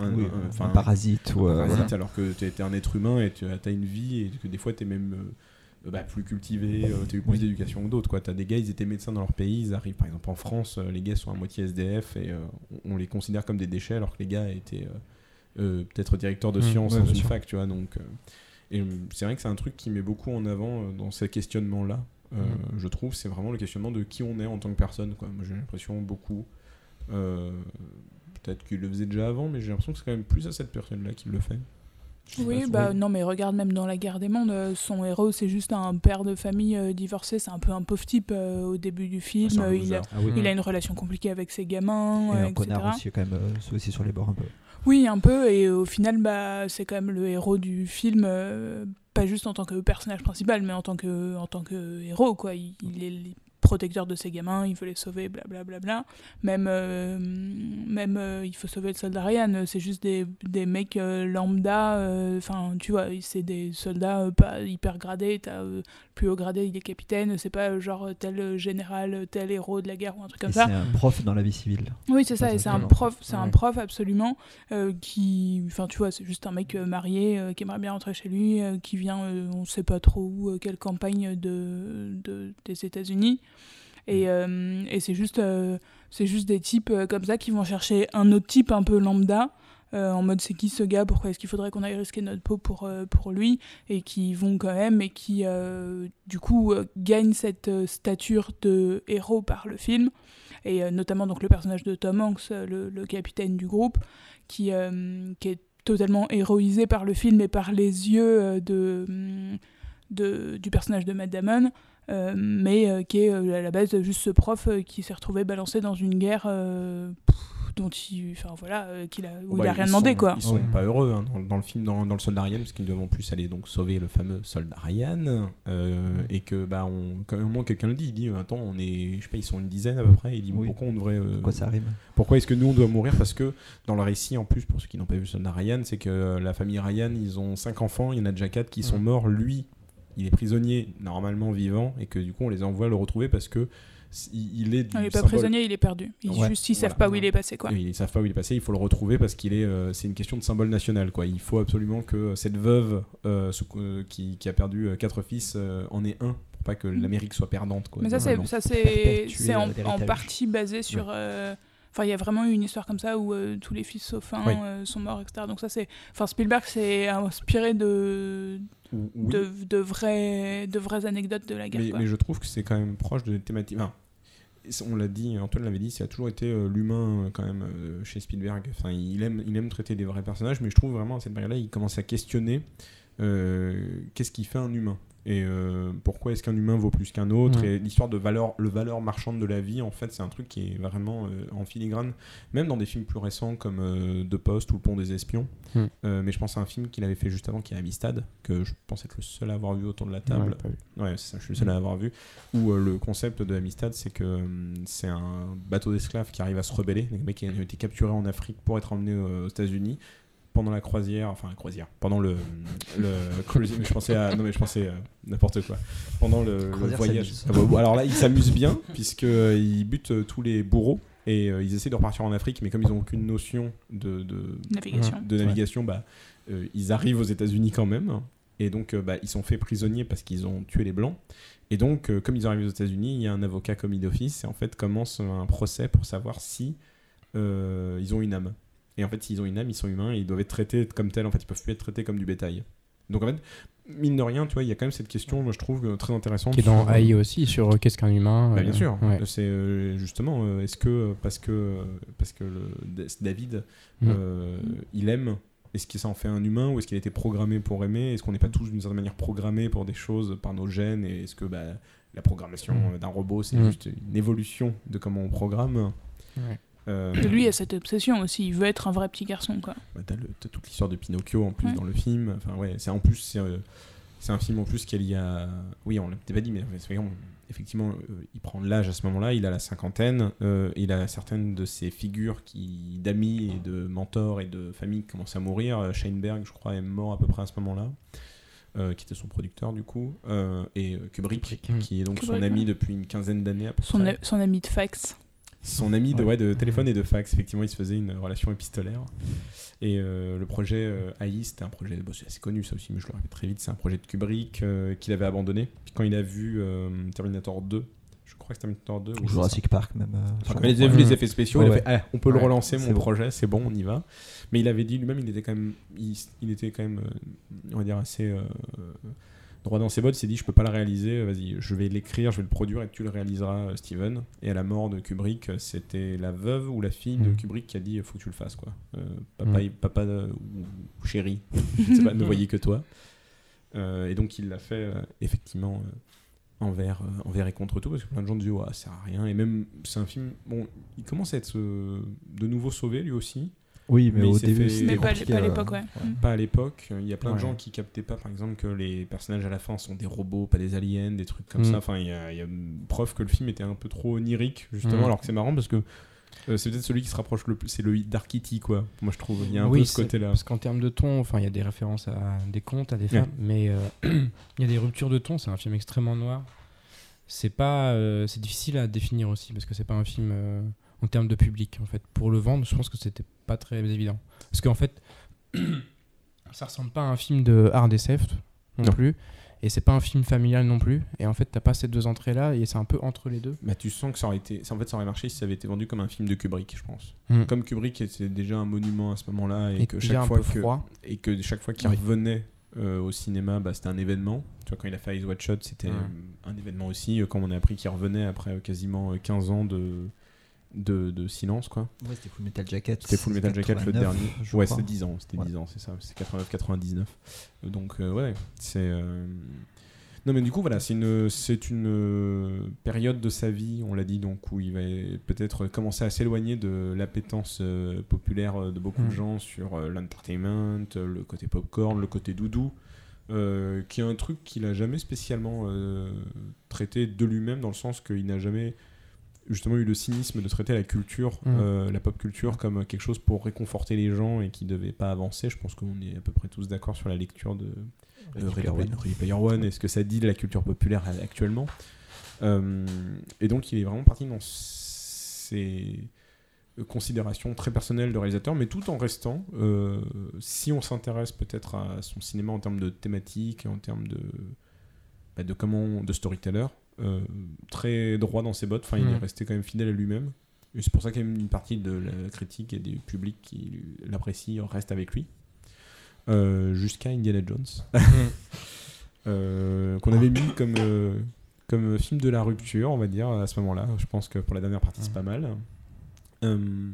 un, Oui, un- un enfin, parasite ou, un euh, parasite, voilà. alors que tu es un être humain et tu as une vie et que des fois tu es même euh, bah, plus cultivé, tu as eu plus Oui. d'éducation que d'autres. Tu as des gars, ils étaient médecins dans leur pays, ils arrivent par exemple en France, euh, les gars sont à moitié SDF et euh, on on les considère comme des déchets alors que les gars étaient euh, euh, peut-être directeurs de Mmh, sciences ouais, dans une fac, tu vois. Donc, euh, et euh, c'est vrai que c'est un truc qui met beaucoup en avant euh, dans ces questionnements-là. euh, Mmh. Je trouve, c'est vraiment le questionnement de qui on est en tant que personne. Quoi. Moi, j'ai l'impression beaucoup. euh, Peut-être qu'il le faisait déjà avant, mais j'ai l'impression que c'est quand même plus à cette période-là qu'il le fait. Oui, bah non, mais regarde, même dans La guerre des mondes, euh, son héros, c'est juste un père de famille euh, divorcé, c'est un peu un pauvre type euh, au début du film. euh, il, a. Ah oui. il a une relation compliquée avec ses gamins, Et euh, un etc. connard aussi, quand même, euh, c'est aussi sur les bords un peu. Oui, un peu, et au final, bah, c'est quand même le héros du film, euh, pas juste en tant que personnage principal, mais en tant que, en tant que héros, quoi. Il, il est protecteur de ses gamins, il veut les sauver, blablabla. Bla, bla. Même, euh, même euh, il faut sauver le soldat Ryan, c'est juste des, des mecs euh, lambda, euh, enfin, tu vois, c'est des soldats euh, pas hyper gradés, t'as euh, plus haut gradé, il est capitaine, c'est pas euh, genre tel général, tel héros de la guerre ou un truc comme Et ça. c'est un prof dans la vie civile. Oui, c'est ça, et c'est un prof, c'est un prof absolument euh, qui, enfin, tu vois, c'est juste un mec euh, marié euh, qui aimerait bien rentrer chez lui, euh, qui vient, euh, on sait pas trop où, euh, quelle campagne de, de- des États-Unis, et, euh, et c'est juste, euh, c'est juste des types euh, comme ça qui vont chercher un autre type un peu lambda. euh, en mode c'est qui ce gars pourquoi est-ce qu'il faudrait qu'on aille risquer notre peau pour, euh, pour lui et qui vont quand même et qui euh, du coup gagnent cette stature de héros par le film et notamment donc le personnage de Tom Hanks, le, le capitaine du groupe, qui, qui est totalement héroïsé par le film et par les yeux de, hum, de, du personnage de Matt Damon, mais euh, qui est euh, à la base juste ce prof euh, qui s'est retrouvé balancé dans une guerre euh, pff, dont il, enfin voilà, euh, qu'il a, où Bah, il a rien ils demandé sont- quoi. Ils sont Ouais. pas heureux hein, dans, dans le film, dans, dans le soldat Ryan, parce qu'ils doivent en plus aller donc sauver le fameux soldat Ryan, euh, et que bah on, quand même, quelqu'un le dit, il dit attends on est, je sais pas, ils sont une dizaine à peu près, il dit Oui. pourquoi on devrait, euh, Pourquoi ça arrive pourquoi est-ce que nous on doit mourir Parce que dans le récit en plus pour ceux qui n'ont pas vu le soldat Ryan, c'est que euh, la famille Ryan ils ont cinq enfants, il y en a déjà quatre qui sont morts, lui il est prisonnier normalement vivant et que du coup on les envoie le retrouver parce que il, est Il est pas prisonnier, il est perdu. Ils, Ouais. juste, ils savent pas où il est passé, quoi. Ils savent pas où il est passé, il faut le retrouver parce qu'il est. euh, c'est une question de symbole national, quoi. Il faut absolument que cette veuve euh, euh, qui, qui a perdu quatre fils euh, en ait un pour pas que l'Amérique soit perdante, quoi. Mais ça, c'est Vraiment. ça, c'est Perpétuer, c'est en, partie basé sur. Enfin, il y a vraiment eu une histoire comme ça où euh, tous les fils sauf un Oui. euh, sont morts, etc. Donc ça, c'est. Enfin, Spielberg s'est inspiré de oui. de, de vraies de vraies anecdotes de la guerre. mais, je trouve que c'est quand même proche de thématique. Enfin, on l'a dit, Antoine l'avait dit, ça a toujours été euh, l'humain quand même chez Spielberg. Enfin, il aime, il aime traiter des vrais personnages, mais je trouve vraiment à cette période-là, il commence à questionner qu'est-ce qui fait un humain? Et euh, pourquoi est-ce qu'un humain vaut plus qu'un autre Ouais. et l'histoire de valeur, le valeur marchande de la vie, en fait, c'est un truc qui est vraiment euh, en filigrane, même dans des films plus récents comme euh, De Poste ou Le Pont des Espions. Euh, mais je pense à un film qu'il avait fait juste avant, qui est Amistad, que je pense être le seul à avoir vu autour de la table. Ouais. Ouais, c'est ça, je suis le seul à avoir vu. Où euh, le concept de Amistad, c'est que euh, c'est un bateau d'esclaves qui arrive à se rebeller. Les mecs qui ont été capturés en Afrique pour être emmenés euh, aux États-Unis pendant la croisière, enfin la croisière, pendant le, le cruising, mais je pensais à, non mais je pensais à n'importe quoi, pendant le, voyage. Ah bon, alors là, ils s'amusent bien puisque euh, ils butent euh, tous les bourreaux et euh, ils essaient de repartir en Afrique, mais comme ils n'ont aucune notion de, de, Navigation. de navigation, bah, euh, ils arrivent aux États-Unis quand même. Et donc, euh, bah, ils sont faits prisonniers parce qu'ils ont tué les Blancs. Et donc, euh, comme ils arrivent aux États-Unis, il y a un avocat commis d'office et en fait commence un procès pour savoir si euh, ils ont une âme. Et en fait, s'ils ont une âme, ils sont humains et ils doivent être traités comme tels. En fait, ils peuvent plus être traités comme du bétail. Donc, en fait, mine de rien, tu vois, il y a quand même cette question, moi, je trouve euh, très intéressante. Qui est dans sur, euh, AI aussi, sur euh, qu'est-ce qu'un humain. bah, bien sûr. ouais. C'est euh, justement, est-ce que parce que parce que le, David, Mm. il aime, est-ce que ça en fait un humain ou est-ce qu'il a été programmé pour aimer? Est-ce qu'on n'est pas tous d'une certaine manière programmés pour des choses par nos gènes? Et est-ce que bah, la programmation Mm. d'un robot, c'est Mm. juste une évolution de comment on programme? Ouais. Euh, Et lui, a cette obsession aussi. Il veut être un vrai petit garçon, quoi. bah, t'as, le- t'as toute l'histoire de Pinocchio en plus Ouais. dans le film. Enfin ouais, c'est en plus c'est, euh, c'est un film en plus qu'il y a. Oui, on l'a peut-être pas dit, mais effectivement, euh, il prend de l'âge à ce moment-là. Il a la cinquantaine. euh, il a certaines de ses figures qui d'amis et de mentors et de famille qui commencent à mourir. Euh, Sheinberg, je crois, est mort à peu près à ce moment-là. euh, qui était son producteur du coup euh, et Kubrick, Kubrick. qui est donc Kubrick, son ami ouais. depuis une quinzaine d'années à peu Son, près a- son ami de fax. Son ami de, ouais, de téléphone et de fax. Effectivement, ils se faisaient une relation épistolaire. Et euh, le projet euh, AI, c'était un projet, bon, c'est assez connu ça aussi, mais je le répète très vite, c'est un projet de Kubrick euh, qu'il avait abandonné. Puis quand il a vu euh, Terminator 2, je crois que c'est Terminator 2, oui, Ou. Jurassic Park, même. euh, Enfin, il a vu les effets spéciaux, Ouais, il a fait, Ah, on peut le relancer mon bon. projet, c'est bon, on y va. Mais il avait dit lui-même, il était quand même, il, il était quand même, euh, on va dire assez euh, droit dans ses bottes. Il s'est dit, je peux pas le réaliser, vas-y, je vais l'écrire, je vais le produire et tu le réaliseras, euh, Steven. Et à la mort de Kubrick, euh, c'était la veuve ou la fille de Mhm. Kubrick qui a dit, faut que tu le fasses, quoi. Euh, papa, Mhm. papa euh, ou, chéri, je sais pas, ne voyez que toi. Euh, et donc il l'a fait effectivement envers, envers et contre tout parce que plein de gens disaient ouais, ça sert à rien et même c'est un film bon il commence à être de nouveau sauvé lui aussi Oui, mais, Mais au début, fait- c'était Mais pas, compliqué, pas à euh, l'époque, ouais. Mm. pas à l'époque il y a plein de gens qui captaient pas par exemple que les personnages à la fin sont des robots pas des aliens des trucs comme Mm. ça enfin il y, a y a preuve que le film était un peu trop onirique justement Mm. alors que c'est marrant parce que euh, c'est peut-être celui qui se rapproche le plus c'est le Dark Kitty quoi moi je trouve il y a un oui, peu ce c'est- côté là Parce qu'en termes de ton, enfin, il y a des références à des contes, à des Ouais. femmes, mais euh, il y a des ruptures de ton. C'est un film extrêmement noir. C'est pas, euh, c'est difficile à définir aussi parce que c'est pas un film euh, en termes de public. En fait, pour le vendre, je pense que c'était pas très évident. Parce qu'en fait, ça ressemble pas à un film de hard SF non, Non. plus, et c'est pas un film familial non plus. Et en fait, t'as pas ces deux entrées là, et c'est un peu entre les deux. bah, tu sens que ça aurait été ça, en fait ça aurait marché si ça avait été vendu comme un film de Kubrick je pense Mm. comme Kubrick était déjà un monument à ce moment-là et, Et que chaque fois que froid. et que chaque fois qu'il Oui. revenait euh, au cinéma bah, c'était un événement tu vois quand il a fait Eyes Wide Shut c'était euh, un événement aussi euh, quand on a appris qu'il revenait après euh, quasiment euh, 15 ans de, de, de silence quoi Ouais, c'était Full Metal Jacket. c'était Full Metal Jacket le 89, dernier ouais c'était 10 ans c'était Ouais. 10 ans c'est ça c'est 89 99 Euh, donc euh, ouais c'est euh, non mais du coup voilà c'est une c'est une euh, période de sa vie on l'a dit donc où il va peut-être commencer à s'éloigner de l'appétence euh, populaire de beaucoup de Mm. gens sur l'entertainment le côté popcorn le côté doudou qui est un truc qu'il a jamais spécialement traité de lui-même dans le sens qu'il n'a jamais justement eu le cynisme de traiter la culture, Mm. euh, la pop culture comme quelque chose pour réconforter les gens et qui devait pas avancer. Je pense qu'on est à peu près tous d'accord sur la lecture de euh, Ready One. Ready Player One et ce que ça dit de la culture populaire actuellement. Euh, et donc il est vraiment parti dans ses considérations très personnelles de réalisateur, mais tout en restant, euh, si on s'intéresse peut-être à son cinéma en termes de thématique, en termes de, bah, de comment, de storyteller, euh, très droit dans ses bottes. Enfin, il Mhm. est resté quand même fidèle à lui-même. Et c'est pour ça qu'il y a une partie de la critique et du public qui l'apprécie reste avec lui. Euh, Jusqu'à Indiana Jones. Euh, qu'on avait mis comme, euh, comme film de la rupture, on va dire, à ce moment-là. Je pense que pour la dernière partie, c'est pas mal. Euh,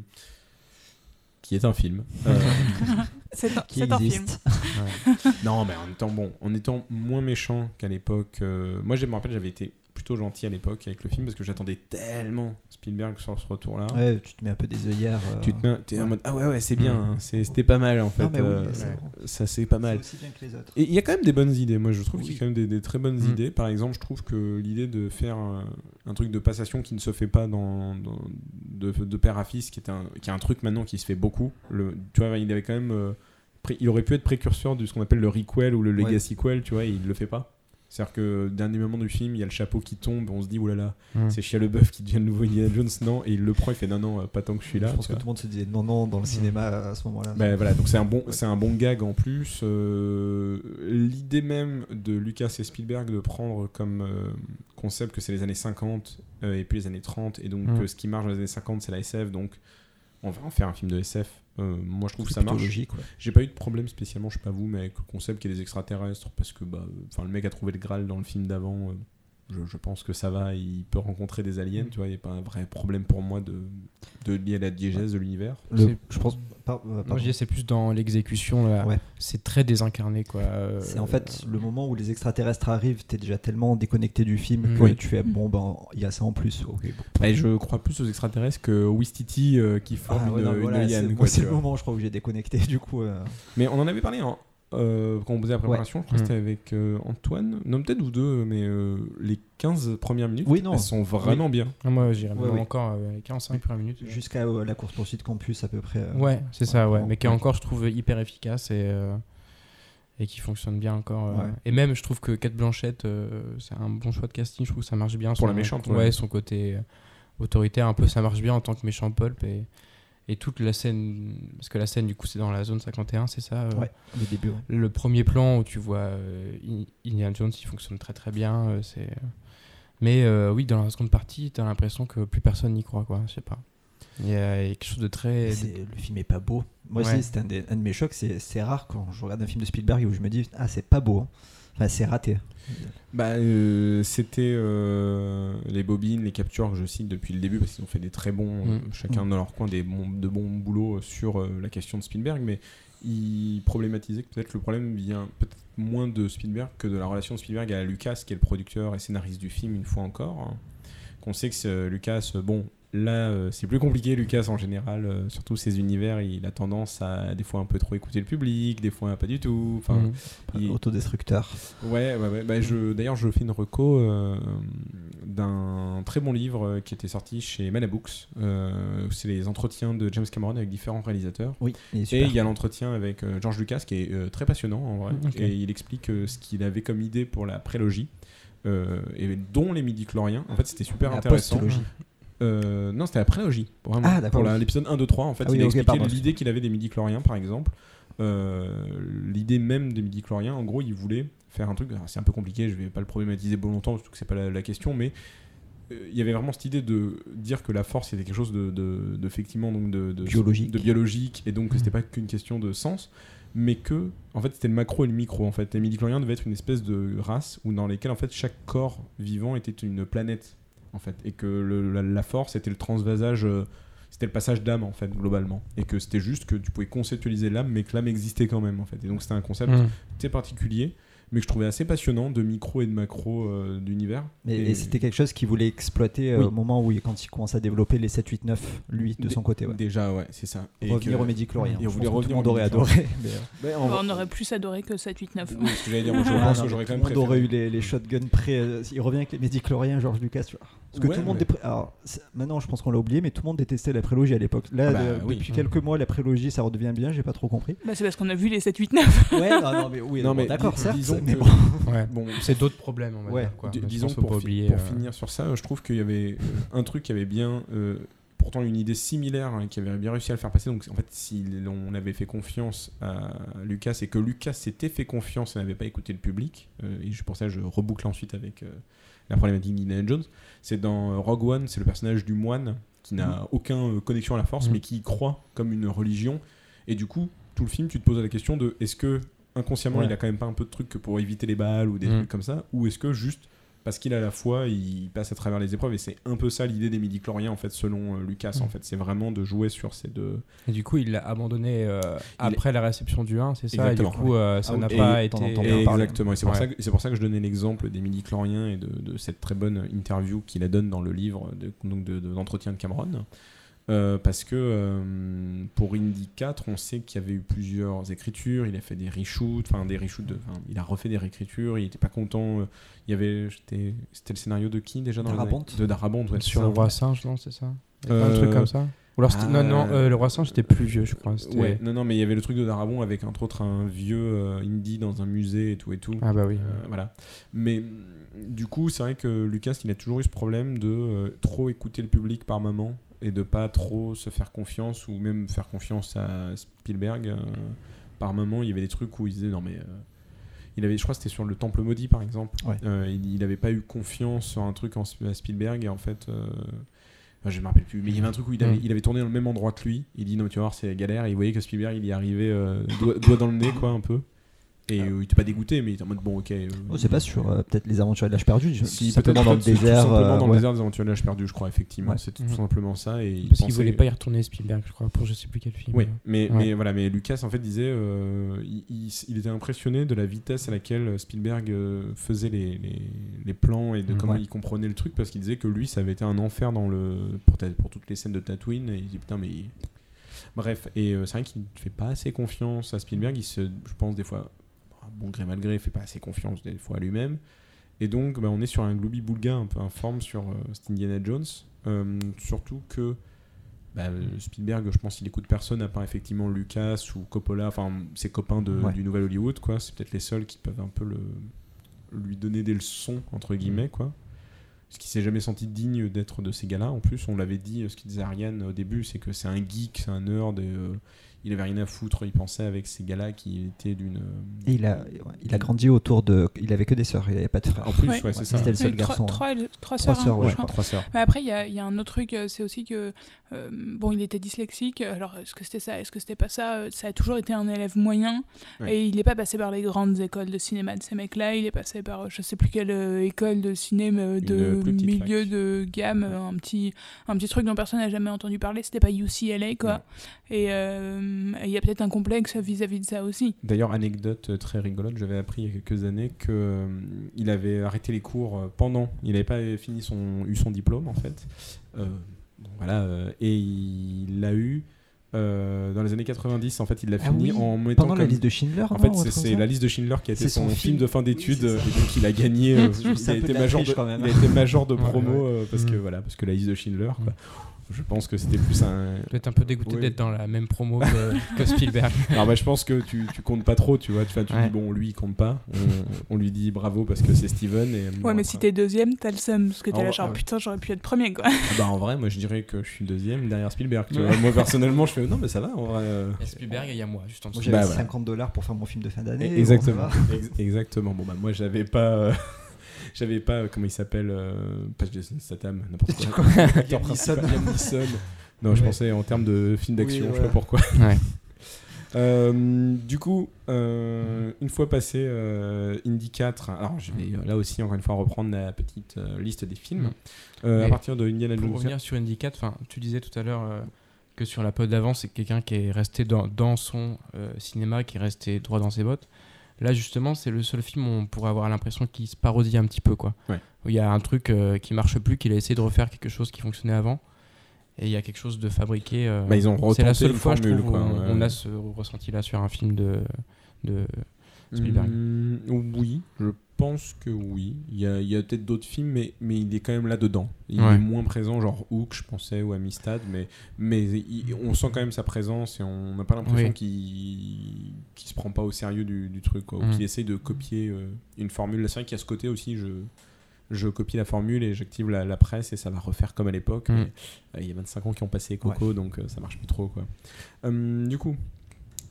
qui est un film. Euh, C'est un, film. existe. non, mais en étant bon, en étant moins méchant qu'à l'époque. euh, moi, je me rappelle, j'avais été plutôt gentil à l'époque avec le film parce que j'attendais tellement Spielberg sur ce retour-là. Ouais, tu te mets un peu des œillères. euh, Tu te mets, t'es en ouais. mode ah ouais ouais c'est bien, Mm. hein, c'était pas mal en fait. Non, mais oui, euh, ouais, ça c'est pas mal. aussi bien que les autres. Et il y a quand même des bonnes idées. Moi, je trouve qu'il y a quand même des, des très bonnes Mm. idées. Par exemple, je trouve que l'idée de faire un, un truc de passation qui ne se fait pas dans, dans- de, de père à fils, qui est, un, qui est un truc maintenant qui se fait beaucoup. Le, tu vois, il avait quand même. euh, il aurait pu être précurseur de ce qu'on appelle le requel ou le Ouais. legacy quel, tu vois, et il le fait pas. C'est-à-dire que dernier moment du film, il y a le chapeau qui tombe, on se dit, oulala, Mm. c'est Shia LeBeouf qui devient le nouveau Indiana Jones, non, et il le prend, il fait non, non, pas tant que je suis là. je pense que tout le monde se disait non, non dans le cinéma à ce moment-là. Ben voilà, donc c'est un bon, c'est un bon gag en plus. Euh, L'idée même de Lucas et Spielberg de prendre comme euh, concept que c'est les années 50 euh, et puis les années 30 et donc Mm. que ce qui marche dans les années 50 c'est la SF donc on va en faire un film de SF. Euh, moi je trouve que ça marche. logique, ouais. J'ai pas eu de problème spécialement, je sais pas vous, mais avec le concept qu'il y ait des extraterrestres parce que bah, enfin le mec a trouvé le Graal dans le film d'avant. Je, je pense que ça va, il peut rencontrer des aliens, tu vois, il n'y a pas un vrai problème pour moi de, de lier à la diégèse de l'univers. Le- je pense. par- euh, Moi, je c'est plus dans l'exécution. Ouais. C'est très désincarné, quoi. Euh, C'est en fait le moment où les extraterrestres arrivent, t'es déjà tellement déconnecté du film Mm. que Oui. tu fais bon ben il y a ça en plus. Bon. Je crois plus aux extraterrestres que Wistiti euh, qui forme Ah, ouais, une, non, une voilà, c'est le moment je crois où j'ai déconnecté du coup. euh, Mais on en avait parlé hein, euh, quand on faisait la préparation, je crois que c'était avec euh, Antoine, non peut-être vous deux, mais euh, les 15 premières minutes, Oui, non. elles sont vraiment bien. Ah, moi, j'irais Ouais, oui. encore euh, 45 premières minutes. Jusqu'à euh, la course poursuite campus à peu près. euh, Ouais, c'est ça, ouais. Mais qui est en- encore, je trouve, hyper efficace et, euh, et qui fonctionne bien encore. euh. Ouais. Et même, je trouve que Kate Blanchett, euh, c'est un bon choix de casting. Je trouve que ça marche bien. Pour son- la méchante, ouais. Ouais, son côté autoritaire, un peu, ça marche bien en tant que méchant pulp. Et, et toute la scène, parce que la scène, du coup, c'est dans la zone 51, c'est ça euh, Ouais, le début. ouais. Le premier plan où tu vois euh, Indiana Jones, il fonctionne très très bien. euh, c'est... Mais euh, oui, dans la seconde partie, t'as l'impression que plus personne n'y croit, quoi. Je sais pas. Il y, a quelque chose de très. C'est- Le film est pas beau. Moi Ouais. aussi, c'était un, des- un de mes chocs. C'est c'est rare quand je regarde un film de Spielberg où je me dis ah c'est pas beau. hein. Enfin c'est raté. Bah, euh, c'était euh, les bobines, les captures que je cite depuis le début parce qu'ils ont fait des très bons, euh, Mm. chacun dans leur coin, des bons, de bons boulots sur euh, la question de Spielberg, mais ils problématisaient que peut-être le problème vient peut-être moins de Spielberg que de la relation de Spielberg à Lucas, qui est le producteur et scénariste du film, une fois encore. hein. Qu'on sait que c'est- Lucas, bon, là, euh, c'est plus compliqué, Lucas en général, euh, surtout ses univers, il a tendance à des fois un peu trop écouter le public, des fois pas du tout. Enfin, Mm. il- Autodestructeur. Ouais. Bah, je, d'ailleurs, je fais une reco euh, d'un très bon livre qui était sorti chez Malabooks. Euh, c'est les entretiens de James Cameron avec différents réalisateurs. Oui. il Et il y a l'entretien avec George Lucas qui est très passionnant en vrai. Et il explique ce qu'il avait comme idée pour la prélogie. et dont les midi-chloriens. En fait, c'était super La intéressant. Euh, non, c'était la prélogie. Vraiment. Ah, Pour l'épisode 1, 2, 3, en fait, Ah oui, il a expliqué l'idée qu'il avait des midi-chloriens, par exemple. Euh, l'idée même des midi-chloriens, en gros, il voulait faire un truc. C'est un peu compliqué, je vais pas le problématiser bon longtemps, surtout que c'est pas la, la question, mais euh, il y avait vraiment cette idée de dire que la force était quelque chose de, de, de- effectivement donc de, de Biologique. de biologique et donc que Mm. c'était pas qu'une question de sens mais que en fait c'était le macro et le micro en fait les midi-chloriens devaient être une espèce de race où dans lesquelles en fait chaque corps vivant était une planète en fait et que le- la, la force était le transvasage euh, c'était le passage d'âme en fait globalement. Et que c'était juste que tu pouvais conceptualiser l'âme mais que l'âme existait quand même en fait. Et donc c'était un concept Mm. très particulier mais que je trouvais assez passionnant de micro et de macro euh, d'univers Mais Et- et c'était quelque chose qu'il voulait exploiter euh, Oui. au moment où il, quand il commence à développer les 7, 8, 9, lui, de son côté. ouais. déjà ouais c'est ça Et Revenir que- au médichlorien. et on voulait revenir le monde au aurait adoré. mais, euh, on aurait plus adoré que 7, 8, 9. Oui, ce que j'allais dire, moi, je Ah, pense non, que j'aurais mais quand même tout le monde aurait eu les, les shotguns prêts. il revient avec les médichloriens, George Lucas. Tu vois. Parce que Ouais, tout le monde. mais- dépr- Alors, maintenant, je pense qu'on l'a oublié, mais tout le monde détestait la prélogie à l'époque. Là, Ah bah, de- oui. depuis quelques mois, la prélogie, ça redevient bien. J'ai pas trop compris. Bah, c'est parce qu'on a vu les 7, 8, 9. Ouais, non, mais oui, d'accord, certes. Disons mais bon. Ouais. bon, C'est d'autres problèmes, on va Ouais. dire. Quoi. Disons pour, pas fi- oublier, pour euh, finir sur ça, je trouve qu'il y avait euh, un truc qui avait bien, euh, pourtant une idée similaire, hein, qui avait bien réussi à le faire passer. Donc en fait, si on avait fait confiance à Lucas et que Lucas s'était fait confiance et n'avait pas écouté le public, euh, et je- pour ça je reboucle ensuite avec euh, la problématique d'Indiana Jones, c'est dans Rogue One, c'est le personnage du moine qui n'a aucun euh, connexion à la force, Mhm. mais qui y croit comme une religion. Et du coup, tout le film, tu te poses la question de est-ce que inconsciemment Ouais. il a quand même pas un peu de trucs que pour éviter les balles ou des Mhm. trucs comme ça, ou est-ce que juste parce qu'il a la foi, il passe à travers les épreuves et c'est un peu ça l'idée des midi-chloriens en fait selon euh, Lucas Mhm. en fait, c'est vraiment de jouer sur ces deux Et du coup, il l'a abandonné euh, après la réception du 1, c'est ça? Exactement. Et du coup, euh, ça Ah n'a pas été. Exactement, et c'est pour, Ouais. ça que- c'est pour ça que je donnais l'exemple des midi-chloriens et de, de cette très bonne interview qu'il a donne dans le livre de, donc de, de- d'entretien de Cameron. Euh, parce que euh, pour Indy 4, on sait qu'il y avait eu plusieurs écritures, il a fait des reshoots, enfin des reshoots, de, il a refait des réécritures, il était pas content. euh, il y avait, c'était le scénario de qui déjà dans Darabont. De Darabont, ouais, Sur le roi singe, non, c'est ça? Pas Euh, Un truc comme ça? Ou alors ah, Non, non, euh, le roi singe, c'était plus vieux, je crois. Ouais, non, non, mais il y avait le truc de Darabont avec entre autres un vieux euh, indie dans un musée et tout et tout. Ah bah oui. Euh, voilà. Mais du coup, c'est vrai que Lucas, il a toujours eu ce problème de euh, trop écouter le public par moment et de pas trop se faire confiance ou même faire confiance à Spielberg. euh, par moment, il y avait des trucs où il disait non mais. euh, il avait, je crois que c'était sur le Temple maudit par exemple. Ouais. Euh, il, il avait pas eu confiance sur un truc en, à Spielberg et en fait. enfin, je me rappelle plus, mais il y avait un truc où il avait, Mm. il avait tourné dans le même endroit que lui. Il dit non, mais tu vas voir, c'est la galère. Et il voyait que Spielberg, il y arrivait doigt, doigt dans le nez, quoi, un peu. Et euh, il était pas dégoûté, mais il était en mode bon, ok. euh, Oh, c'est pas sûr, euh, peut-être les aventures de l'âge perdu, je- si, simplement peut-être dans le tout- tout désert. simplement euh, dans le désert des aventures de l'âge perdu, je crois, effectivement. Ouais. C'est tout Mhm. simplement ça. Et Parce qu'il pensait- voulait pas y retourner Spielberg, je crois, pour je sais plus quel film. Oui, mais, Ouais. mais voilà, mais Lucas en fait disait, euh, il, il- il était impressionné de la vitesse à laquelle Spielberg faisait les, les, les plans et de Mm, comment ouais. il comprenait le truc parce qu'il disait que lui ça avait été un enfer dans le pour, ta- pour toutes les scènes de Tatooine et il dit putain mais bref et euh, c'est vrai qu'il ne fait pas assez confiance à Spielberg, il se, je pense des fois bon gré mal gré, il fait pas assez confiance des fois à lui-même et donc bah, on est sur un gloubi boulga un peu informe sur euh, cet Indiana Jones, Euh, surtout que bah, Spielberg, je pense qu'il écoute personne à part effectivement Lucas ou Coppola, enfin ses copains de, Ouais. du Nouvel Hollywood, quoi. C'est peut-être les seuls qui peuvent un peu le, lui donner des leçons, entre guillemets, quoi. Parce qu'il s'est jamais senti digne d'être de ces gars-là. En plus, on l'avait dit, euh, ce qu'il disait Ariane au début, c'est que c'est un geek, c'est un nerd, et euh, il avait rien à foutre. Il pensait avec ces gars-là qui étaient d'une. Et il a, il a grandi autour de. Il avait que des sœurs, il avait pas de frères. En plus, Ouais. ouais, c'est ça. C'était le seul Oui, trois- garçon. hein. Trois, sœurs, hein, ouais. Trois sœurs. Mais après, il y a, il y a un autre truc, euh, c'est aussi que, euh, bon, il était dyslexique, alors est-ce que c'était ça, est-ce que c'était pas ça? Euh, Ça a toujours été un élève moyen, Ouais. et il n'est pas passé par les grandes écoles de cinéma de ces mecs-là, il est passé par, je sais plus quelle euh, école de cinéma de milieu fac. de gamme, un petit, un petit truc dont personne n'a jamais entendu parler, c'était pas UCLA, quoi. Et euh, il y a peut-être un complexe vis-à-vis de ça aussi. D'ailleurs, anecdote euh, très rigolote, j'avais appris il y a quelques années que euh, il avait arrêté les cours pendant, il n'avait pas fini son, eu son diplôme en fait. Euh, voilà, euh, et il l'a eu euh, dans les années 90. En fait, il l'a Ah fini oui, en mettant Pendant la liste de Schindler, En non, fait, c'est la liste de Schindler qui a été son, son film film. de fin d'études Oui, et donc il a gagné. euh, il, a été major de, quand même. il a été major de Ouais, promo ouais. euh, parce que Mm. voilà, parce que la liste de Schindler. quoi. Je pense que c'était plus un. Peut-être un peu dégoûté Oui. d'être dans la même promo que, que Spielberg. Alors bah, je pense que tu, tu comptes pas trop, tu vois. Tu, tu Ouais. dis bon, lui il compte pas. On, on lui dit bravo parce que c'est Steven. Et, bon, Ouais, mais après- si t'es deuxième, t'as le seum, parce que t'es là, genre, ouais. putain, j'aurais pu être premier, quoi. Ah bah en vrai, moi je dirais que je suis deuxième derrière Spielberg. tu vois. Moi personnellement, je fais non mais ça va en vrai. euh. Et Spielberg, il y a moi, juste en Moi dessous. j'avais Bah, voilà. 50 dollars pour faire mon film de fin d'année. Exactement. exactement. Bon bah moi j'avais pas. J'avais pas, euh, comment il s'appelle, euh, pas Jason Statham, n'importe Tu quoi. Acteur Liam principal, Neeson. Liam Neeson. Non, je Ouais. pensais en termes de film d'action, Oui, je sais voilà. pas pourquoi. Ouais. Euh, du coup, euh, une fois passé euh, Indy 4, alors je vais euh, là aussi encore une fois reprendre la petite euh, liste des films. Mm. Euh, à Mais partir de Indiana Pour Jones. revenir sur Indy 4, enfin, tu disais tout à l'heure euh, que sur la pod d'avant, c'est quelqu'un qui est resté dans, dans son euh, cinéma, qui est resté droit dans ses bottes. Là, justement, c'est le seul film où on pourrait avoir l'impression qu'il se parodie un petit peu, quoi. Ouais. Où il y a un truc euh, qui marche plus, qu'il a essayé de refaire quelque chose qui fonctionnait avant, et il y a quelque chose de fabriqué. euh, Bah, ils ont c'est la seule fois, je formule, trouve, où on, on a ce ressenti-là sur un film de, de Spielberg. Mm, oui, je pense pense que oui. Il y a, il y a peut-être d'autres films, mais, mais il est quand même là-dedans. Il Ouais. est moins présent, genre Hook, je pensais, ou Amistad, mais, mais il- on sent quand même sa présence et on n'a pas l'impression Oui. qu'il qu'il se prend pas au sérieux du, du truc, quoi, ou Mm. qu'il essaye de copier euh, une formule. C'est vrai qu'il y a ce côté aussi, je, je copie la formule et j'active la, la presse et ça va refaire comme à l'époque. Mm. euh, il y a 25 ans qui ont passé Coco, donc euh, ça marche plus trop. Quoi. Hum, du coup,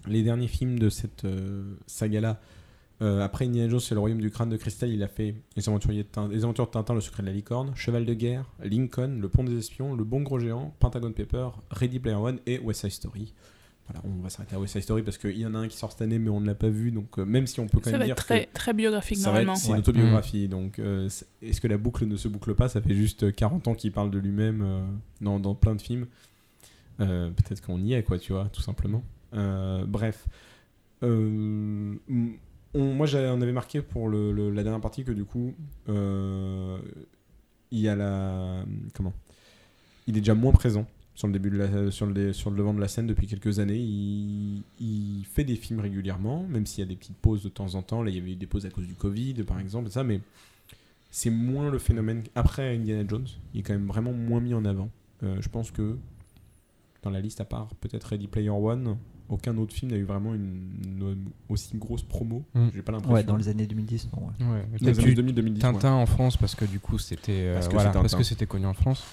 les derniers films de cette euh, saga-là, euh, après Indiana Jones et le Royaume du Crâne de Cristal, il a fait Les Aventuriers de Tin- Les Aventures de Tintin, Le Secret de la Licorne, Cheval de Guerre, Lincoln, Le Pont des Espions, Le Bon Gros Géant, Pentagon Paper, Ready Player One et West Side Story. Voilà, on va s'arrêter à West Side Story parce qu'il y en a un qui sort cette année, mais on ne l'a pas vu. Donc, euh, même si on peut quand Ça même va dire être très, que très biographique ça normalement. c'est une autobiographie. Donc, euh, est-ce que la boucle ne se boucle pas? Ça fait juste 40 ans qu'il parle de lui-même euh, dans, dans plein de films. Euh, Peut-être qu'on y est, quoi, tu vois, tout simplement. Euh, bref. Euh, moi, on avait marqué pour la dernière partie que du coup, euh, il y a la. Comment? Il est déjà moins présent sur le début sur le, devant de la scène depuis quelques années. Il, fait des films régulièrement, même s'il y a des petites pauses de temps en temps. Là, il y avait eu des pauses à cause du Covid, par exemple, ça, mais c'est moins le phénomène. Après Indiana Jones, il est quand même vraiment moins mis en avant. Euh, je pense que dans la liste, à part peut-être Ready Player One, aucun autre film n'a eu vraiment une, une aussi grosse promo. Mm. J'ai pas l'impression. Ouais, dans les années 2010, non. ouais. Ouais, Dans peut-être les années eu 2000, 2010, Tintin en France parce que du coup c'était euh, Parce que voilà, c'est parce Tintin. que c'était connu en France.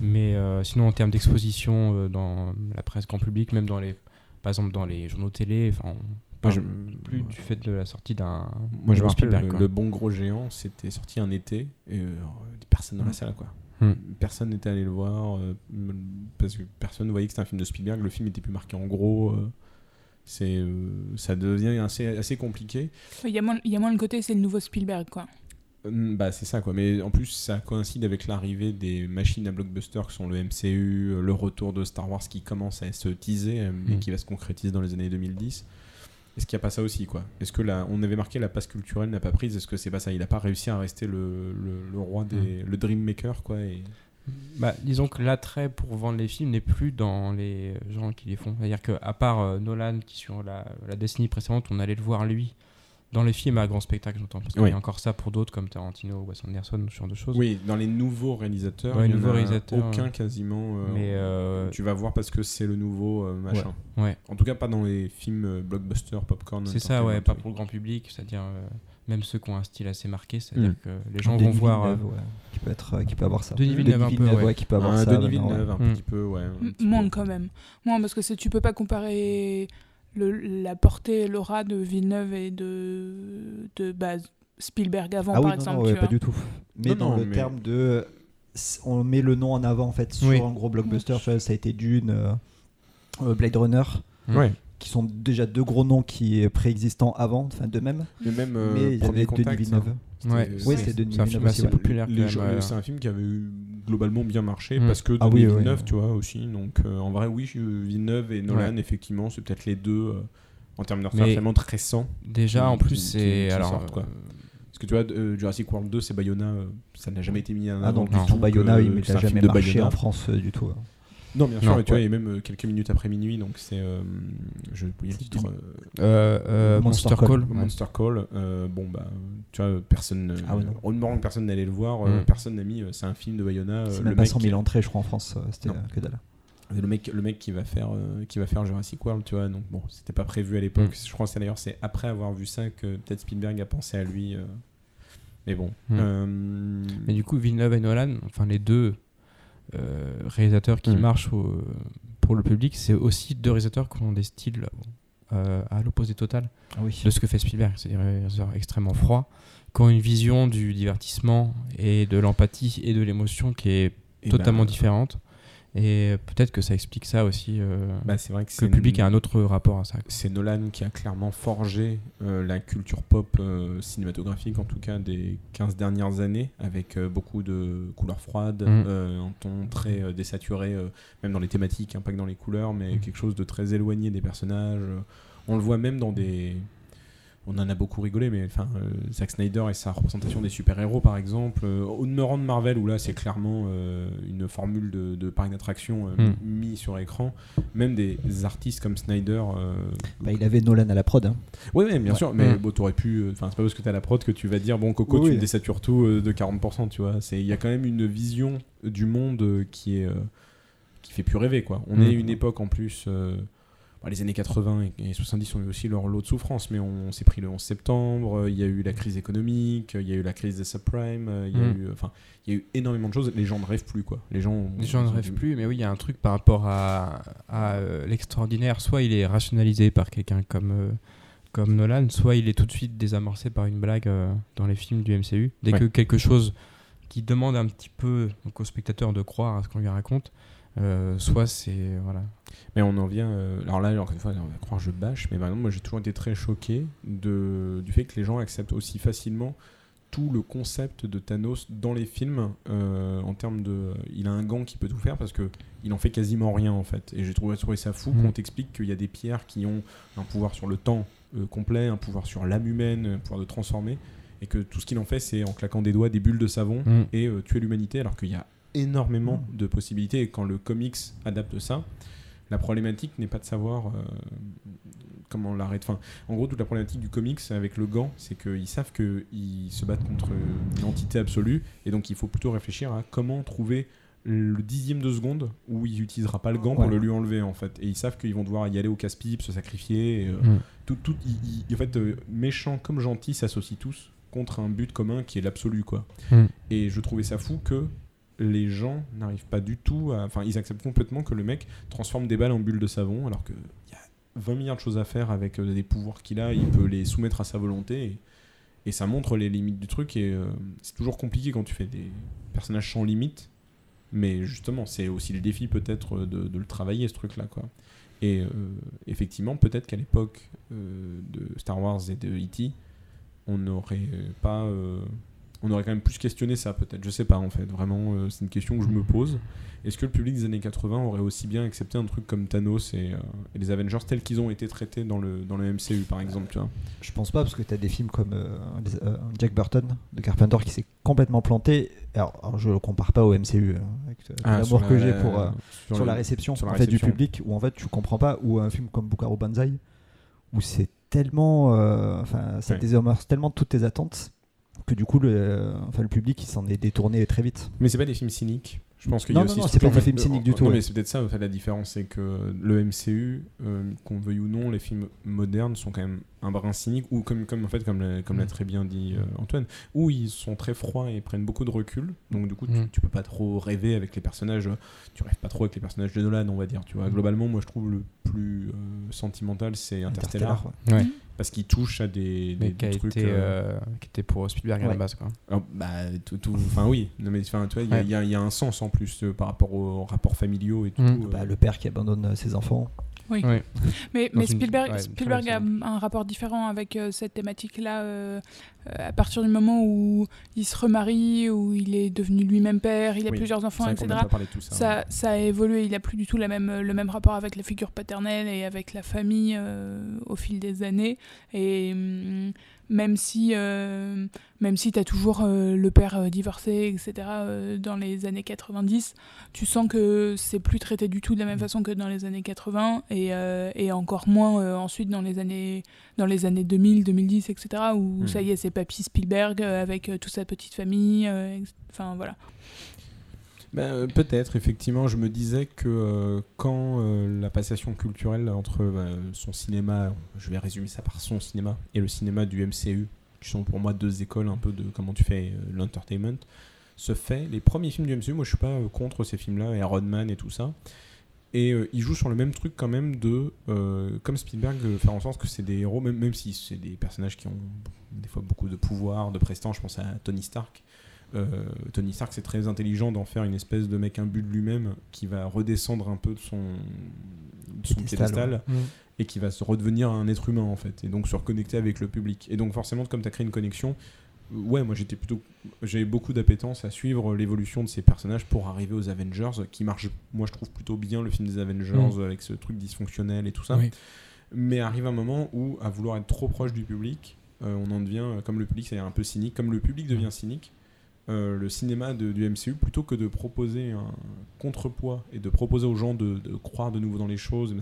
Mais euh, sinon en termes d'exposition euh, dans la presse grand public, même dans les par exemple dans les journaux télé, enfin Moi, je- plus du fait de la sortie d'un Moi, je me rappelle, le, le Bon Gros Géant, c'était sorti un été, et euh, personne dans la salle, quoi. Mm. Personne n'était allé le voir, euh, parce que personne ne voyait que c'était un film de Spielberg, le film était plus marqué en gros. euh, c'est, euh, ça devient assez, assez compliqué. Il y, a moins, il y a moins le côté, c'est le nouveau Spielberg, quoi. Mm, Bah, c'est ça, quoi. Mais en plus, ça coïncide avec l'arrivée des machines à blockbuster qui sont le MCU, le retour de Star Wars qui commence à se teaser, et Mm. qui va se concrétiser dans les années 2010. Est-ce qu'il n'y a pas ça aussi, quoi? Est-ce que là, on avait marqué la passe culturelle n'a pas prise? Est-ce que c'est pas ça? Il n'a pas réussi à rester le, le, le roi des. le dream maker, quoi. Et... Bah, disons que l'attrait pour vendre les films n'est plus dans les gens qui les font. C'est-à-dire qu'à part euh, Nolan, qui sur la, la décennie précédente, on allait le voir lui dans les films à grand spectacle, j'entends. Parce qu'il Oui. y a encore ça pour d'autres comme Tarantino, Wes Anderson, ce genre de choses. Oui, dans les nouveaux réalisateurs, Ouais, il y en nouveaux a réalisateurs, aucun ouais. quasiment. euh, Mais, euh, Tu vas voir parce que c'est le nouveau euh, machin. Ouais. En tout cas, pas dans les films euh, blockbuster, popcorn. C'est ça, ouais, pas pour le grand public, c'est-à-dire euh, même ceux qui ont un style assez marqué, c'est-à-dire Mm. que les gens Denis vont voir. Euh, ouais, qui peut être, euh, qui peut avoir ça. Denis Villeneuve, un peu, ouais. qui peut avoir Un ça. Denis maintenant, Villeneuve, ouais. un petit peu, ouais. un M- petit Moins peu. quand même. Moins parce que tu peux pas comparer le, la portée, l'aura de Villeneuve et de, de bah, Spielberg avant, Ah oui, par non, exemple. non, ouais, pas du tout. Mais Non, dans non, le mais- terme de. s- On met le nom en avant en fait sur Oui. un gros blockbuster. ça a été Dune, euh, euh, Blade Runner, Mm. Ouais. qui sont déjà deux gros noms qui préexistants avant, enfin d'eux-mêmes. Mais même euh, mais il y Premier avait Denis Villeneuve. hein. C'était- Ouais, Oui, c'est- Denis c'est un Villeneuve film assez populaire. même, euh. C'est un film qui avait eu globalement bien marché Mm. parce que Ah oui, Villeneuve, oui. tu vois, aussi. Donc euh, en vrai, oui, Villeneuve et Nolan, effectivement, c'est peut-être les deux euh, en termes de Mais- vraiment très récents. Déjà, qui- en plus, c'est. Alors, sortent, quoi. euh, Parce que tu vois, euh, Jurassic World 2, c'est Bayona, euh, ça n'a jamais été mis en Ah avant non, du non, tout. Bayona, il c'est a un film jamais de marché Bayona. en France euh, du tout. hein. Non, bien sûr, Non, mais tu vois, et même euh, quelques minutes après minuit, donc c'est. euh, je vais oublier le titre. euh, euh, euh, Monster Monster, Call. Call. ouais. Monster Call, euh, bon bah, tu vois, personne, Ah ouais, non. personne n'allait le voir, Mm. personne n'a mis, c'est un film de Bayona. euh, C'est le même pas mec 100 000 qui- entrées, je crois, en France. C'était Non. euh, que dalle. le mec, le mec qui va faire, euh, qui va faire Jurassic World, tu vois, donc bon, c'était pas prévu à l'époque. Mm. Je crois que c'est d'ailleurs c'est après avoir vu ça que peut-être Spielberg a pensé à lui. euh, mais bon. Mm. euh, Mais du coup, Villeneuve et Nolan, enfin les deux réalisateurs qui Mm. marchent au- pour le public, c'est aussi deux réalisateurs qui ont des styles euh, à l'opposé total Ah oui. de ce que fait Spielberg. C'est des réalisateurs extrêmement froids, qui ont une vision du divertissement et de l'empathie et de l'émotion qui est et totalement bah, différente. Et peut-être que ça explique ça aussi, euh, bah, c'est vrai que le public a un autre rapport à ça. c'est Nolan qui a clairement forgé euh, la culture pop euh, cinématographique, en tout cas des 15 dernières années, avec beaucoup de couleurs froides, Mm. un ton très désaturé, même dans les thématiques, hein, pas que dans les couleurs, mais Mm. quelque chose de très éloigné des personnages. on le voit même dans des. On en a beaucoup rigolé, mais enfin, euh, Zack Snyder et sa représentation des super-héros, par exemple, euh, au demeurant de Marvel, où là c'est clairement euh, une formule de, de parc d'attraction euh, Mm. mis sur écran, même des artistes comme Snyder. euh, Bah, il avait Nolan à la prod. hein. Oui, ouais, bien Ouais. sûr, mais Mm. bon, t'aurais pu. Enfin, c'est pas parce que t'as la prod que tu vas dire, bon, Coco, Oui, tu oui. me désatures tout euh, de 40%, tu vois. C'est- Il y a quand même une vision du monde qui est. euh, qui fait plus rêver, quoi. On Mm. est une époque en plus. Euh, bon, les années 80 et et 70 ont eu aussi leur lot de souffrance, mais on, s'est pris le 11 septembre, euh, il y a eu la crise économique, euh, il y a eu la crise des subprimes, euh, il y a Mm. eu. Enfin, il y a eu énormément de choses. Les gens ne rêvent plus, quoi. Les gens. Les gens ne rêvent du- plus, mais oui, il y a un truc par rapport à, à, euh, l'extraordinaire. Soit il est rationalisé par quelqu'un comme, euh, comme Nolan, soit il est tout de suite désamorcé par une blague euh, dans les films du MCU. Dès Ouais. que quelque chose qui demande un petit peu donc, au spectateur de croire à ce qu'on lui raconte, euh, soit c'est. Voilà. Mais on en vient. euh, alors là, encore une fois, on va croire que je bâche, mais par exemple, moi j'ai toujours été très choqué de, du fait que les gens acceptent aussi facilement tout le concept de Thanos dans les films euh, en termes de. Il a un gant qui peut tout faire parce que il en fait quasiment rien en fait. Et j'ai trouvé, trouvé ça fou Mhm. qu'on t'explique qu'il y a des pierres qui ont un pouvoir sur le temps euh, complet, un pouvoir sur l'âme humaine, un pouvoir de transformer, et que tout ce qu'il en fait, c'est en claquant des doigts des bulles de savon Mm. et euh, tuer l'humanité, alors qu'il y a énormément de possibilités. Et quand le comics adapte ça, la problématique n'est pas de savoir euh, comment l'arrêter. Enfin, en gros, toute la problématique du comics avec le gant, c'est qu'ils savent qu'ils se battent contre une entité absolue, et donc il faut plutôt réfléchir à comment trouver le dixième de seconde où il n'utilisera pas le gant pour Ouais. le lui enlever en fait et ils savent qu'ils vont devoir y aller au casse-pipe se sacrifier et, euh, Mm. tout, tout, en fait euh, méchants comme gentils s'associent tous contre un but commun qui est l'absolu quoi Mm. et je trouvais ça fou que les gens n'arrivent pas du tout à. Enfin, ils acceptent complètement que le mec transforme des balles en bulles de savon, alors qu'il y a 20 milliards de choses à faire avec euh, des pouvoirs qu'il a, il peut les soumettre à sa volonté. Et, ça montre les limites du truc. Et euh, c'est toujours compliqué quand tu fais des personnages sans limite. Mais justement, c'est aussi le défi peut-être de, le travailler, ce truc-là. quoi. Et euh, effectivement, peut-être qu'à l'époque de Star Wars et de E.T., on n'aurait pas. On aurait quand même plus questionné ça, peut-être. Je sais pas, en fait. Vraiment, euh, c'est une question que je me pose. Est-ce que le public des années 80 aurait aussi bien accepté un truc comme Thanos et, euh, et les Avengers tels qu'ils ont été traités dans le, dans le MCU, par exemple tu vois? Je pense pas, parce que tu as des films comme euh, les- Jack Burton de Carpenter qui s'est complètement planté. Alors, alors, je le compare pas au MCU, hein, avec Ah, l'amour que j'ai pour, sur la réception, sur la en fait, du public, où en fait tu comprends pas, ou un film comme Bucaro Banzai, où c'est tellement. euh, Enfin, ça Ouais. tellement toutes tes attentes que du coup, le, enfin, le public s'en est détourné très vite. Mais c'est pas des films cyniques. Je pense qu'il y Non, a non, aussi non, ce c'est pas des films cyniques du non, tout, mais ouais. c'est peut-être ça en fait, la différence, c'est que le MCU, euh, qu'on le veuille ou non, les films modernes sont quand même un brin cynique, ou comme, comme, en fait, comme l'a comme l'a très bien dit euh, Antoine, où ils sont très froids et prennent beaucoup de recul. Donc du coup, tu, Mm. tu peux pas trop rêver avec les personnages. euh, Tu rêves pas trop avec les personnages de Nolan, on va dire. Tu vois, globalement, moi je trouve le plus euh, sentimental, c'est Interstellar, Interstellar, Ouais. Parce qu'il touche à des, des, Mais qui a des trucs. été, euh, euh, qui était pour Spielberg à la base. Quoi. alors, bah, tout, tout- enfin oui, non, mais enfin, tu vois, il y a- Ouais. il y, a- il y a un sens en plus euh, par rapport aux rapports familiaux et tout. Mm. euh, Bah, le père qui abandonne ses enfants. Oui. Ouais. Mais, une- Spielberg, ouais, a un rapport différent avec euh, cette thématique-là euh, euh, à partir du moment où il se remarie, où il est devenu lui-même père, il a Oui, plusieurs enfants, etc. ça. A évolué, il a plus du tout la même, le même rapport avec la figure paternelle et avec la famille euh, au fil des années. Et hum, même si, euh, même si tu as toujours euh, le père euh, divorcé, etc., dans les années 90, tu sens que c'est plus traité du tout de la même façon que dans les années 80 et, et encore moins ensuite dans les années, dans les années 2000, 2010, etc., où Mm. ça y est, c'est Papy Spielberg avec toute sa petite famille. Enfin, voilà. Ben, euh, Peut-être, effectivement, je me disais que euh, quand euh, la passation culturelle entre euh, son cinéma, je vais résumer ça par son cinéma, et le cinéma du MCU, qui sont pour moi deux écoles un peu de comment tu fais l'entertainment, se fait. Les premiers films du MCU, moi je suis pas contre ces films-là, Iron Man et tout ça. Et ils jouent sur le même truc quand même de, comme Spielberg, faire en sorte que c'est des héros, même, même si c'est des personnages qui ont des fois beaucoup de pouvoir, de prestance, je pense à Tony Stark. Euh, Tony Stark, c'est très intelligent d'en faire une espèce de mec imbu de lui-même qui va redescendre un peu de son, de son Piédestal, ouais. Mm. et qui va se redevenir un être humain en fait et donc se reconnecter avec le public. Et donc forcément, comme tu as créé une connexion, ouais, moi j'étais plutôt, j'ai beaucoup d'appétence à suivre l'évolution de ces personnages pour arriver aux Avengers qui marche, moi je trouve plutôt bien le film des Avengers Mm. avec ce truc dysfonctionnel et tout ça. Oui. Mais arrive un moment où, à vouloir être trop proche du public, euh, on en devient, euh, comme le public, c'est un peu cynique, comme le public devient cynique, euh, le cinéma de- du MCU, plutôt que de proposer un contrepoids et de proposer aux gens de, de croire de nouveau dans les choses,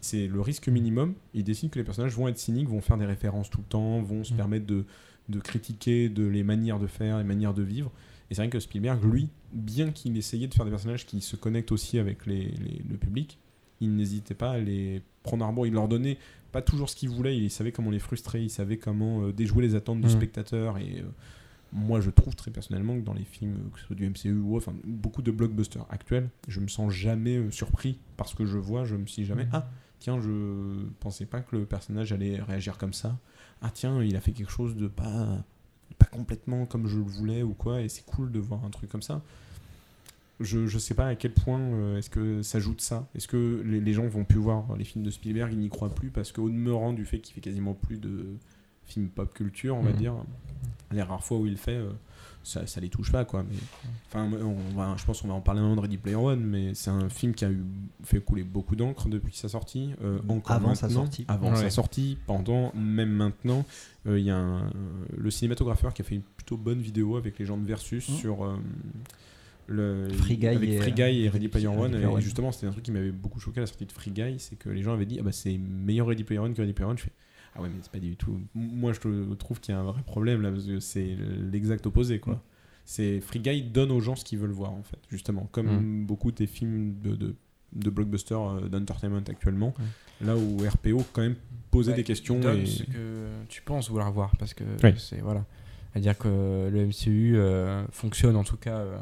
c'est le risque minimum. Ils décident que les personnages vont être cyniques, vont faire des références tout le temps, vont se Mm. permettre de, de critiquer de les manières de faire, les manières de vivre. Et c'est vrai que Spielberg, lui, bien qu'il essayait de faire des personnages qui se connectent aussi avec les- les- le public, il n'hésitait pas à les prendre à rebours. Il leur donnait pas toujours ce qu'il voulait, il savait comment les frustrer, il savait comment euh, déjouer les attentes du Mm. spectateur. Et euh, moi, je trouve très personnellement que dans les films, euh, que ce soit du MCU ou enfin, beaucoup de blockbusters actuels, je me sens jamais euh, surpris parce que je vois, je me suis jamais. Ah, tiens, je pensais pas que le personnage allait réagir comme ça. Ah, tiens, il a fait quelque chose de pas, pas complètement comme je le voulais ou quoi, et c'est cool de voir un truc comme ça. Je, je sais pas à quel point euh, est-ce que de ça. Est-ce que les, les gens vont plus voir les films de Spielberg, ils n'y croient plus parce qu'au demeurant du fait qu'il fait quasiment plus de films pop culture, on va Mhm. dire, les rares fois où il fait, euh, ça, ça les touche pas quoi. Mais enfin, on va, je pense qu'on va en parler un moment de Ready Player One, mais c'est un film qui a eu fait couler beaucoup d'encre depuis sa sortie. euh, encore Avant sa sortie. avant Ouais. sa sortie, pendant, même maintenant, euh, il y a un- le cinématographeur qui a fait une plutôt bonne vidéo avec les gens de Versus Mhm. sur le Free Guy avec et, Free Guy et Ready Player Ready One. Player et justement, c'était un truc qui m'avait beaucoup choqué à la sortie de Free Guy, c'est que les gens avaient dit ah bah c'est meilleur Ready Player One que Ready Player One. Je fais ah ouais mais c'est pas du tout. Moi je trouve qu'il y a un vrai problème là parce que c'est l'exact opposé quoi. Mm. C'est Free Guy donne aux gens ce qu'ils veulent voir en fait justement comme Mm. beaucoup des films de, de de blockbusters euh, d'entertainment actuellement, là où RPO quand même posait Bah, des questions donne et ce que tu penses vouloir voir parce que Oui. c'est voilà à dire que le MCU euh, fonctionne en tout cas euh,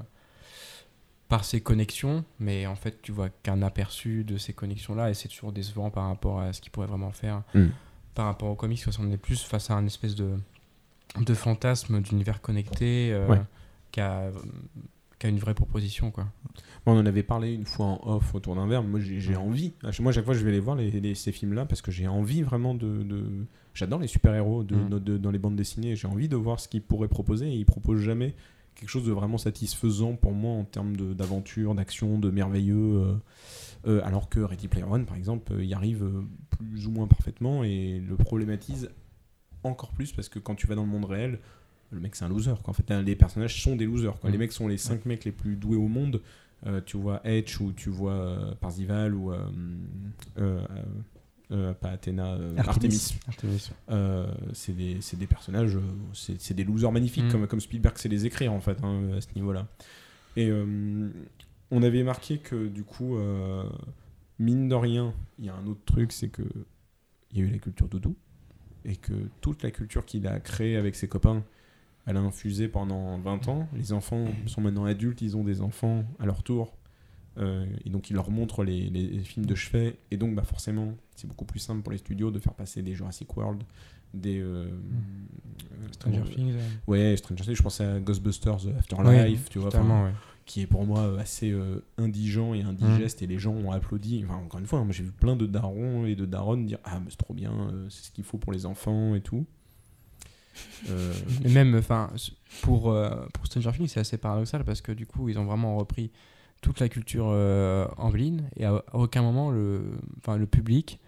par ses connexions mais en fait tu vois qu'un aperçu de ces connexions là et c'est toujours décevant par rapport à ce qu'il pourrait vraiment faire Mm. Par rapport aux comics parce qu'on est plus face à un espèce de de fantasme d'univers connecté euh, Ouais. qui a a une vraie proposition quoi Bon, on en avait parlé une fois en off autour d'un verre. Moi, j'ai envie. À chaque- Moi, chaque fois, je vais les voir, les, les- ces films-là, parce que j'ai envie vraiment de. de- J'adore les super-héros de, Mm. de- de- dans les bandes dessinées. J'ai envie de voir ce qu'ils pourraient proposer. Et ils proposent jamais quelque chose de vraiment satisfaisant pour moi en termes d'aventure, d'action, de merveilleux. euh, euh, alors que Ready Player One, par exemple, euh, y arrive euh, plus ou moins parfaitement et le problématise encore plus parce que quand tu vas dans le monde réel, le mec c'est un loser. Quoi. En fait, les personnages sont des losers. Quoi. Mm. Les mecs sont les 5 mecs les plus doués au monde. Euh, tu vois Edge ou tu vois euh, Parzival ou euh, pas Athéna, Artemis. Artemis. Artemis. C'est des, personnages, c'est des losers magnifiques Mm. comme, comme Spielberg sait les écrire en fait hein, à ce niveau-là. Et on avait marqué que du coup, euh, mine de rien, il y a un autre truc, c'est que il y a eu la culture doudou et que toute la culture qu'il a créée avec ses copains, elle a infusé pendant 20 ans. Les enfants sont maintenant adultes, ils ont des enfants à leur tour. Euh, et donc ils leur montrent les, les films de chevet. Et donc bah, forcément, c'est beaucoup plus simple pour les studios de faire passer des Jurassic World, des... euh, Stranger Things. Ouais, Stranger Things, je pensais à Ghostbusters Afterlife, Ouais, tu vois, ouais. Qui est pour moi euh, assez euh, indigent et indigeste, et les gens ont applaudi. Enfin, encore une fois, hein, moi j'ai vu plein de darons et de daronnes dire Ah, mais c'est trop bien, euh, c'est ce qu'il faut pour les enfants et tout. Euh, Et même, enfin, pour, pour Stranger Things, c'est assez paradoxal parce que du coup, ils ont vraiment repris toute la culture angevine et à, à aucun moment le, le public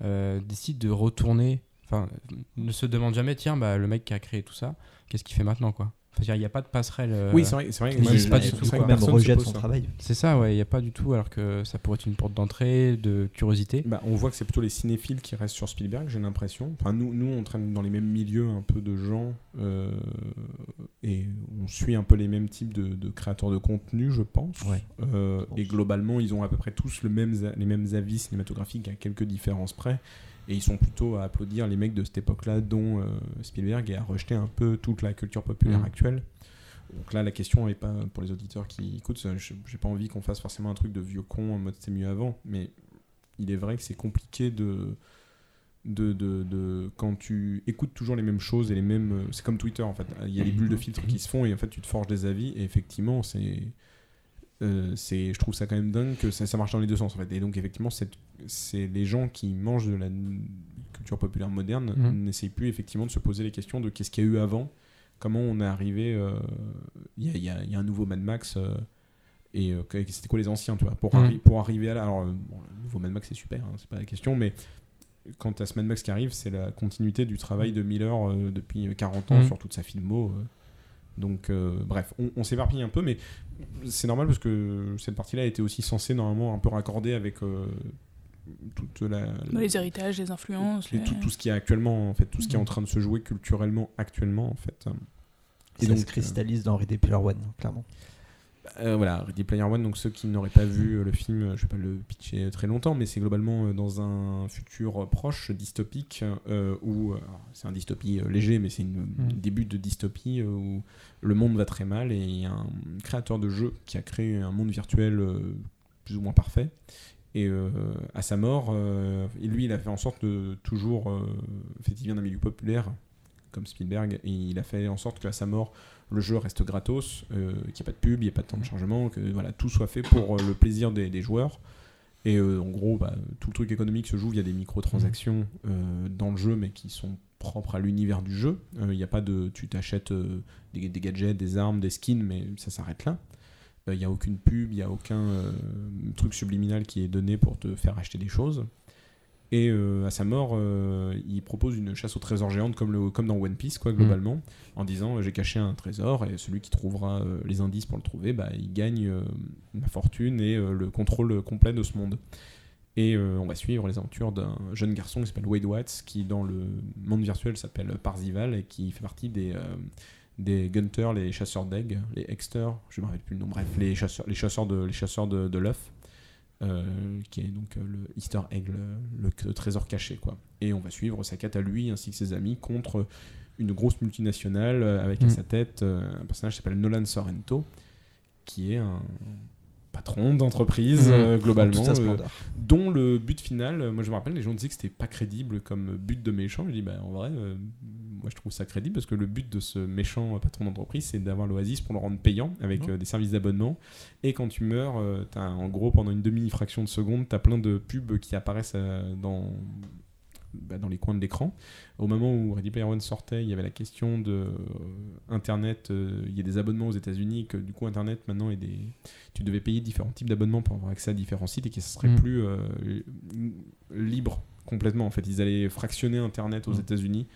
décide de retourner, enfin, ne se demande jamais, tiens, bah, le mec qui a créé tout ça, qu'est-ce qu'il fait maintenant, quoi. Enfin, il n'y a pas de passerelle. euh, Oui, c'est vrai- c'est vrai que j'ai- pas du tout. vrai rejette son ça. travail. C'est ça, ouais, il n'y a pas du tout, alors que ça pourrait être une porte d'entrée, de curiosité. Bah, on voit que c'est plutôt les cinéphiles qui restent sur Spielberg, j'ai l'impression. Enfin, nous, nous, on traîne dans les mêmes milieux un peu de gens euh, et on suit un peu les mêmes types de, de créateurs de contenu, je pense. Ouais. Euh, et globalement, ils ont à peu près tous le même, a- les mêmes avis cinématographiques à quelques différences près. Et ils sont plutôt à applaudir les mecs de cette époque-là, dont euh, Spielberg, et à rejeter un peu toute la culture populaire Mhm. actuelle. Donc là, la question n'est pas pour les auditeurs qui écoutent. je- J'ai pas envie qu'on fasse forcément un truc de vieux con en mode c'était mieux avant, mais il est vrai que c'est compliqué de, de, de, de- quand tu écoutes toujours les mêmes choses et les mêmes. euh, C'est comme Twitter en fait. Il y a des bulles de filtres qui se font et en fait tu te forges des avis et effectivement c'est. Euh, c'est je trouve ça quand même dingue que ça, ça marche dans les deux sens en fait et donc effectivement c'est c'est les gens qui mangent de la culture populaire moderne Mhm. n'essayent plus effectivement de se poser les questions de qu'est-ce qu'il y a eu avant comment on est arrivé euh, il y, a, il y il y a un nouveau Mad Max euh, et euh, c'était quoi les anciens tu vois pour, arri- pour arriver à là alors euh, bon, le nouveau Mad Max c'est super hein, c'est pas la question mais quand t'as ce Mad Max qui arrive, c'est la continuité du travail de Miller euh, depuis 40 ans Mhm. sur toute sa filmo. Euh. Donc, euh, bref, on, on s'éparpille un peu, mais c'est normal parce que cette partie-là était aussi censée normalement un peu raccorder avec euh, toute la, les héritages, les influences. et les- tout, tout ce qui est actuellement, en fait, tout ce qui est en train de se jouer culturellement actuellement, en fait. Et ça se cristallise dans Ready Player One, clairement. Euh, voilà, Ready Player One, donc ceux qui n'auraient pas vu euh, le film, euh, je vais pas le pitcher très longtemps, mais c'est globalement dans un futur proche, dystopique, euh, où c'est un dystopie euh, léger, mais c'est une Mm. début de dystopie où le monde va très mal et il y a un créateur de jeu qui a créé un monde virtuel plus ou moins parfait. Et à sa mort, et lui, il a fait en sorte de toujours. en fait, il vient d'un milieu populaire, comme Spielberg, et il a fait en sorte qu'à sa mort, le jeu reste gratos, euh, qu'il n'y ait pas de pub, il n'y ait pas de temps de chargement, que voilà, tout soit fait pour euh, le plaisir des, des joueurs. Et euh, en gros, bah, tout le truc économique se joue via des microtransactions euh, dans le jeu, mais qui sont propres à l'univers du jeu. Il n'y a pas de. Tu t'achètes des, des gadgets, des armes, des skins, mais ça s'arrête là. Il n'y a aucune pub, il n'y a aucun truc subliminal qui est donné pour te faire acheter des choses. Et euh, à sa mort, euh, il propose une chasse au trésor géante comme, le, comme dans One Piece, quoi, globalement, en disant euh, j'ai caché un trésor et celui qui trouvera les indices pour le trouver, bah, il gagne ma fortune et le contrôle complet de ce monde. Et on va suivre les aventures d'un jeune garçon qui s'appelle Wade Watts, qui dans le monde virtuel s'appelle Parzival et qui fait partie des, des Gunters, les chasseurs d'eggs, les Exter, je me rappelle plus le nom, bref, les chasseurs, les chasseurs de, les chasseurs de, de l'œuf, qui est donc euh, le Easter egg, le, trésor caché, quoi. Et on va suivre sa quête à lui ainsi que ses amis contre une grosse multinationale euh, avec à Mm. sa tête euh, un personnage qui s'appelle Nolan Sorrento, qui est un patron d'entreprise Mm. euh, globalement, euh, dont le but final, euh, moi je me rappelle, les gens disaient que c'était pas crédible comme but de méchant. Je dis, bah en vrai, euh, moi je trouve ça crédible parce que le but de ce méchant patron d'entreprise, c'est d'avoir l'Oasis pour le rendre payant avec euh, des services d'abonnement. Et quand tu meurs, euh, t'as en gros pendant une demi-fraction de seconde, t'as plein de pubs qui apparaissent euh, dans bah, dans les coins de l'écran. Au moment où Ready Player One sortait, il y avait la question de euh, Internet. euh, il y a des abonnements aux États-Unis que du coup Internet maintenant est des. Tu devais payer différents types d'abonnements pour avoir accès à différents sites et qui ne serait Mm. plus euh, libre complètement. En fait, ils allaient fractionner Internet aux Mm. États-Unis.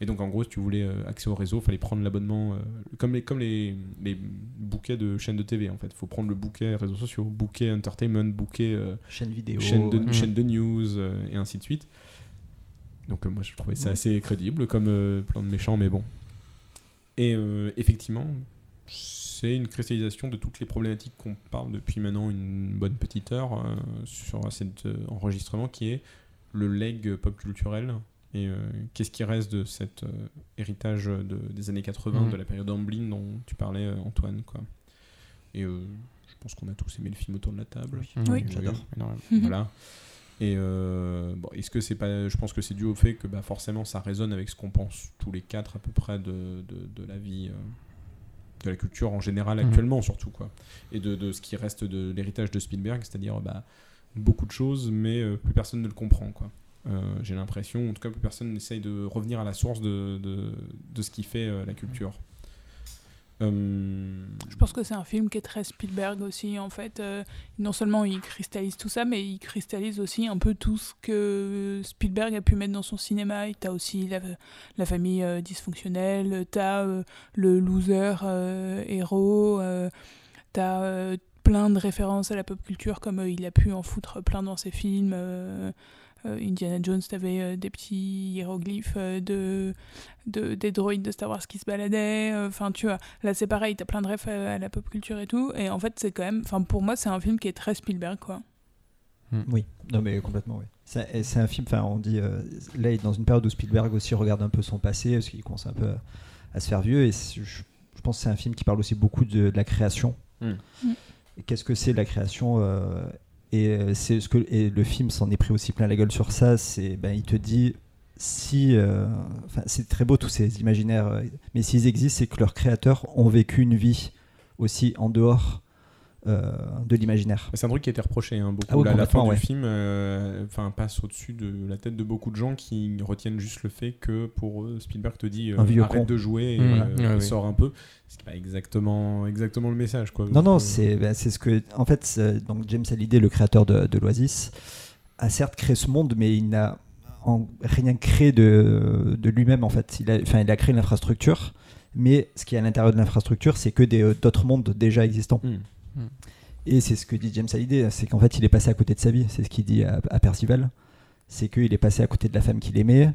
Et donc en gros, si tu voulais euh, accès au réseau, il fallait prendre l'abonnement euh, comme les comme les, les bouquets de chaînes de TV. En fait, il faut prendre le bouquet réseaux sociaux, bouquet entertainment, bouquet euh, Chaîne vidéo. chaîne de, chaîne de news euh, et ainsi de suite. Donc euh, moi je trouvais ça assez crédible comme euh, plan de méchant, mais bon. Et euh, effectivement, c'est une cristallisation de toutes les problématiques qu'on parle depuis maintenant une bonne petite heure euh, sur cet euh, enregistrement qui est le leg pop culturel et euh, qu'est-ce qui reste de cet euh, héritage de- des années 80, Mhm. de la période Amblin dont tu parlais euh, Antoine. Quoi. Et euh, je pense qu'on a tous aimé le film autour de la table. Oui. J'adore. énormément. Voilà. Et euh, bon, est-ce que c'est pas. Je pense que c'est dû au fait que bah, forcément ça résonne avec ce qu'on pense tous les quatre à peu près de, de, de la vie, euh, de la culture en général Mhm. actuellement surtout quoi. Et de, de ce qui reste de l'héritage de Spielberg, c'est-à-dire bah, beaucoup de choses, mais euh, plus personne ne le comprend quoi. Euh, J'ai l'impression, en tout cas, plus personne n'essaye de revenir à la source de, de, ce qui fait euh, la culture. Euh, Je pense que c'est un film qui est très Spielberg aussi, en fait. Non seulement il cristallise tout ça, mais il cristallise aussi un peu tout ce que Spielberg a pu mettre dans son cinéma. Et T'as aussi la, la famille euh, dysfonctionnelle, t'as le loser héros, t'as plein de références à la pop culture, comme il a pu en foutre plein dans ses films. Euh, Indiana Jones, t'avais euh, des petits hiéroglyphes euh, de, de, des droïdes de Star Wars qui se baladaient. euh, Enfin, tu vois, là c'est pareil, t'as plein de refs à, à la pop culture et tout. Et en fait, c'est quand même, enfin, pour moi, c'est un film qui est très Spielberg, quoi. Oui, non mais complètement, oui. C'est un film, enfin on dit, euh, là il est dans une période où Spielberg aussi regarde un peu son passé, parce qu'il commence un peu à, à se faire vieux, et je, je pense que c'est un film qui parle aussi beaucoup de, de la création. Mm. Mm. Et Qu'est-ce que c'est la création euh, Et euh, c'est ce que le film s'en est pris aussi plein la gueule sur ça. C'est ben il te dit si, euh, c'est très beau tous ces imaginaires, euh, mais s'ils existent, c'est que leurs créateurs ont vécu une vie aussi en dehors de l'imaginaire. C'est un truc qui a été reproché hein, beaucoup. Ah oui, la, la fin du ouais. film euh, enfin, passe au-dessus de la tête de beaucoup de gens qui retiennent juste le fait que pour eux, Spielberg te dit euh, Un vieux arrête con. de jouer et Mmh, ouais, ouais. sort un peu. Ce qui n'est pas exactement, exactement le message. Quoi. Non, non, euh, c'est ben, c'est ce que. En fait, c'est- donc James Hallyday, le créateur de, de l'Oasis, a certes créé ce monde, mais il n'a. en rien créé de, de lui-même en fait. Il a, enfin, il a créé l'infrastructure, mais ce qui est à l'intérieur de l'infrastructure, c'est que euh, d'autres mondes déjà existants. Hmm. Hmm. Et c'est ce que dit James Hallyday, c'est qu'en fait il est passé à côté de sa vie. C'est ce qu'il dit à, à Percival. C'est qu'il est passé à côté de la femme qu'il aimait.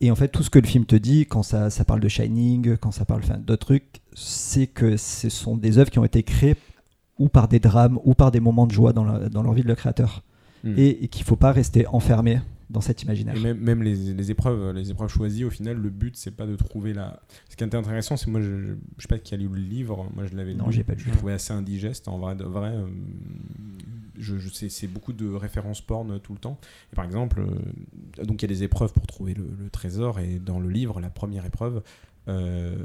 Et en fait, tout ce que le film te dit, quand ça, ça parle de Shining, quand ça parle enfin, d'autres trucs, c'est que ce sont des œuvres qui ont été créées ou par des drames ou par des moments de joie dans, la- dans leur vie de le créateur. Hmm. Et, et qu'il faut pas rester enfermé dans cet imaginaire. Et même, même les, les épreuves, les épreuves choisies, au final, le but, c'est pas de trouver la. Ce qui est intéressant, c'est moi, je, je, je sais pas qui a lu le livre, moi je l'avais Non, j'ai pas lu. Je trouvé assez indigeste, en vrai, de vrai. euh, je, je sais, c'est beaucoup de références porn tout le temps. Et par exemple, euh, donc il y a des épreuves pour trouver le, le trésor, et dans le livre, la première épreuve. euh,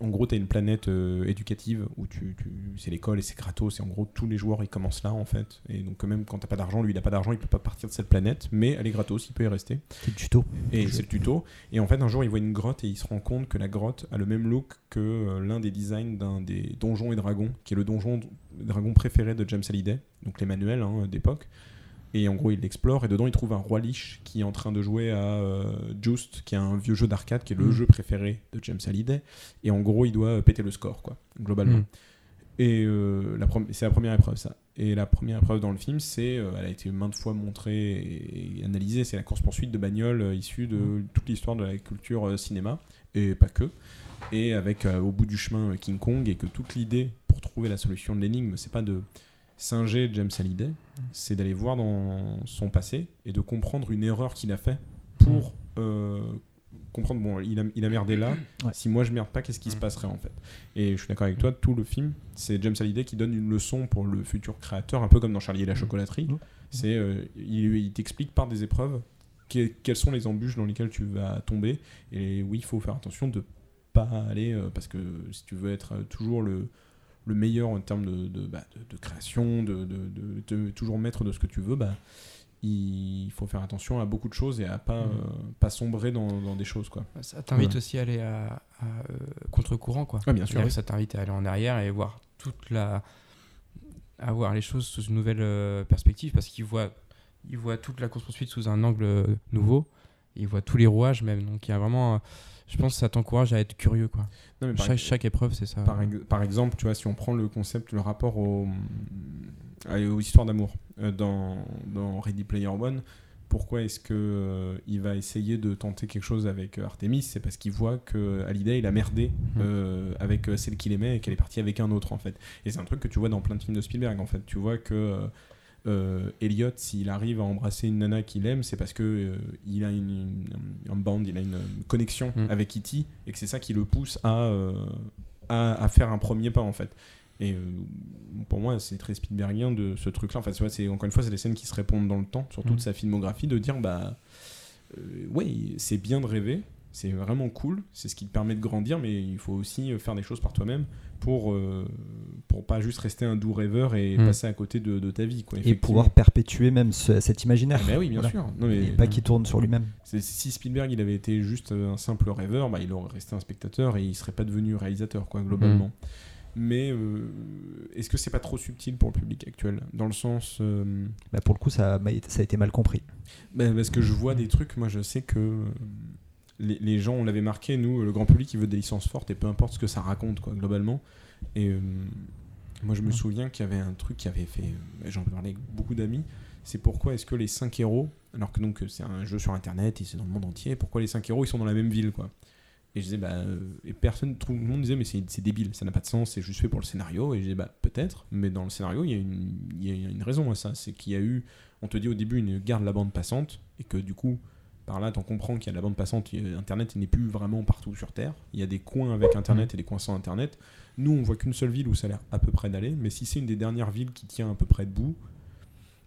en gros, tu as une planète euh, éducative où tu, tu- c'est l'école et c'est gratos. Et en gros, tous les joueurs ils commencent là en fait. Et donc, même quand t'as pas d'argent, lui il a pas d'argent, il peut pas partir de cette planète, mais elle est gratos, il peut y rester. C'est le tuto. Et c'est le tuto. Et en fait, un jour, il voit une grotte et il se rend compte que la grotte a le même look que euh, l'un des designs d'un des donjons et dragons, qui est le donjon dragon préféré de James Hallyday, donc les manuels hein, d'époque. Et en gros, il l'explore et dedans, il trouve un roi liche qui est en train de jouer à euh, Just, qui est un vieux jeu d'arcade, qui est le Mm. jeu préféré de James Hallyday. Et en gros, il doit euh, péter le score, quoi, globalement. Mm. Et euh, c'est la première épreuve, ça. Et la première épreuve dans le film, c'est, euh, elle a été maintes fois montrée et, et analysée, c'est la course-poursuite de bagnole euh, issue de toute l'histoire de la culture cinéma, et pas que. Et avec au bout du chemin King Kong, et que toute l'idée pour trouver la solution de l'énigme, c'est pas de singer James Hallyday, c'est d'aller voir dans son passé et de comprendre une erreur qu'il a fait pour euh, comprendre bon il a, il a merdé là Ouais. si moi je merde pas qu'est-ce qui se passerait en fait? Et je suis d'accord avec toi tout le film c'est James Hallyday qui donne une leçon pour le futur créateur un peu comme dans Charlie et la chocolaterie. Mhm. c'est euh, il, il t'explique par des épreuves que- quelles sont les embûches dans lesquelles tu vas tomber. Et oui il faut faire attention de pas aller euh, parce que si tu veux être toujours le le meilleur en termes de, de, bah, de- de création, de, de, de- de toujours maître de ce que tu veux, bah, il faut faire attention à beaucoup de choses et à pas, Mhm. euh, pas sombrer dans, dans des choses. Quoi. Ça t'invite Ouais. aussi à aller à, à, euh, contre-courant, quoi. Ouais, bien sûr, oui. Ça t'invite à aller en arrière et voir toute la. à voir les choses sous une nouvelle euh, perspective parce qu'il voit, il voit toute la course-poursuite sous un angle nouveau. Il voit tous les rouages même. Donc il y a vraiment. euh, je pense que ça t'encourage à être curieux, quoi. Non, mais par- chaque, chaque épreuve, c'est ça. Par, ex- par exemple, tu vois, si on prend le concept, le rapport au, aux histoires d'amour euh, dans, dans Ready Player One, pourquoi est-ce que euh, il va essayer de tenter quelque chose avec euh, Artemis? C'est parce qu'il voit que Hallyday il a merdé Mhm. avec celle qu'il aimait et qu'elle est partie avec un autre en fait. Et c'est un truc que tu vois dans plein de films de Spielberg en fait. Tu vois que euh, Elliot, s'il arrive à embrasser une nana qu'il aime, c'est parce que euh, il a une, une- un band, il a une, une connexion Mm. avec E.T. et que c'est ça qui le pousse à, euh, à, à faire un premier pas en fait. Et pour moi, c'est très Spielbergien de ce truc-là. Enfin, c'est encore une fois, c'est des scènes qui se répondent dans le temps sur toute Mm. sa filmographie, de dire bah ouais, c'est bien de rêver, c'est vraiment cool, c'est ce qui te permet de grandir, mais il faut aussi euh, faire des choses par toi-même pour euh, pour pas juste rester un doux rêveur et Mm. passer à côté de, de ta vie, quoi. Et pouvoir perpétuer même ce- cet imaginaire. Ah bah oui, bien Voilà. sûr. Non, mais- Et pas qu'il tourne sur lui-même. Si Spielberg il avait été juste euh, un simple rêveur, bah, il aurait resté un spectateur et il serait pas devenu réalisateur, quoi, globalement. Mais euh, est-ce que c'est pas trop subtil pour le public actuel? Dans le sens. euh, Bah, pour le coup, ça, a ça a été mal compris. bah, parce que je vois des trucs, moi je sais que les, les gens, on l'avait marqué, nous, le grand public, il veut des licences fortes et peu importe ce que ça raconte, quoi, globalement. Et euh, moi je me souviens qu'il y avait un truc qui avait fait. euh, J'en parlais avec beaucoup d'amis. C'est pourquoi est-ce que les 5 héros, alors que donc c'est un jeu sur internet et c'est dans le monde entier, pourquoi les 5 héros ils sont dans la même ville, quoi? Et je disais, bah, euh, et personne, tout le monde disait, mais c'est débile, ça n'a pas de sens, c'est juste fait pour le scénario. Et je disais, bah, peut-être, mais dans le scénario, il y, a une, il y a une raison à ça. C'est qu'il y a eu, on te dit au début, une garde de la bande passante, et que du coup, par là, t'en comprends qu'il y a de la bande passante, Internet n'est plus vraiment partout sur Terre. Il y a des coins avec Internet et des coins sans Internet. Nous, on voit qu'une seule ville où ça a l'air à peu près d'aller, mais si c'est une des dernières villes qui tient à peu près debout,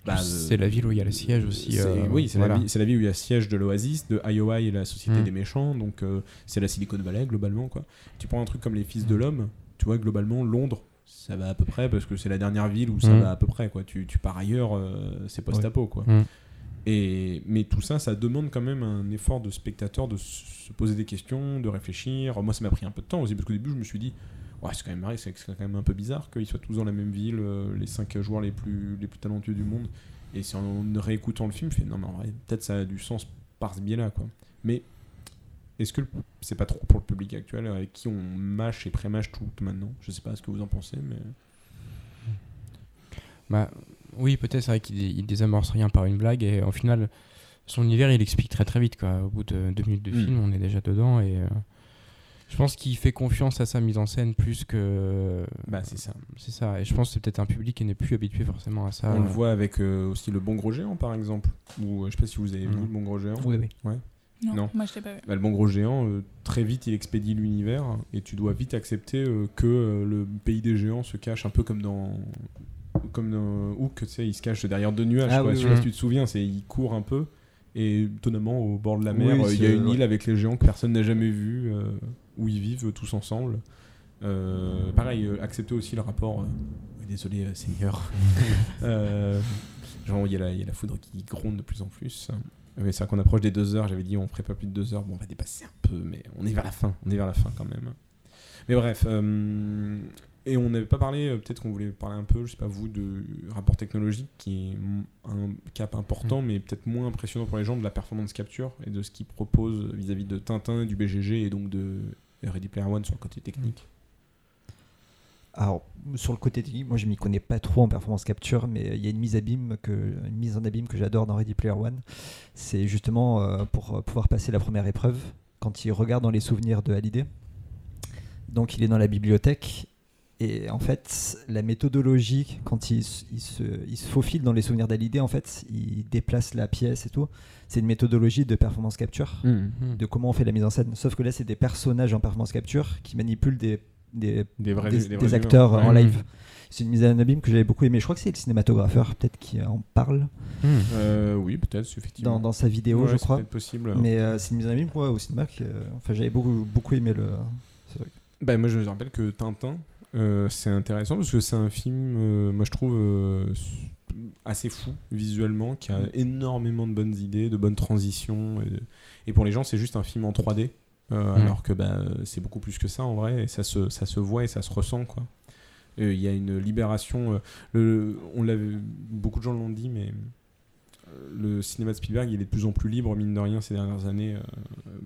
bah, c'est la ville où il y a le siège aussi. euh, oui, c'est voilà. la, ville- c'est la ville où il y a le siège de l'Oasis, de Iowa et la Société Mm. des méchants, donc euh, c'est la Silicon Valley globalement. Quoi. Tu prends un truc comme les Fils de l'Homme, tu vois, globalement, Londres, ça va à peu près parce que c'est la dernière ville où ça va à peu près. Quoi. Tu, tu pars ailleurs, euh, c'est post-apo. Quoi. Mais tout ça, ça demande quand même un effort de spectateur de se poser des questions, de réfléchir. Moi, ça m'a pris un peu de temps aussi parce qu'au début, je me suis dit, ouais, c'est quand même marrant, c'est quand même un peu bizarre qu'ils soient tous dans la même ville, euh, les cinq joueurs les plus, talentueux du monde, Et c'est en réécoutant le film, je fais non, mais en vrai, peut-être ça a du sens par ce biais-là. Mais est-ce que c'est pas trop pour le public actuel avec qui on mâche et pré-mâche tout maintenant? Je sais pas ce que vous en pensez, mais. Bah, oui, peut-être, c'est vrai qu'il il désamorce rien par une blague et au final, son univers il explique très très vite. Quoi. Au bout de deux minutes de Mm. film, on est déjà dedans et euh, je pense qu'il fait confiance à sa mise en scène plus que. Bah, c'est ça. C'est ça. Et je pense que c'est peut-être un public qui n'est plus habitué forcément à ça. On le voit avec euh, aussi le Bon Gros Géant, par exemple. Ou euh, je sais pas si vous avez vu le Bon Gros Géant. Oui, oui. Ouais. Non, moi, je l'ai pas vu. Bah, le Bon Gros Géant, euh, très vite, il expédie l'univers et tu dois vite accepter euh, que euh, le pays des géants se cache un peu comme dans. Comme dans Hook, tu sais, il se cache derrière deux nuages. Ah quoi. oui, Je sais oui. pas si tu te souviens, c'est il court un peu. Et étonnamment, au bord de la mer, Oui, euh, il y a une île avec les géants que personne n'a jamais vu, euh, où ils vivent tous ensemble. Euh, pareil, euh, accepter aussi le rapport. désolé, Seigneur. Genre, il y, a la- il y a la foudre qui gronde de plus en plus. Mais c'est vrai qu'on approche des deux heures. J'avais dit on ferait pas plus de deux heures. Bon, on va dépasser un peu, mais on est vers la fin. On est vers la fin quand même. Mais bref. euh, et on n'avait pas parlé, euh, peut-être qu'on voulait parler un peu, je sais pas vous, de rapport technologique qui est un cap important, mais peut-être moins impressionnant pour les gens de la performance capture et de ce qu'ils proposent vis-à-vis de Tintin, du BGG et donc de Ready Player One sur le côté technique. Alors, sur le côté technique, moi je m'y connais pas trop en performance capture, mais il y a une mise, abîme que, une mise en abîme que j'adore dans Ready Player One. C'est justement euh, pour euh, pouvoir passer la première épreuve, quand il regarde dans les souvenirs de Hallyday. Donc il est dans la bibliothèque, et en fait, la méthodologie, quand il, il se, il se faufile dans les souvenirs d'Hallyday, en fait, il déplace la pièce et tout. C'est une méthodologie de performance capture, Mhm. de comment on fait la mise en scène. Sauf que là, c'est des personnages en performance capture qui manipulent des, des, Des vrais- des- des des vrais acteurs en live. C'est une mise en abîme que j'avais beaucoup aimé. Je crois que c'est le cinématographeur peut-être qui en parle Hmm. Euh, oui, peut-être, effectivement. dans, dans sa vidéo, Ouais, je c'est crois. peut-être possible. Mais euh, c'est une mise en abîme ouais, au cinéma que euh, enfin, j'avais beaucoup, beaucoup aimé le. ce truc. Bah, moi, je me rappelle que Tintin, euh, c'est intéressant parce que c'est un film, euh, moi je trouve, euh, assez fou visuellement, qui a Mm. énormément de bonnes idées, de bonnes transitions. Et, et pour les gens, c'est juste un film en 3D, euh, Mm. alors que bah, c'est beaucoup plus que ça en vrai, et ça se, ça se voit et ça se ressent. quoi. Il y a une libération. le, on beaucoup de gens l'ont dit, mais le cinéma de Spielberg, il est de plus en plus libre, mine de rien, ces dernières années.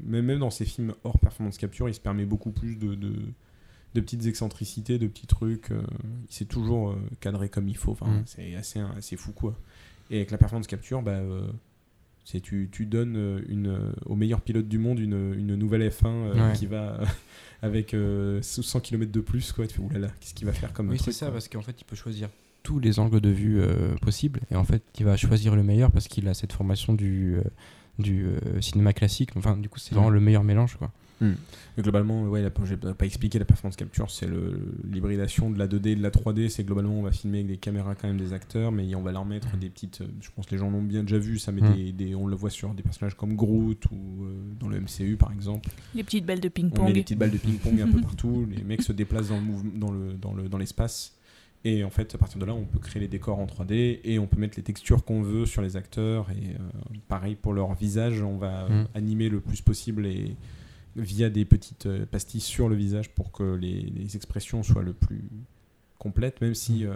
même, même dans ses films hors performance capture, il se permet beaucoup plus de, de, de petites excentricités, de petits trucs. euh, il s'est toujours euh, cadré comme il faut. Enfin, Mm. C'est assez, assez fou, quoi. Et avec la performance capture, bah, euh, c'est tu, tu donnes euh, une, au meilleur pilote du monde une, une nouvelle F1 euh, Ouais. qui va avec euh, 100 km de plus. Quoi. Tu fais, oulala, qu'est-ce qu'il va faire comme Oui, truc c'est ça, quoi. parce qu'en fait, il peut choisir tous les angles de vue possibles. Et en fait, il va choisir le meilleur parce qu'il a cette formation du, du cinéma classique. Enfin, du coup, c'est Mm. vraiment le meilleur mélange. Quoi. Mais globalement, ouais, la, j'ai pas expliqué la performance capture, c'est le- l'hybridation de la 2D et de la 3D. C'est globalement, on va filmer avec des caméras quand même des acteurs, mais on va leur mettre des petites. euh, Je pense que les gens l'ont bien déjà vu, ça met Mm. des, des- on le voit sur des personnages comme Groot ou euh, dans le MCU par exemple. Les petites balles de On met ping-pong. des petites balles de ping-pong un peu partout, les mecs se déplacent dans le mouvement- dans le dans le dans l'espace. Et en fait, à partir de là, on peut créer les décors en 3D et on peut mettre les textures qu'on veut sur les acteurs. Et euh, pareil pour leur visage, on va euh, Mm. animer le plus possible et via des petites euh, pastilles sur le visage pour que les, les expressions soient le plus complètes, même si euh,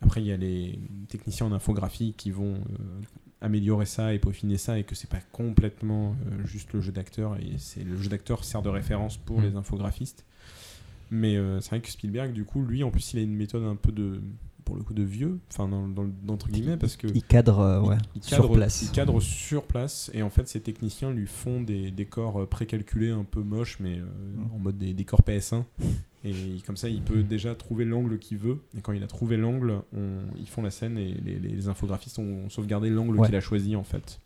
après il y a les techniciens en infographie qui vont euh, améliorer ça et peaufiner ça et que c'est pas complètement euh, juste le jeu d'acteur et c'est le jeu d'acteur sert de référence pour Mm. les infographistes. Mais c'est vrai que Spielberg, du coup, lui, en plus, il a une méthode un peu de, pour le coup, de vieux, enfin, dans, dans, entre guillemets, parce que Il cadre, euh, ouais, il sur cadre, place. il cadre sur place, et en fait, ces techniciens lui font des décors euh, précalculés, un peu moches, mais euh, Mm. en mode des décors PS1. Et comme ça, il peut déjà trouver l'angle qu'il veut. Et quand il a trouvé l'angle, ils font la scène et les, les infographistes ont sauvegardé l'angle Ouais. qu'il a choisi, en fait.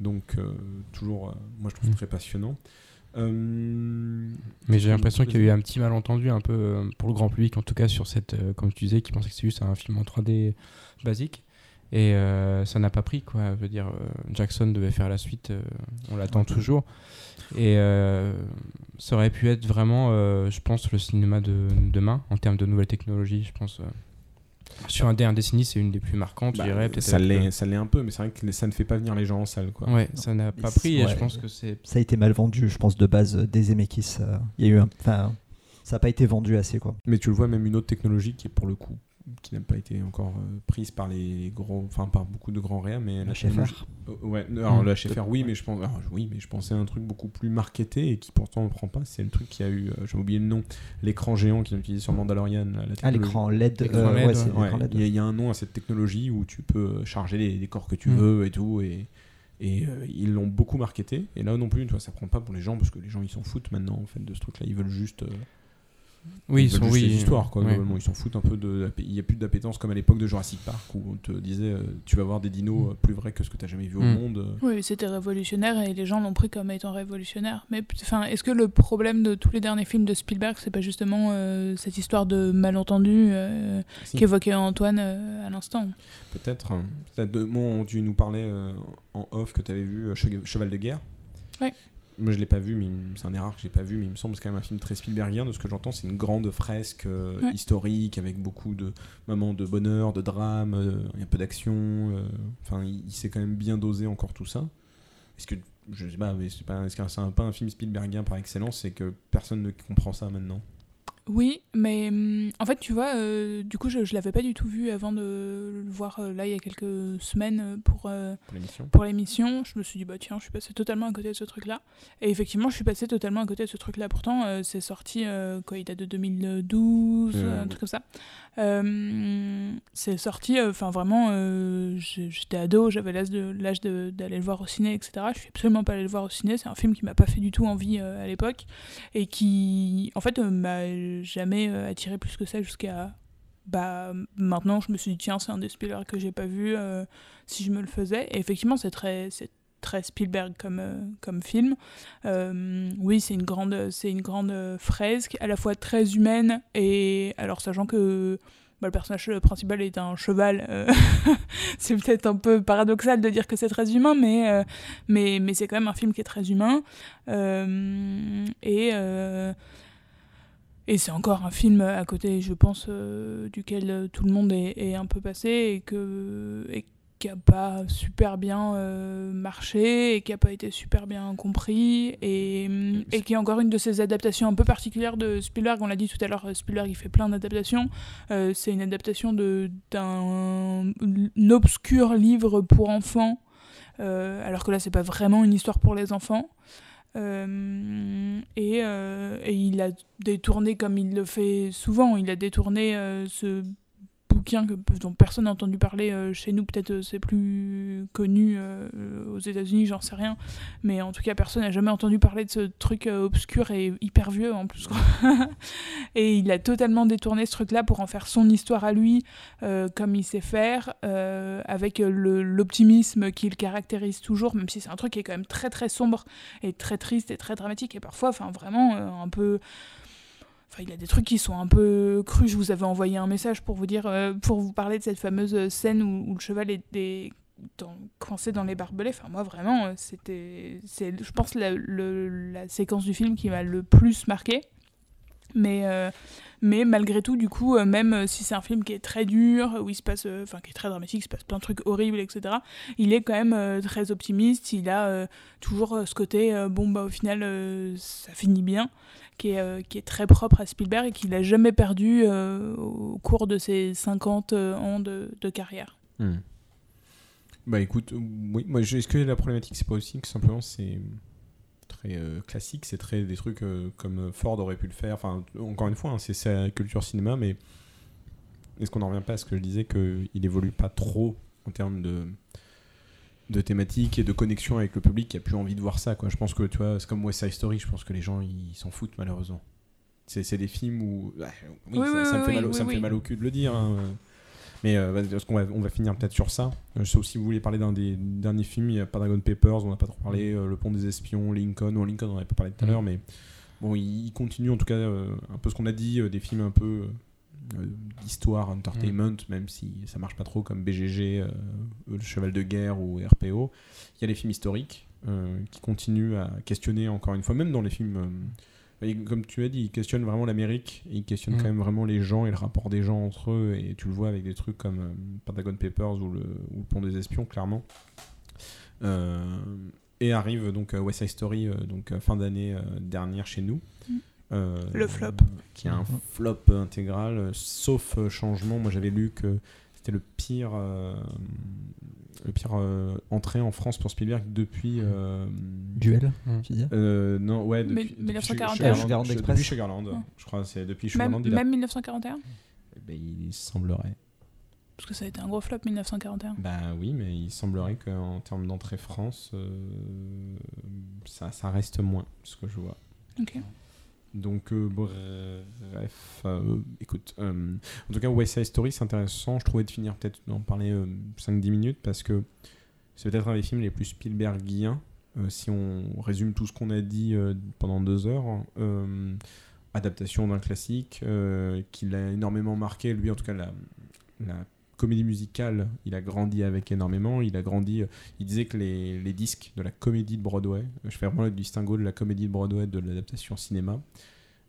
Donc, euh, toujours, moi, je trouve Mm. très passionnant. Euh, Mais j'ai l'impression qu'il y a eu un petit malentendu un peu euh, pour le grand public, en tout cas sur cette, euh, comme tu disais, qui pensait que c'était juste un film en 3D basique. Et euh, ça n'a pas pris, quoi. Je veux dire, Jackson devait faire la suite, euh, on l'attend toujours. Et euh, ça aurait pu être vraiment, je pense, le cinéma de demain, en termes de nouvelles technologies, je pense. Sur un, dé- un décennie, c'est une des plus marquantes, bah, je dirais. peut-être ça l'est ça l'est un peu, mais c'est vrai que ça ne fait pas venir les gens en salle. Quoi. Ouais, ça n'a pas pris, et ouais. je pense que c'est Ça a été mal vendu, je pense, de base euh, des Zemeckis. euh, Il y a eu un. Enfin, ça n'a pas été vendu assez, quoi. Mais tu le vois, même une autre technologie qui est pour le coup qui n'a pas été encore euh, prise par les gros, enfin par beaucoup de grands réa, mais La Schaeffer. technologie- Euh, ouais, alors Mm. la oui, mais je pense, alors, oui, mais je pensais à un truc beaucoup plus marketé et qui pourtant ne prend pas. C'est le truc qui a eu, euh, j'ai oublié le nom, l'écran géant qu'ils ont utilisé sur Mandalorian. la Ah, l'écran LED. L'écran euh, LED, ouais, c'est Ouais, l'écran LED. il y, a- il y a un nom à cette technologie où tu peux charger les, corps que tu Mm. veux et tout. Et, et euh, ils l'ont beaucoup marketé. Et là non plus, tu vois, ça prend pas pour les gens parce que les gens ils s'en foutent maintenant en fait de ce truc-là. Ils veulent juste. Oui, ils sont oui. les histoires quoi. ouais. Ils s'en foutent un peu de. Il y a plus d'appétence comme à l'époque de Jurassic Park où on te disait euh, tu vas voir des dinos euh, plus vrais que ce que tu as jamais vu au Mm. monde. euh. Oui, c'était révolutionnaire et les gens l'ont pris comme étant révolutionnaire. Mais enfin, est-ce que le problème de tous les derniers films de Spielberg, c'est pas justement euh, cette histoire de malentendu euh, Si. qu'évoquait Antoine euh, à l'instant? Peut-être. hein. Peut-être Bon, tu nous parlais euh, en off que tu avais vu Che- Cheval de guerre. Ouais. Moi, je l'ai pas vu, mais c'est un des rares que j'ai pas vu, mais il me semble que c'est quand même un film très Spielbergien. De ce que j'entends, c'est une grande fresque euh, Ouais. historique avec beaucoup de moments de bonheur, de drame, euh, il y a un peu d'action. euh, Enfin, il, il s'est quand même bien dosé encore tout ça. Est-ce que je sais pas, mais c'est pas, est-ce que c'est un, pas un film Spielbergien par excellence C'est que personne ne comprend ça maintenant? Oui, mais hum, en fait, tu vois, euh, du coup, je, je l'avais pas du tout vu avant de le voir euh, là il y a quelques semaines euh, pour, euh, Pour l'émission. Je me suis dit, bah tiens, je suis passé totalement à côté de ce truc-là. Et effectivement, je suis passé totalement à côté de ce truc-là. Pourtant, c'est sorti, quoi, il date de 2012, Euh, un truc comme ça. Euh, c'est sorti, enfin vraiment, j'étais ado, j'avais l'âge de- l'âge de- d'aller le voir au ciné, etc. Je suis absolument pas allé le voir au ciné. C'est un film qui m'a pas fait du tout envie à l'époque et qui, en fait, m'a jamais euh, attiré plus que ça jusqu'à. Bah, maintenant, je me suis dit, tiens, c'est un des Spielberg que j'ai pas vu, euh, si je me le faisais. Et effectivement, c'est très, c'est très Spielberg comme, euh, comme film. Euh, oui, c'est une grande, c'est une grande fresque, à la fois très humaine et alors sachant que bah, le personnage principal est un cheval, c'est peut-être un peu paradoxal de dire que c'est très humain, mais mais, mais c'est quand même un film qui est très humain et et c'est encore un film à côté, je pense, euh, duquel euh, tout le monde est, un peu passé et qui a pas super bien euh, marché et qui a pas été super bien compris et, qui est encore une de ces adaptations un peu particulières de Spielberg. On l'a dit tout à l'heure, Spielberg il fait plein d'adaptations. C'est une adaptation d'un un obscur livre pour enfants, alors que là c'est pas vraiment une histoire pour les enfants. Euh, et, euh, et il a détourné comme il le fait souvent, il a détourné euh, ce bouquin que, dont personne n'a entendu parler euh, chez nous, peut-être euh, c'est plus connu euh, aux États-Unis, j'en sais rien, mais en tout cas personne n'a jamais entendu parler de ce truc obscur et hyper vieux en plus. et il a totalement détourné ce truc-là pour en faire son histoire à lui, comme il sait faire, avec l'optimisme qui le caractérise toujours, même si c'est un truc qui est quand même très très sombre et très triste et très dramatique et parfois, enfin vraiment un peu. Enfin, il a des trucs qui sont un peu crus. Je vous avais envoyé un message pour vous dire, euh, pour vous parler de cette fameuse scène où, le cheval est coincé dans les barbelés. Enfin, moi, vraiment, euh, c'était, c'est, je pense, la, séquence du film qui m'a le plus marqué. Mais, euh, mais malgré tout, du coup, euh, même si c'est un film qui est très dur, où il se passe, euh, enfin, qui est très dramatique, il se passe plein de trucs horribles, etc., il est quand même euh, très optimiste. Il a euh, toujours euh, ce côté, euh, bon, bah, au final, euh, ça finit bien, qui est, euh, qui est très propre à Spielberg et qu'il n'a jamais perdu euh, au cours de ses 50 euh, ans de, de carrière. Hmm. Bah écoute, oui, moi, est-ce que la problématique c'est pas aussi que simplement c'est très euh, classique, c'est très des trucs euh, comme Ford aurait pu le faire, enfin encore une fois, hein, c'est sa culture cinéma, mais est-ce qu'on n'en revient pas à ce que je disais qu'il évolue pas trop en termes de de thématiques et de connexion avec le public qui a plus envie de voir ça quoi. Je pense que tu vois, c'est comme West Side Story, je pense que les gens ils s'en foutent malheureusement. C'est c'est des films où oui, Oui, ça, oui, ça me fait mal, ça me fait mal au cul de le dire. hein. Mais euh, parce qu'on va, on va finir peut-être sur ça. Euh, sauf si vous voulez parler d'un des derniers films, il y a pas Dragon Papers, on n'a pas trop parlé, euh, Le Pont des Espions, Lincoln, Lincoln on n'avait pas parlé tout à l'heure, mais bon, il, continue en tout cas euh, un peu ce qu'on a dit, euh, des films un peu euh, d'histoire, entertainment, même si ça marche pas trop comme BGG, euh, Le Cheval de Guerre ou RPO. Il y a les films historiques euh, qui continuent à questionner encore une fois, même dans les films. euh, et comme tu as dit, il questionne vraiment l'Amérique, et il questionne Mm. quand même vraiment les gens et le rapport des gens entre eux, et tu le vois avec des trucs comme euh, Pentagon Papers ou le, ou le Pont des Espions, clairement. Euh, et arrive donc euh, West Side Story, euh, donc euh, fin d'année euh, dernière chez nous. Euh, Le flop. Qui est un flop intégral, euh, sauf euh, changement. Moi, j'avais lu que c'était le pire, euh, le pire euh, entrée en France pour Spielberg depuis. euh, Duel, Mm. tu dis euh, non, ouais, Mais- depuis, 1941. depuis Sugarland Sugarland, Express. depuis Sugarland, Ouais. je crois, c'est depuis Même, Sugarland. a- même 1941 Eh ben, il semblerait. Parce que ça a été un gros flop 1941. Bah oui, mais il semblerait qu'en termes d'entrée France, euh, ça, ça reste moins, ce que je vois. Ok. Donc, euh, bref, euh, écoute, euh, en tout cas, West Side Story, c'est intéressant. Je trouvais de finir peut-être d'en parler 5-10 minutes parce que c'est peut-être un des films les plus Spielbergiens. si on résume tout ce qu'on a dit pendant deux heures, adaptation d'un classique qui l'a énormément marqué. Lui, en tout cas, la comédie musicale, il a grandi avec énormément. Il a grandi. euh, il disait que les, les disques de la comédie de Broadway, euh, je fais vraiment le distinguo de la comédie de Broadway de l'adaptation cinéma.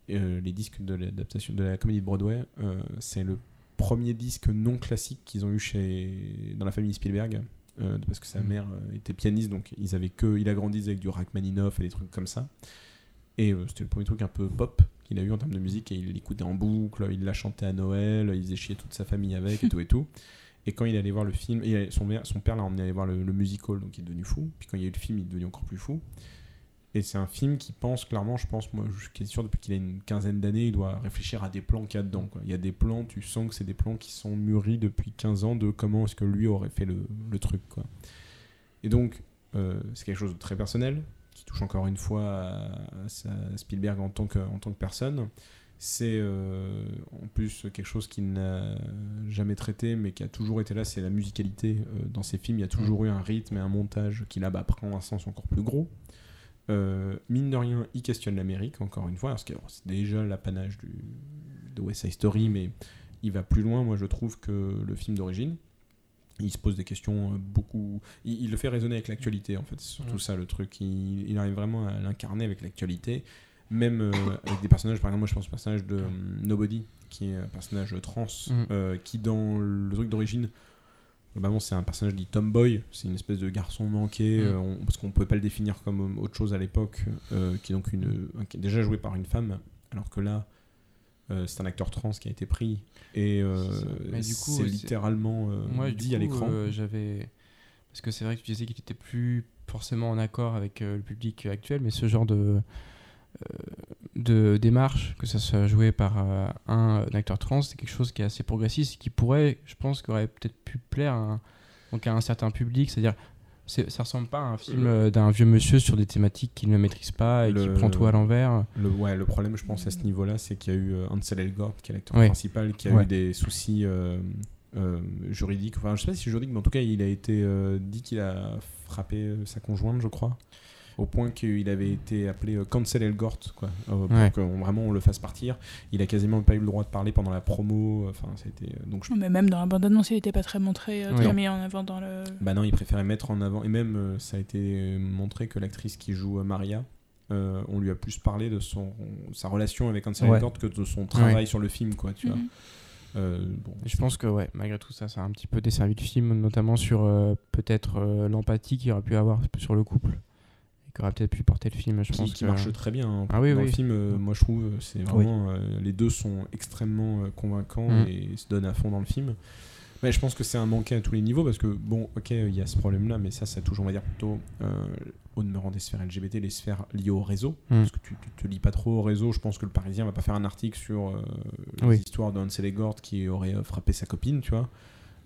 Euh, les disques de l'adaptation de la comédie de Broadway, euh, c'est le premier disque non classique qu'ils ont eu chez dans la famille Spielberg. euh, parce que sa Mhm. mère était pianiste, donc ils avaient que, il a grandi avec du Rachmaninoff et des trucs comme ça. Et c'était le premier truc un peu pop qu'il a eu en termes de musique et il l'écoutait en boucle, il l'a chanté à Noël, il faisait chier toute sa famille avec et tout et tout. Et quand il allait voir le film, son, père l'a emmené aller voir le, musical, donc il est devenu fou. Puis quand il y a eu le film, il est devenu encore plus fou. Et c'est un film qui pense clairement, je pense, moi je suis sûr, depuis qu'il a une quinzaine d'années, il doit réfléchir à des plans qu'il y a dedans. Il y a des plans, tu sens que c'est des plans qui sont mûris depuis 15 ans de comment est-ce que lui aurait fait le, truc. Et donc, euh, c'est quelque chose de très personnel, touche encore une fois à, Spielberg en tant que, en tant que personne. C'est euh, en plus quelque chose qu'il n'a jamais traité, mais qui a toujours été là, c'est la musicalité. Euh, dans ses films, il y a toujours eu un rythme et un montage qui là-bas prend un sens encore plus gros. Euh, mine de rien, il questionne l'Amérique, encore une fois, parce que c'est déjà l'apanage de West Side Story, mais il va plus loin, moi je trouve, que le film d'origine. Il se pose des questions euh, beaucoup. Il, il le fait résonner avec l'actualité, en fait. C'est surtout Ouais. ça le truc. Il, il arrive vraiment à l'incarner avec l'actualité. Même euh, avec des personnages, par exemple, moi je pense au personnage de euh, Nobody, qui est un personnage trans, Mm. euh, qui dans le truc d'origine, globalement c'est un personnage dit tomboy, c'est une espèce de garçon manqué, Mm. euh, on- parce qu'on pouvait pas le définir comme autre chose à l'époque, qui est donc une, un- qui est déjà joué par une femme, alors que là, euh, c'est un acteur trans qui a été pris, et euh, c'est littéralement euh, Moi, du dit coup, à l'écran. euh, j'avais. Parce que c'est vrai que tu disais qu'il était plus forcément en accord avec euh, le public actuel, mais ce genre de, euh, de démarche, que ça soit joué par euh, un, un acteur trans, c'est quelque chose qui est assez progressiste et qui pourrait, je pense, qui aurait peut-être pu plaire à un, donc à un certain public. C'est-à-dire, c'est- ça ressemble pas à un film euh, d'un vieux monsieur sur des thématiques qu'il ne maîtrise pas et qui prend tout à l'envers. Le, ouais, le problème, je pense, à ce niveau-là, c'est qu'il y a eu euh, Ansel Elgort, qui est l'acteur Ouais. principal, qui a Ouais. eu des soucis euh, euh, juridiques. Enfin, je sais pas si juridiques, mais en tout cas, il a été euh, dit qu'il a frappé sa conjointe, je crois. Au point qu'il avait été appelé euh, Cancel Elgort, quoi, euh, pour Ouais. qu'on vraiment on le fasse partir. Il a quasiment pas eu le droit de parler pendant la promo. Enfin, c'était donc je Mais même dans la bande-annonce, il n'était pas très montré, euh, très mis en avant dans le. Bah non, il préférait mettre en avant. Et même, euh, ça a été euh, montré que l'actrice qui joue euh, Maria, euh, on lui a plus parlé de son, sa relation avec Ansel Ouais. Elgort que de son travail Ouais. sur le film, quoi, tu vois. Mhm. Euh, bon, je pense que ouais, malgré tout ça, ça a un petit peu desservi le film, notamment sur euh, peut-être euh, l'empathie qu'il aurait pu avoir sur le couple et qui aurait peut-être pu porter le film. Je qui, pense qui que- marche très bien. hein. Ah oui, Dans le film, euh, moi je trouve, euh, c'est vraiment. euh, les deux sont extrêmement convaincants Mm. et se donnent à fond dans le film. Mais je pense que c'est un manqué à tous les niveaux parce que, bon, ok, il y a ce problème-là, mais ça, ça touche, on va dire, plutôt au demeurant des sphères LGBT, les sphères liées au réseau. Mm. Parce que tu, tu te lis pas trop au réseau. Je pense que le Parisien va pas faire un article sur les Oui. histoires Gord qui aurait frappé sa copine, tu vois.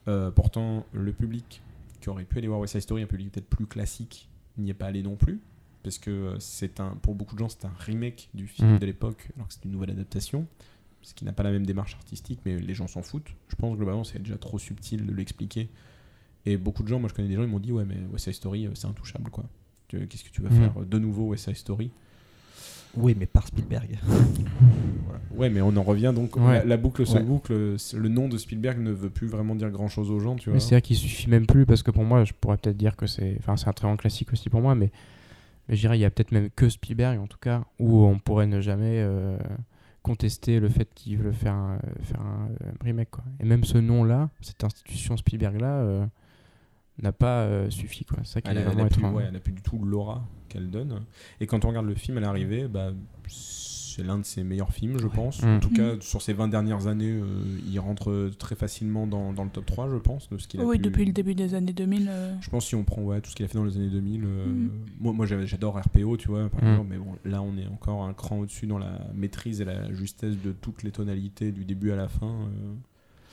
Euh, pourtant, le public qui aurait pu aller voir West Side Story, un public peut-être plus classique, n'y est pas allé non plus. Parce que euh, c'est un, pour beaucoup de gens, c'est un remake du film Mm. de l'époque, alors que c'est une nouvelle adaptation. Ce qui n'a pas la même démarche artistique, mais les gens s'en foutent. Je pense globalement, c'est déjà trop subtil de l'expliquer. Et beaucoup de gens, moi je connais des gens, ils m'ont dit Ouais, mais West Side Story, euh, c'est intouchable quoi. Qu'est-ce que tu vas Mm. faire euh, de nouveau West Side Story? Oui, mais par Spielberg. Ouais, mais on en revient donc. Ouais. La, la boucle se Ouais. boucle. c'est- Le nom de Spielberg ne veut plus vraiment dire grand chose aux gens, tu vois. Mais c'est-à-dire qu'il suffit même plus parce que pour moi, je pourrais peut-être dire que c'est, enfin, c'est un très grand classique aussi pour moi, mais, mais je dirais il y a peut-être même que Spielberg en tout cas où on pourrait ne jamais euh, contester le fait qu'il veut faire un, faire un, euh, remake quoi. Et même ce nom-là, cette institution Spielberg là, euh, n'a pas euh, suffi quoi. Ça Elle est a, elle a vraiment plus, étrange. ouais, plus du tout l'aura qu'elle donne. Et quand on regarde le film à l'arrivée, bah, c'est l'un de ses meilleurs films, je pense. Mm. En tout cas, Mm. sur ces 20 dernières années, euh, il rentre euh, très facilement dans, dans le top 3, je pense, de ce qu'il a Oui, pu- depuis le début des années 2000. euh, Je pense si on prend ouais, tout ce qu'il a fait dans les années 2000, euh, Mhm. moi, moi j'avais- j'adore RPO, tu vois, par exemple, mais bon, là on est encore un cran au-dessus dans la maîtrise et la justesse de toutes les tonalités du début à la fin.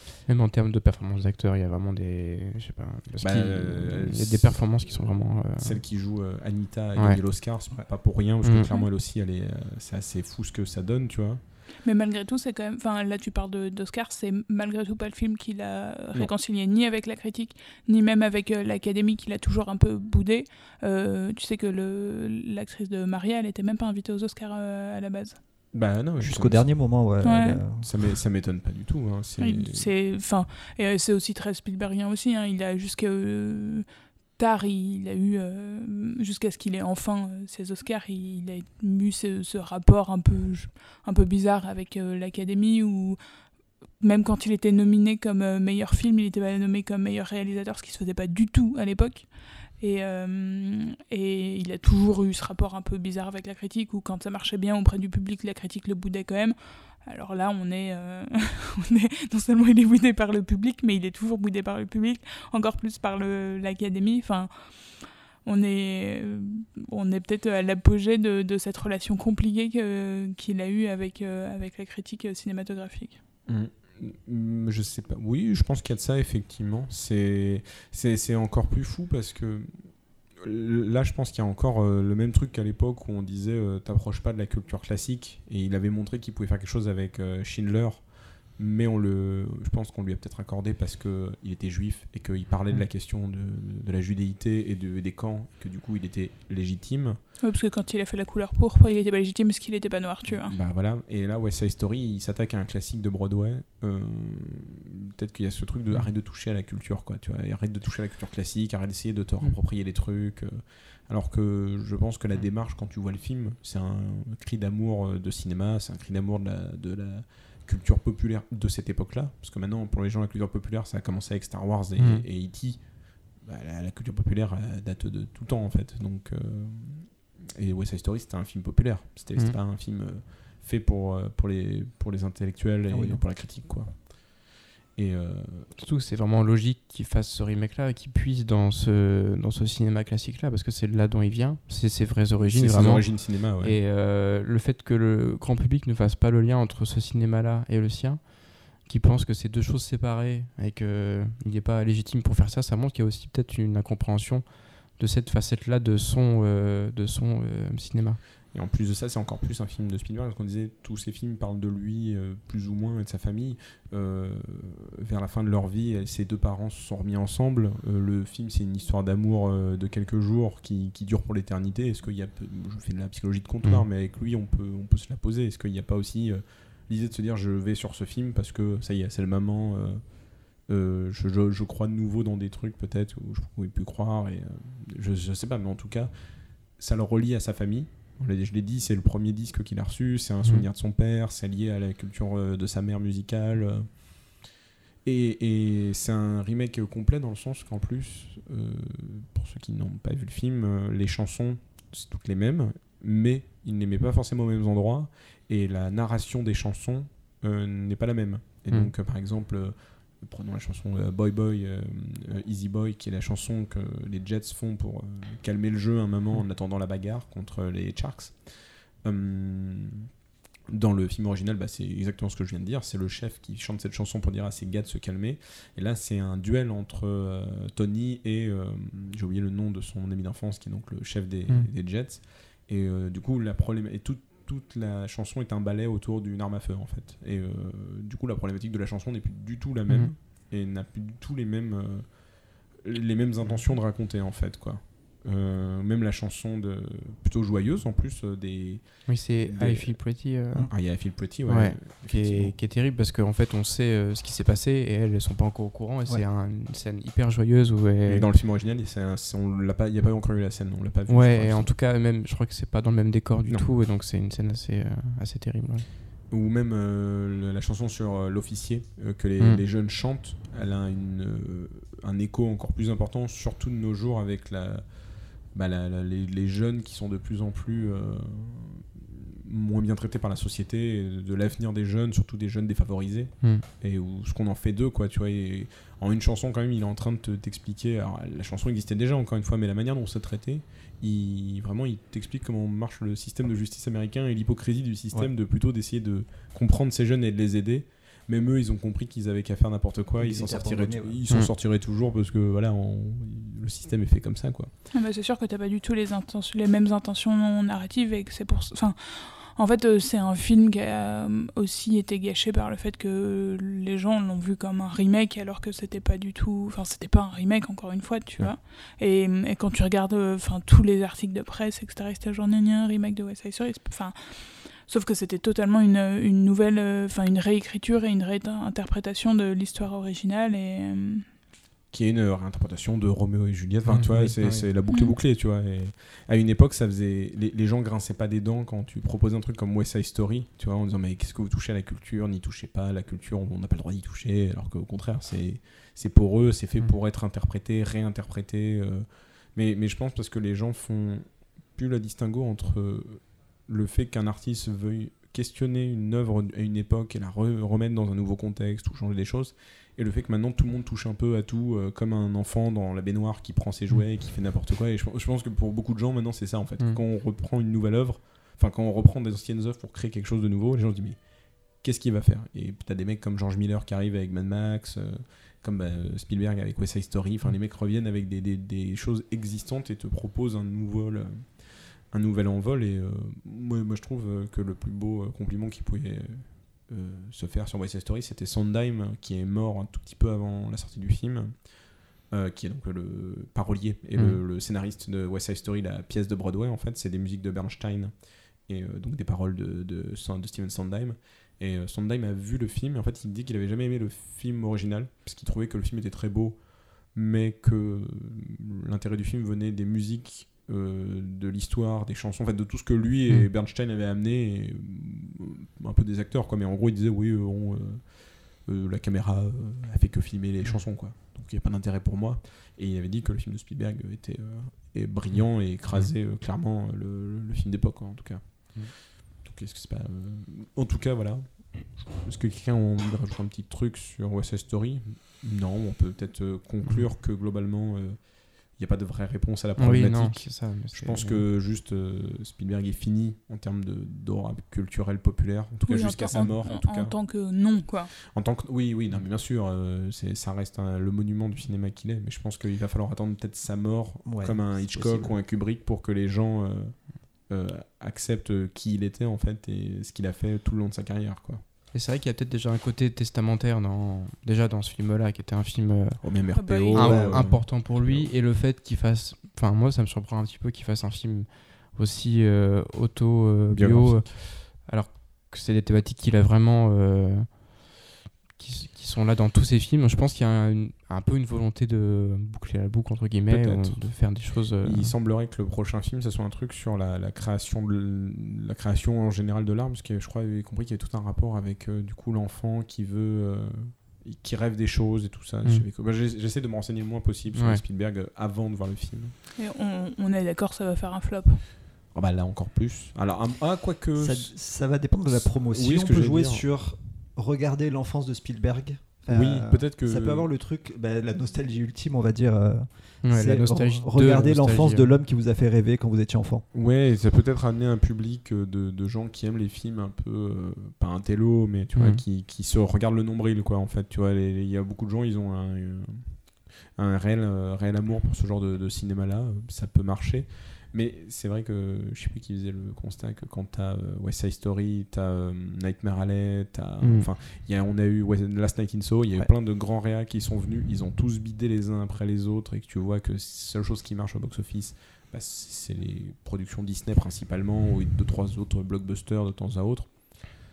Euh. Même en termes de performance d'acteur, il y a vraiment des. Je sais pas. parce Bah, euh, il y a des performances qui sont vraiment. euh, Celle qui joue euh, Anita a Ouais. l'Oscar, c'est pas pour rien, parce que Mhm. clairement elle aussi, elle est, euh, c'est assez fou ce que ça donne, tu vois. Mais malgré tout, c'est quand même. Enfin, là, tu parles d'Oscar, c'est malgré tout pas le film qu'il a Non. réconcilié ni avec la critique, ni même avec euh, l'Académie, qu'il a toujours un peu boudé. Euh, tu sais que le- l'actrice de Maria, elle était même pas invitée aux Oscars euh, à la base. Bah non, Jusqu'au dernier moment, ouais. Ouais. euh, Ça m'é- ça m'étonne pas du tout. hein, c'est- enfin, et euh, c'est aussi très Spielbergien aussi. hein, Il a jusqu'à euh, tard, il a eu euh, jusqu'à ce qu'il ait enfin euh, ses Oscars, il a eu ce, ce rapport un peu, un peu bizarre avec euh, l'Académie où même quand il était nominé comme meilleur film, il était pas nommé comme meilleur réalisateur, ce qui se faisait pas du tout à l'époque. Et, euh, et il a toujours eu ce rapport un peu bizarre avec la critique, où quand ça marchait bien auprès du public, la critique le boudait quand même. Alors là, on est, euh, non seulement il est boudé par le public, mais il est toujours boudé par le public, encore plus par l'académie. Enfin, on est, euh, on est peut-être à l'apogée de, de cette relation compliquée qu'il a eue avec, avec la critique cinématographique. Mm. Mm, Je sais pas. Oui, je pense qu'il y a de ça, effectivement. C'est c'est encore plus fou parce que là, je pense qu'il y a encore euh, le même truc qu'à l'époque où on disait euh, t'approches pas de la culture classique. Et il avait montré qu'il pouvait faire quelque chose avec euh, Schindler. Mais on le, je pense qu'on lui a peut-être accordé parce qu'il était juif et qu'il parlait de la question de, de la judéité et de, des camps, que du coup il était légitime. Ouais, parce que quand il a fait la couleur pourpre, il était pas légitime parce qu'il était pas noir, tu vois. Bah voilà, et là West Side Story, il s'attaque à un classique de Broadway. Euh, Peut-être qu'il y a ce truc de arrête de toucher à la culture, quoi. Tu vois, arrête de toucher à la culture classique, arrête d'essayer de te approprier les trucs. euh. alors que je pense que la démarche, quand tu vois le film, c'est un cri d'amour euh, de cinéma, c'est un cri d'amour de la, de la culture populaire de cette époque-là. Parce que maintenant, pour les gens, la culture populaire, ça a commencé avec Star Wars et, Mm. et E.T. Bah, la, la culture populaire elle date de tout temps, en fait. Donc. euh, et West Side Story, c'était un film populaire. C'était c'était pas un film euh, fait pour, euh, pour, les, pour les intellectuels et Ah oui, non. pour la critique, quoi. Et euh, Surtout, c'est vraiment logique qu'il fasse ce remake-là et qu'il puisse dans ce, dans ce cinéma classique-là, parce que c'est là dont il vient, c'est ses vraies origines. c'est ses origines cinéma, ouais. Et euh, le fait que le grand public ne fasse pas le lien entre ce cinéma-là et le sien, qui pense que c'est deux choses séparées et qu'il n'est pas légitime pour faire ça, ça montre qu'il y a aussi peut-être une incompréhension de cette facette-là de son, euh, de son euh, cinéma. Et en plus de ça, c'est encore plus un film de Spielberg, parce qu'on disait tous ces films parlent de lui, euh, plus ou moins, et de sa famille. Euh, vers la fin de leur vie, ses deux parents se sont remis ensemble. Euh, le film, c'est une histoire d'amour de quelques jours qui, qui dure pour l'éternité. Est-ce qu'il y a, je fais de la psychologie de comptoir, Mhm. mais avec lui, on peut, on peut se la poser. Est-ce qu'il n'y a pas aussi l'idée de se dire, je vais sur ce film parce que ça y est, c'est le maman. euh, je, je- je crois de nouveau dans des trucs peut-être où je pouvais plus croire et euh, je, je sais pas mais en tout cas ça le relie à sa famille je l'ai dit c'est le premier disque qu'il a reçu c'est un souvenir de son père c'est lié à la culture euh, de sa mère musicale euh. et, et c'est un remake complet dans le sens qu'en plus euh, pour ceux qui n'ont pas vu le film les chansons c'est toutes les mêmes mais il ne les met pas forcément aux mêmes endroits et la narration des chansons euh, n'est pas la même et Mm. donc par exemple prenons la chanson euh, Boy Boy euh, euh, Easy Boy qui est la chanson que les Jets font pour calmer le jeu un moment en attendant la bagarre contre les Sharks Hum, dans le film original, bah, c'est exactement ce que je viens de dire. C'est le chef qui chante cette chanson pour dire à ses gars de se calmer. Et là, c'est un duel entre Tony et j'ai oublié le nom de son ami d'enfance, qui est donc le chef des, Mm. des Jets. Et euh, du coup, la problème et toute toute la chanson est un ballet autour d'une arme à feu en fait. Et euh, du coup, la problématique de la chanson n'est plus du tout la même Mhm. et n'a plus du tout les mêmes euh, les mêmes intentions de raconter en fait quoi. Euh, même la chanson de plutôt joyeuse en plus euh, des Oui, c'est des- I Feel Pretty. euh, ah, y I Feel Pretty ouais, ouais, qui, est, qui est terrible parce qu'en fait, on sait ce qui s'est passé et elles, elles sont pas encore au courant. Et c'est un- une scène hyper joyeuse où Et dans le film original, c'est un- c'est- on l'a pas, il n'y a pas encore eu la scène, on l'a pas vu. Ouais, et en tout cas, même, je crois que c'est pas dans le même décor du Non. tout, et donc c'est une scène assez, assez terrible. ouais. Ou même euh, la chanson sur euh, l'officier euh, que les, Mm. les jeunes chantent, elle a une, un écho encore plus important, surtout de nos jours avec la, bah, la- la- les, les jeunes qui sont de plus en plus euh, moins bien traités par la société, de l'avenir des jeunes, surtout des jeunes défavorisés, Mm. et où, ce qu'on en fait d'eux, quoi, tu vois. Et en une chanson, quand même, il est en train de te- t'expliquer. Alors, la chanson existait déjà, encore une fois, mais la manière dont c'est traité, il, vraiment, il t'explique comment marche le système de justice américain et l'hypocrisie du système de plutôt d'essayer de comprendre ces jeunes et de les aider. Même eux, ils ont compris qu'ils avaient qu'à faire n'importe quoi, Ils ils s'en étaient sortiraient, abandonnés, tou- ouais. ils s'en Mm. sortiraient toujours parce que voilà, on- le système est fait comme ça, quoi. Ah bah, c'est sûr que t'as pas du tout les, intentions, les mêmes intentions narratives et que c'est pour. Enfin, en fait, euh, c'est un film qui a euh, aussi été gâché par le fait que les gens l'ont vu comme un remake alors que c'était pas du tout. Enfin, c'était pas un remake, encore une fois, tu Ouais. vois. Et, et quand tu regardes euh, enfin, tous les articles de presse, etc., c'était genre, un remake de West Side Story. Enfin. Sauf que c'était totalement une, une nouvelle, euh, enfin une réécriture et une réinterprétation de l'histoire originale et euh, qui est une réinterprétation de Roméo et Juliette. Enfin, Mm, tu vois, oui, c'est oui. c'est la boucle est Mm. bouclée, tu vois. Et à une époque, ça faisait les, les gens grinçaient pas des dents quand tu proposais un truc comme West Side Story, tu vois, en disant mais qu'est-ce que vous touchez à la culture? N'y touchez pas, la culture, on n'a pas le droit d'y toucher. Alors qu'au contraire, c'est c'est pour eux, c'est fait Mm. pour être interprété, réinterprété. euh. mais mais je pense parce que les gens font plus la distinguo entre euh, le fait qu'un artiste veuille questionner une œuvre à une époque et la re- remettre dans un nouveau contexte ou changer des choses et le fait que maintenant tout le monde touche un peu à tout euh, comme un enfant dans la baignoire qui prend ses jouets et qui fait n'importe quoi et je, je pense que pour beaucoup de gens maintenant c'est ça en fait. Mm. quand on reprend une nouvelle œuvre enfin quand on reprend des anciennes œuvres pour créer quelque chose de nouveau les gens se disent mais qu'est-ce qu'il va faire? Et t'as des mecs comme George Miller qui arrive avec Mad Max euh, comme bah, Spielberg avec West Side Story. Enfin les mecs reviennent avec des, des- des choses existantes et te proposent un nouveau euh, un nouvel envol et euh, moi, moi, je trouve euh, que le plus beau euh, compliment qu'il pouvait euh, se faire sur West Side Story c'était Sondheim qui est mort un tout petit peu avant la sortie du film euh, qui est donc le parolier et le, Mm. le scénariste de West Side Story la pièce de Broadway en fait c'est des musiques de Bernstein et donc des paroles de, de, de Steven Sondheim et Sondheim a vu le film et en fait il dit qu'il avait jamais aimé le film original parce qu'il trouvait que le film était très beau mais que l'intérêt du film venait des musiques euh, de l'histoire, des chansons, en fait de tout ce que lui et Mm. Bernstein avaient amené, et, euh, un peu des acteurs quoi, mais en gros il disait oui euh, on, euh, la caméra a fait que filmer les chansons quoi, donc il n'y a pas d'intérêt pour moi, et il avait dit que le film de Spielberg était est brillant et écrasait euh, clairement le, le film d'époque en tout cas. Donc est-ce que c'est pas, en tout cas voilà. Est-ce que quelqu'un a envie de rajouter un petit truc sur West Story? Non, on peut peut-être conclure que globalement, il n'y a pas de vraie réponse à la Oui, problématique. non, c'est ça. mais Je pense que juste euh, Spielberg est fini en termes de d'aura culturelle populaire, en tout cas oui, en jusqu'à sa mort. En, en, tout en cas. tant que non, quoi. En tant que oui, oui, non, mais bien sûr, euh, ça reste un- le monument du cinéma qu'il est. Mais je pense qu'il va falloir attendre peut-être sa mort, Ouais, comme un Hitchcock possible. ou un Kubrick, pour que les gens euh, euh, acceptent qui il était en fait et ce qu'il a fait tout le long de sa carrière, quoi. Et c'est vrai qu'il y a peut-être déjà un côté testamentaire dans, déjà dans ce film-là, qui était un film euh, même Ah bah, RPO, euh, important pour lui, et le fait qu'il fasse. Enfin, moi, ça me surprend un petit peu qu'il fasse un film aussi euh, auto-bio, Biographique. alors que c'est des thématiques qu'il a vraiment. euh, qui, qui sont là dans tous ses films. Je pense qu'il y a un, une- un peu une volonté de boucler la boucle, entre guillemets, de faire des choses. euh, Il semblerait que le prochain film, ce soit un truc sur la, la création, de, la création en général de l'art, parce que je crois qu'il avait compris qu'il y avait tout un rapport avec euh, du coup l'enfant qui veut, euh, qui rêve des choses et tout ça. Mm. Que- bah, j'ai- J'essaie de me renseigner le moins possible sur Ouais. Spielberg avant de voir le film. Et on, on est d'accord, ça va faire un flop. Ah bah là encore plus. Alors un- ah quoique. Ça, ça va dépendre de la promotion. Oui, on que peut jouer dire. sur regarder l'enfance de Spielberg. Oui, Euh, peut-être que- Ça peut avoir le truc, bah, la nostalgie ultime, on va dire. euh, ouais, c'est la nostalgie. re- de Regarder l'enfance de ouais. l'homme qui vous a fait rêver quand vous étiez enfant. Ouais, ça peut être amener un public euh, de, de gens qui aiment les films un peu, euh, pas un télo, mais tu vois, qui, qui se regardent le nombril, quoi, en fait. Tu vois, il y a beaucoup de gens, ils ont un, un réel, réel amour pour ce genre de, de cinéma-là. Ça peut marcher. Mais c'est vrai que je sais plus qui faisait le constat que quand t'as euh, West Side Story, t'as euh, Nightmare Alley, t'as. Mhm. Enfin, y a, on a eu Last Night in Soho, il y a eu Ouais. plein de grands réas qui sont venus, ils ont tous bidé les uns après les autres et que tu vois que la seule chose qui marche au box-office, bah, c'est les productions Disney principalement ou deux trois autres blockbusters de temps à autre.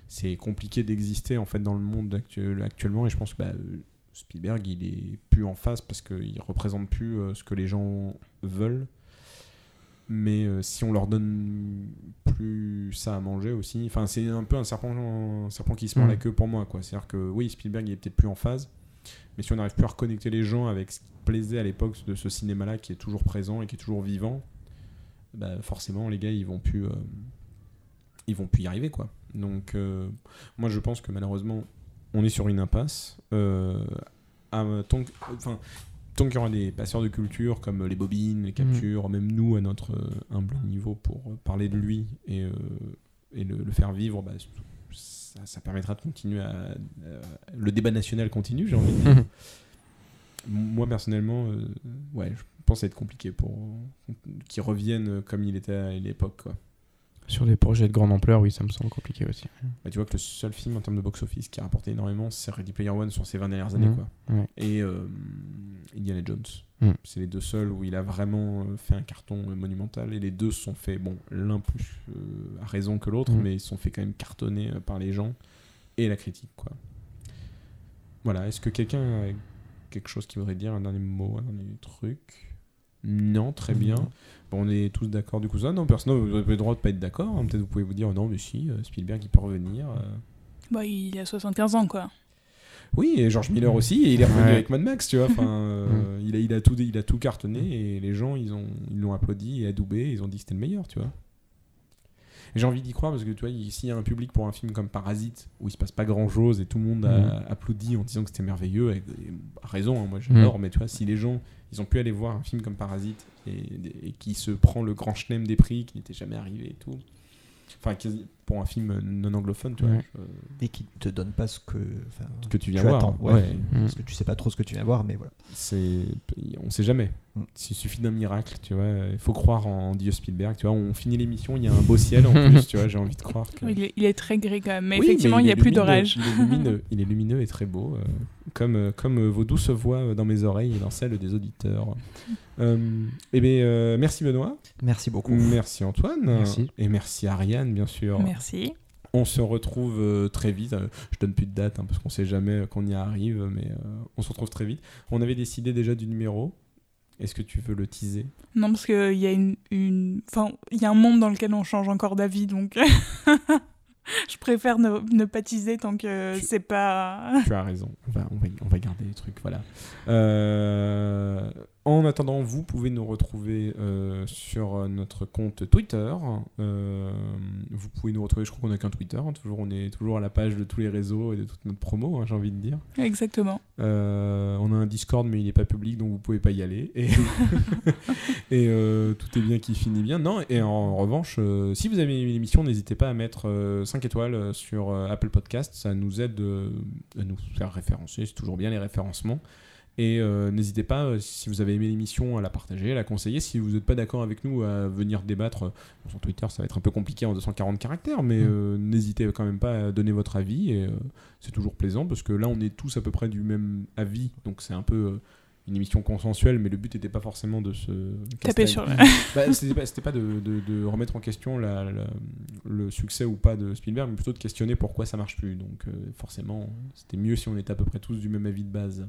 C'est compliqué d'exister en fait dans le monde actuel, actuellement et je pense que bah, Spielberg il est plus en face parce qu'il représente plus euh, ce que les gens veulent. Mais euh, si on leur donne plus ça à manger aussi, enfin c'est un peu un serpent, un serpent qui se mord Mm. la queue pour moi quoi. C'est-à-dire que oui Spielberg il est peut-être plus en phase, mais si on n'arrive plus à reconnecter les gens avec ce qui plaisait à l'époque de ce cinéma-là qui est toujours présent et qui est toujours vivant, bah, forcément les gars ils vont plus, euh, ils vont plus y arriver quoi. Donc euh, moi je pense que malheureusement on est sur une impasse. À- tant que- enfin, tant qu'il y aura des passeurs de culture comme les bobines, les captures, même nous à notre euh, humble niveau pour euh, parler de lui et, euh, et le, le faire vivre, bah, ça, ça permettra de continuer à, euh, le débat national continue, j'ai envie de dire. Moi personnellement, euh, ouais, je pense que ça va être compliqué pour qu'il revienne comme il était à l'époque. quoi. Sur des projets de grande ampleur, oui, ça me semble compliqué aussi. Bah, tu vois que le seul film en termes de box-office qui a rapporté énormément, c'est Ready Player One sur ces 20 dernières années. Mhm. Quoi. Ouais. Et euh, Indiana Jones. Mhm. C'est les deux seuls où il a vraiment euh, fait un carton euh, monumental. Et les deux se sont fait, bon, l'un plus euh, à raison que l'autre, Mhm. mais ils se sont fait quand même cartonner par les gens et la critique. quoi. Voilà, est-ce que quelqu'un a quelque chose qui voudrait dire, un dernier mot, un dernier truc? Non, très bien. On est tous d'accord du coup ça. Non, personne, vous avez le droit de pas être d'accord. hein. Peut-être vous pouvez vous dire, non, mais si, euh, Spielberg il peut revenir. euh. Bah, il a 75 ans, quoi. Oui, et George Miller aussi, et il est revenu Ouais. avec Mad Max, tu vois. Enfin, euh, il, a, il, a tout, il a tout cartonné, et les gens, ils ont, ils l'ont applaudi et adoubé, ils ont dit que c'était le meilleur, tu vois. J'ai envie d'y croire parce que tu vois, il- s'il y a un public pour un film comme Parasite où il se passe pas grand chose et tout le monde a Mhm. applaudi en disant que c'était merveilleux, avec et raison, hein, moi j'adore, mais tu vois, si les gens ils ont pu aller voir un film comme Parasite et, et qui se prend le grand chelem des prix qui n'était jamais arrivé et tout, enfin pour un film non anglophone, tu vois, Ouais. je- Et qui te donne pas ce que, Ce que tu viens voir, attends, ouais. ouais. Parce que tu sais pas trop ce que tu viens voir, mais voilà. c'est on sait jamais Mm. il suffit d'un miracle tu vois il faut croire en Dieu Spielberg tu vois on finit l'émission il y a un beau ciel en plus tu vois j'ai envie de croire que Il est, il est très gris, quand même. Mais Oui, effectivement, il n'y a plus d'orage. il est lumineux il est lumineux et très beau euh, comme euh, comme euh, vos douces voix dans mes oreilles et dans celles des auditeurs euh, eh bien euh, merci Benoît Merci beaucoup. merci Antoine Merci. et merci Ariane bien sûr Merci. On se retrouve euh, très vite. Euh, je donne plus de date hein, parce qu'on sait jamais euh, qu'on y arrive, mais on se retrouve très vite. On avait décidé déjà du numéro. Est-ce que tu veux le teaser? Non, parce qu'il y a une, une... Enfin, il y a un monde dans lequel on change encore d'avis, donc... Je préfère ne, ne pas teaser tant que Tu- c'est pas... Tu as raison. On va, on va, on va garder les trucs. Voilà. Euh, en attendant, vous pouvez nous retrouver euh, sur euh, notre compte Twitter. Euh, vous pouvez nous retrouver, je crois qu'on n'a qu'un Twitter. hein, toujours, on est toujours à la page de tous les réseaux et de toute notre promo, hein, j'ai envie de dire. Exactement. Euh, on a un Discord, mais il n'est pas public, donc vous pouvez pas y aller. Et, et, tout est bien qui finit bien. Non, et en, revanche, si vous avez aimé l'émission, n'hésitez pas à mettre 5 étoiles sur Apple Podcast. Ça nous aide à nous faire référencer. C'est toujours bien les référencements. Et euh, n'hésitez pas, euh, si vous avez aimé l'émission, à la partager, à la conseiller. Si vous n'êtes pas d'accord avec nous, à venir débattre. euh, sur Twitter, ça va être un peu compliqué en 240 caractères, mais Mm. n'hésitez quand même pas à donner votre avis. Et c'est toujours plaisant parce que là, on est tous à peu près du même avis. Donc c'est un peu une émission consensuelle, mais le but n'était pas forcément de se Taper sur la gueule. Bah, c'était pas, de, de- de remettre en question la- la- le succès ou pas de Spielberg, mais plutôt de questionner pourquoi ça marche plus. Donc forcément, c'était mieux si on était à peu près tous du même avis de base.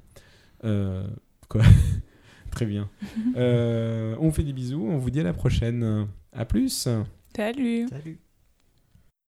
Euh, quoi Très bien. Euh, on vous fait des bisous, on vous dit à la prochaine. À plus Salut Salut.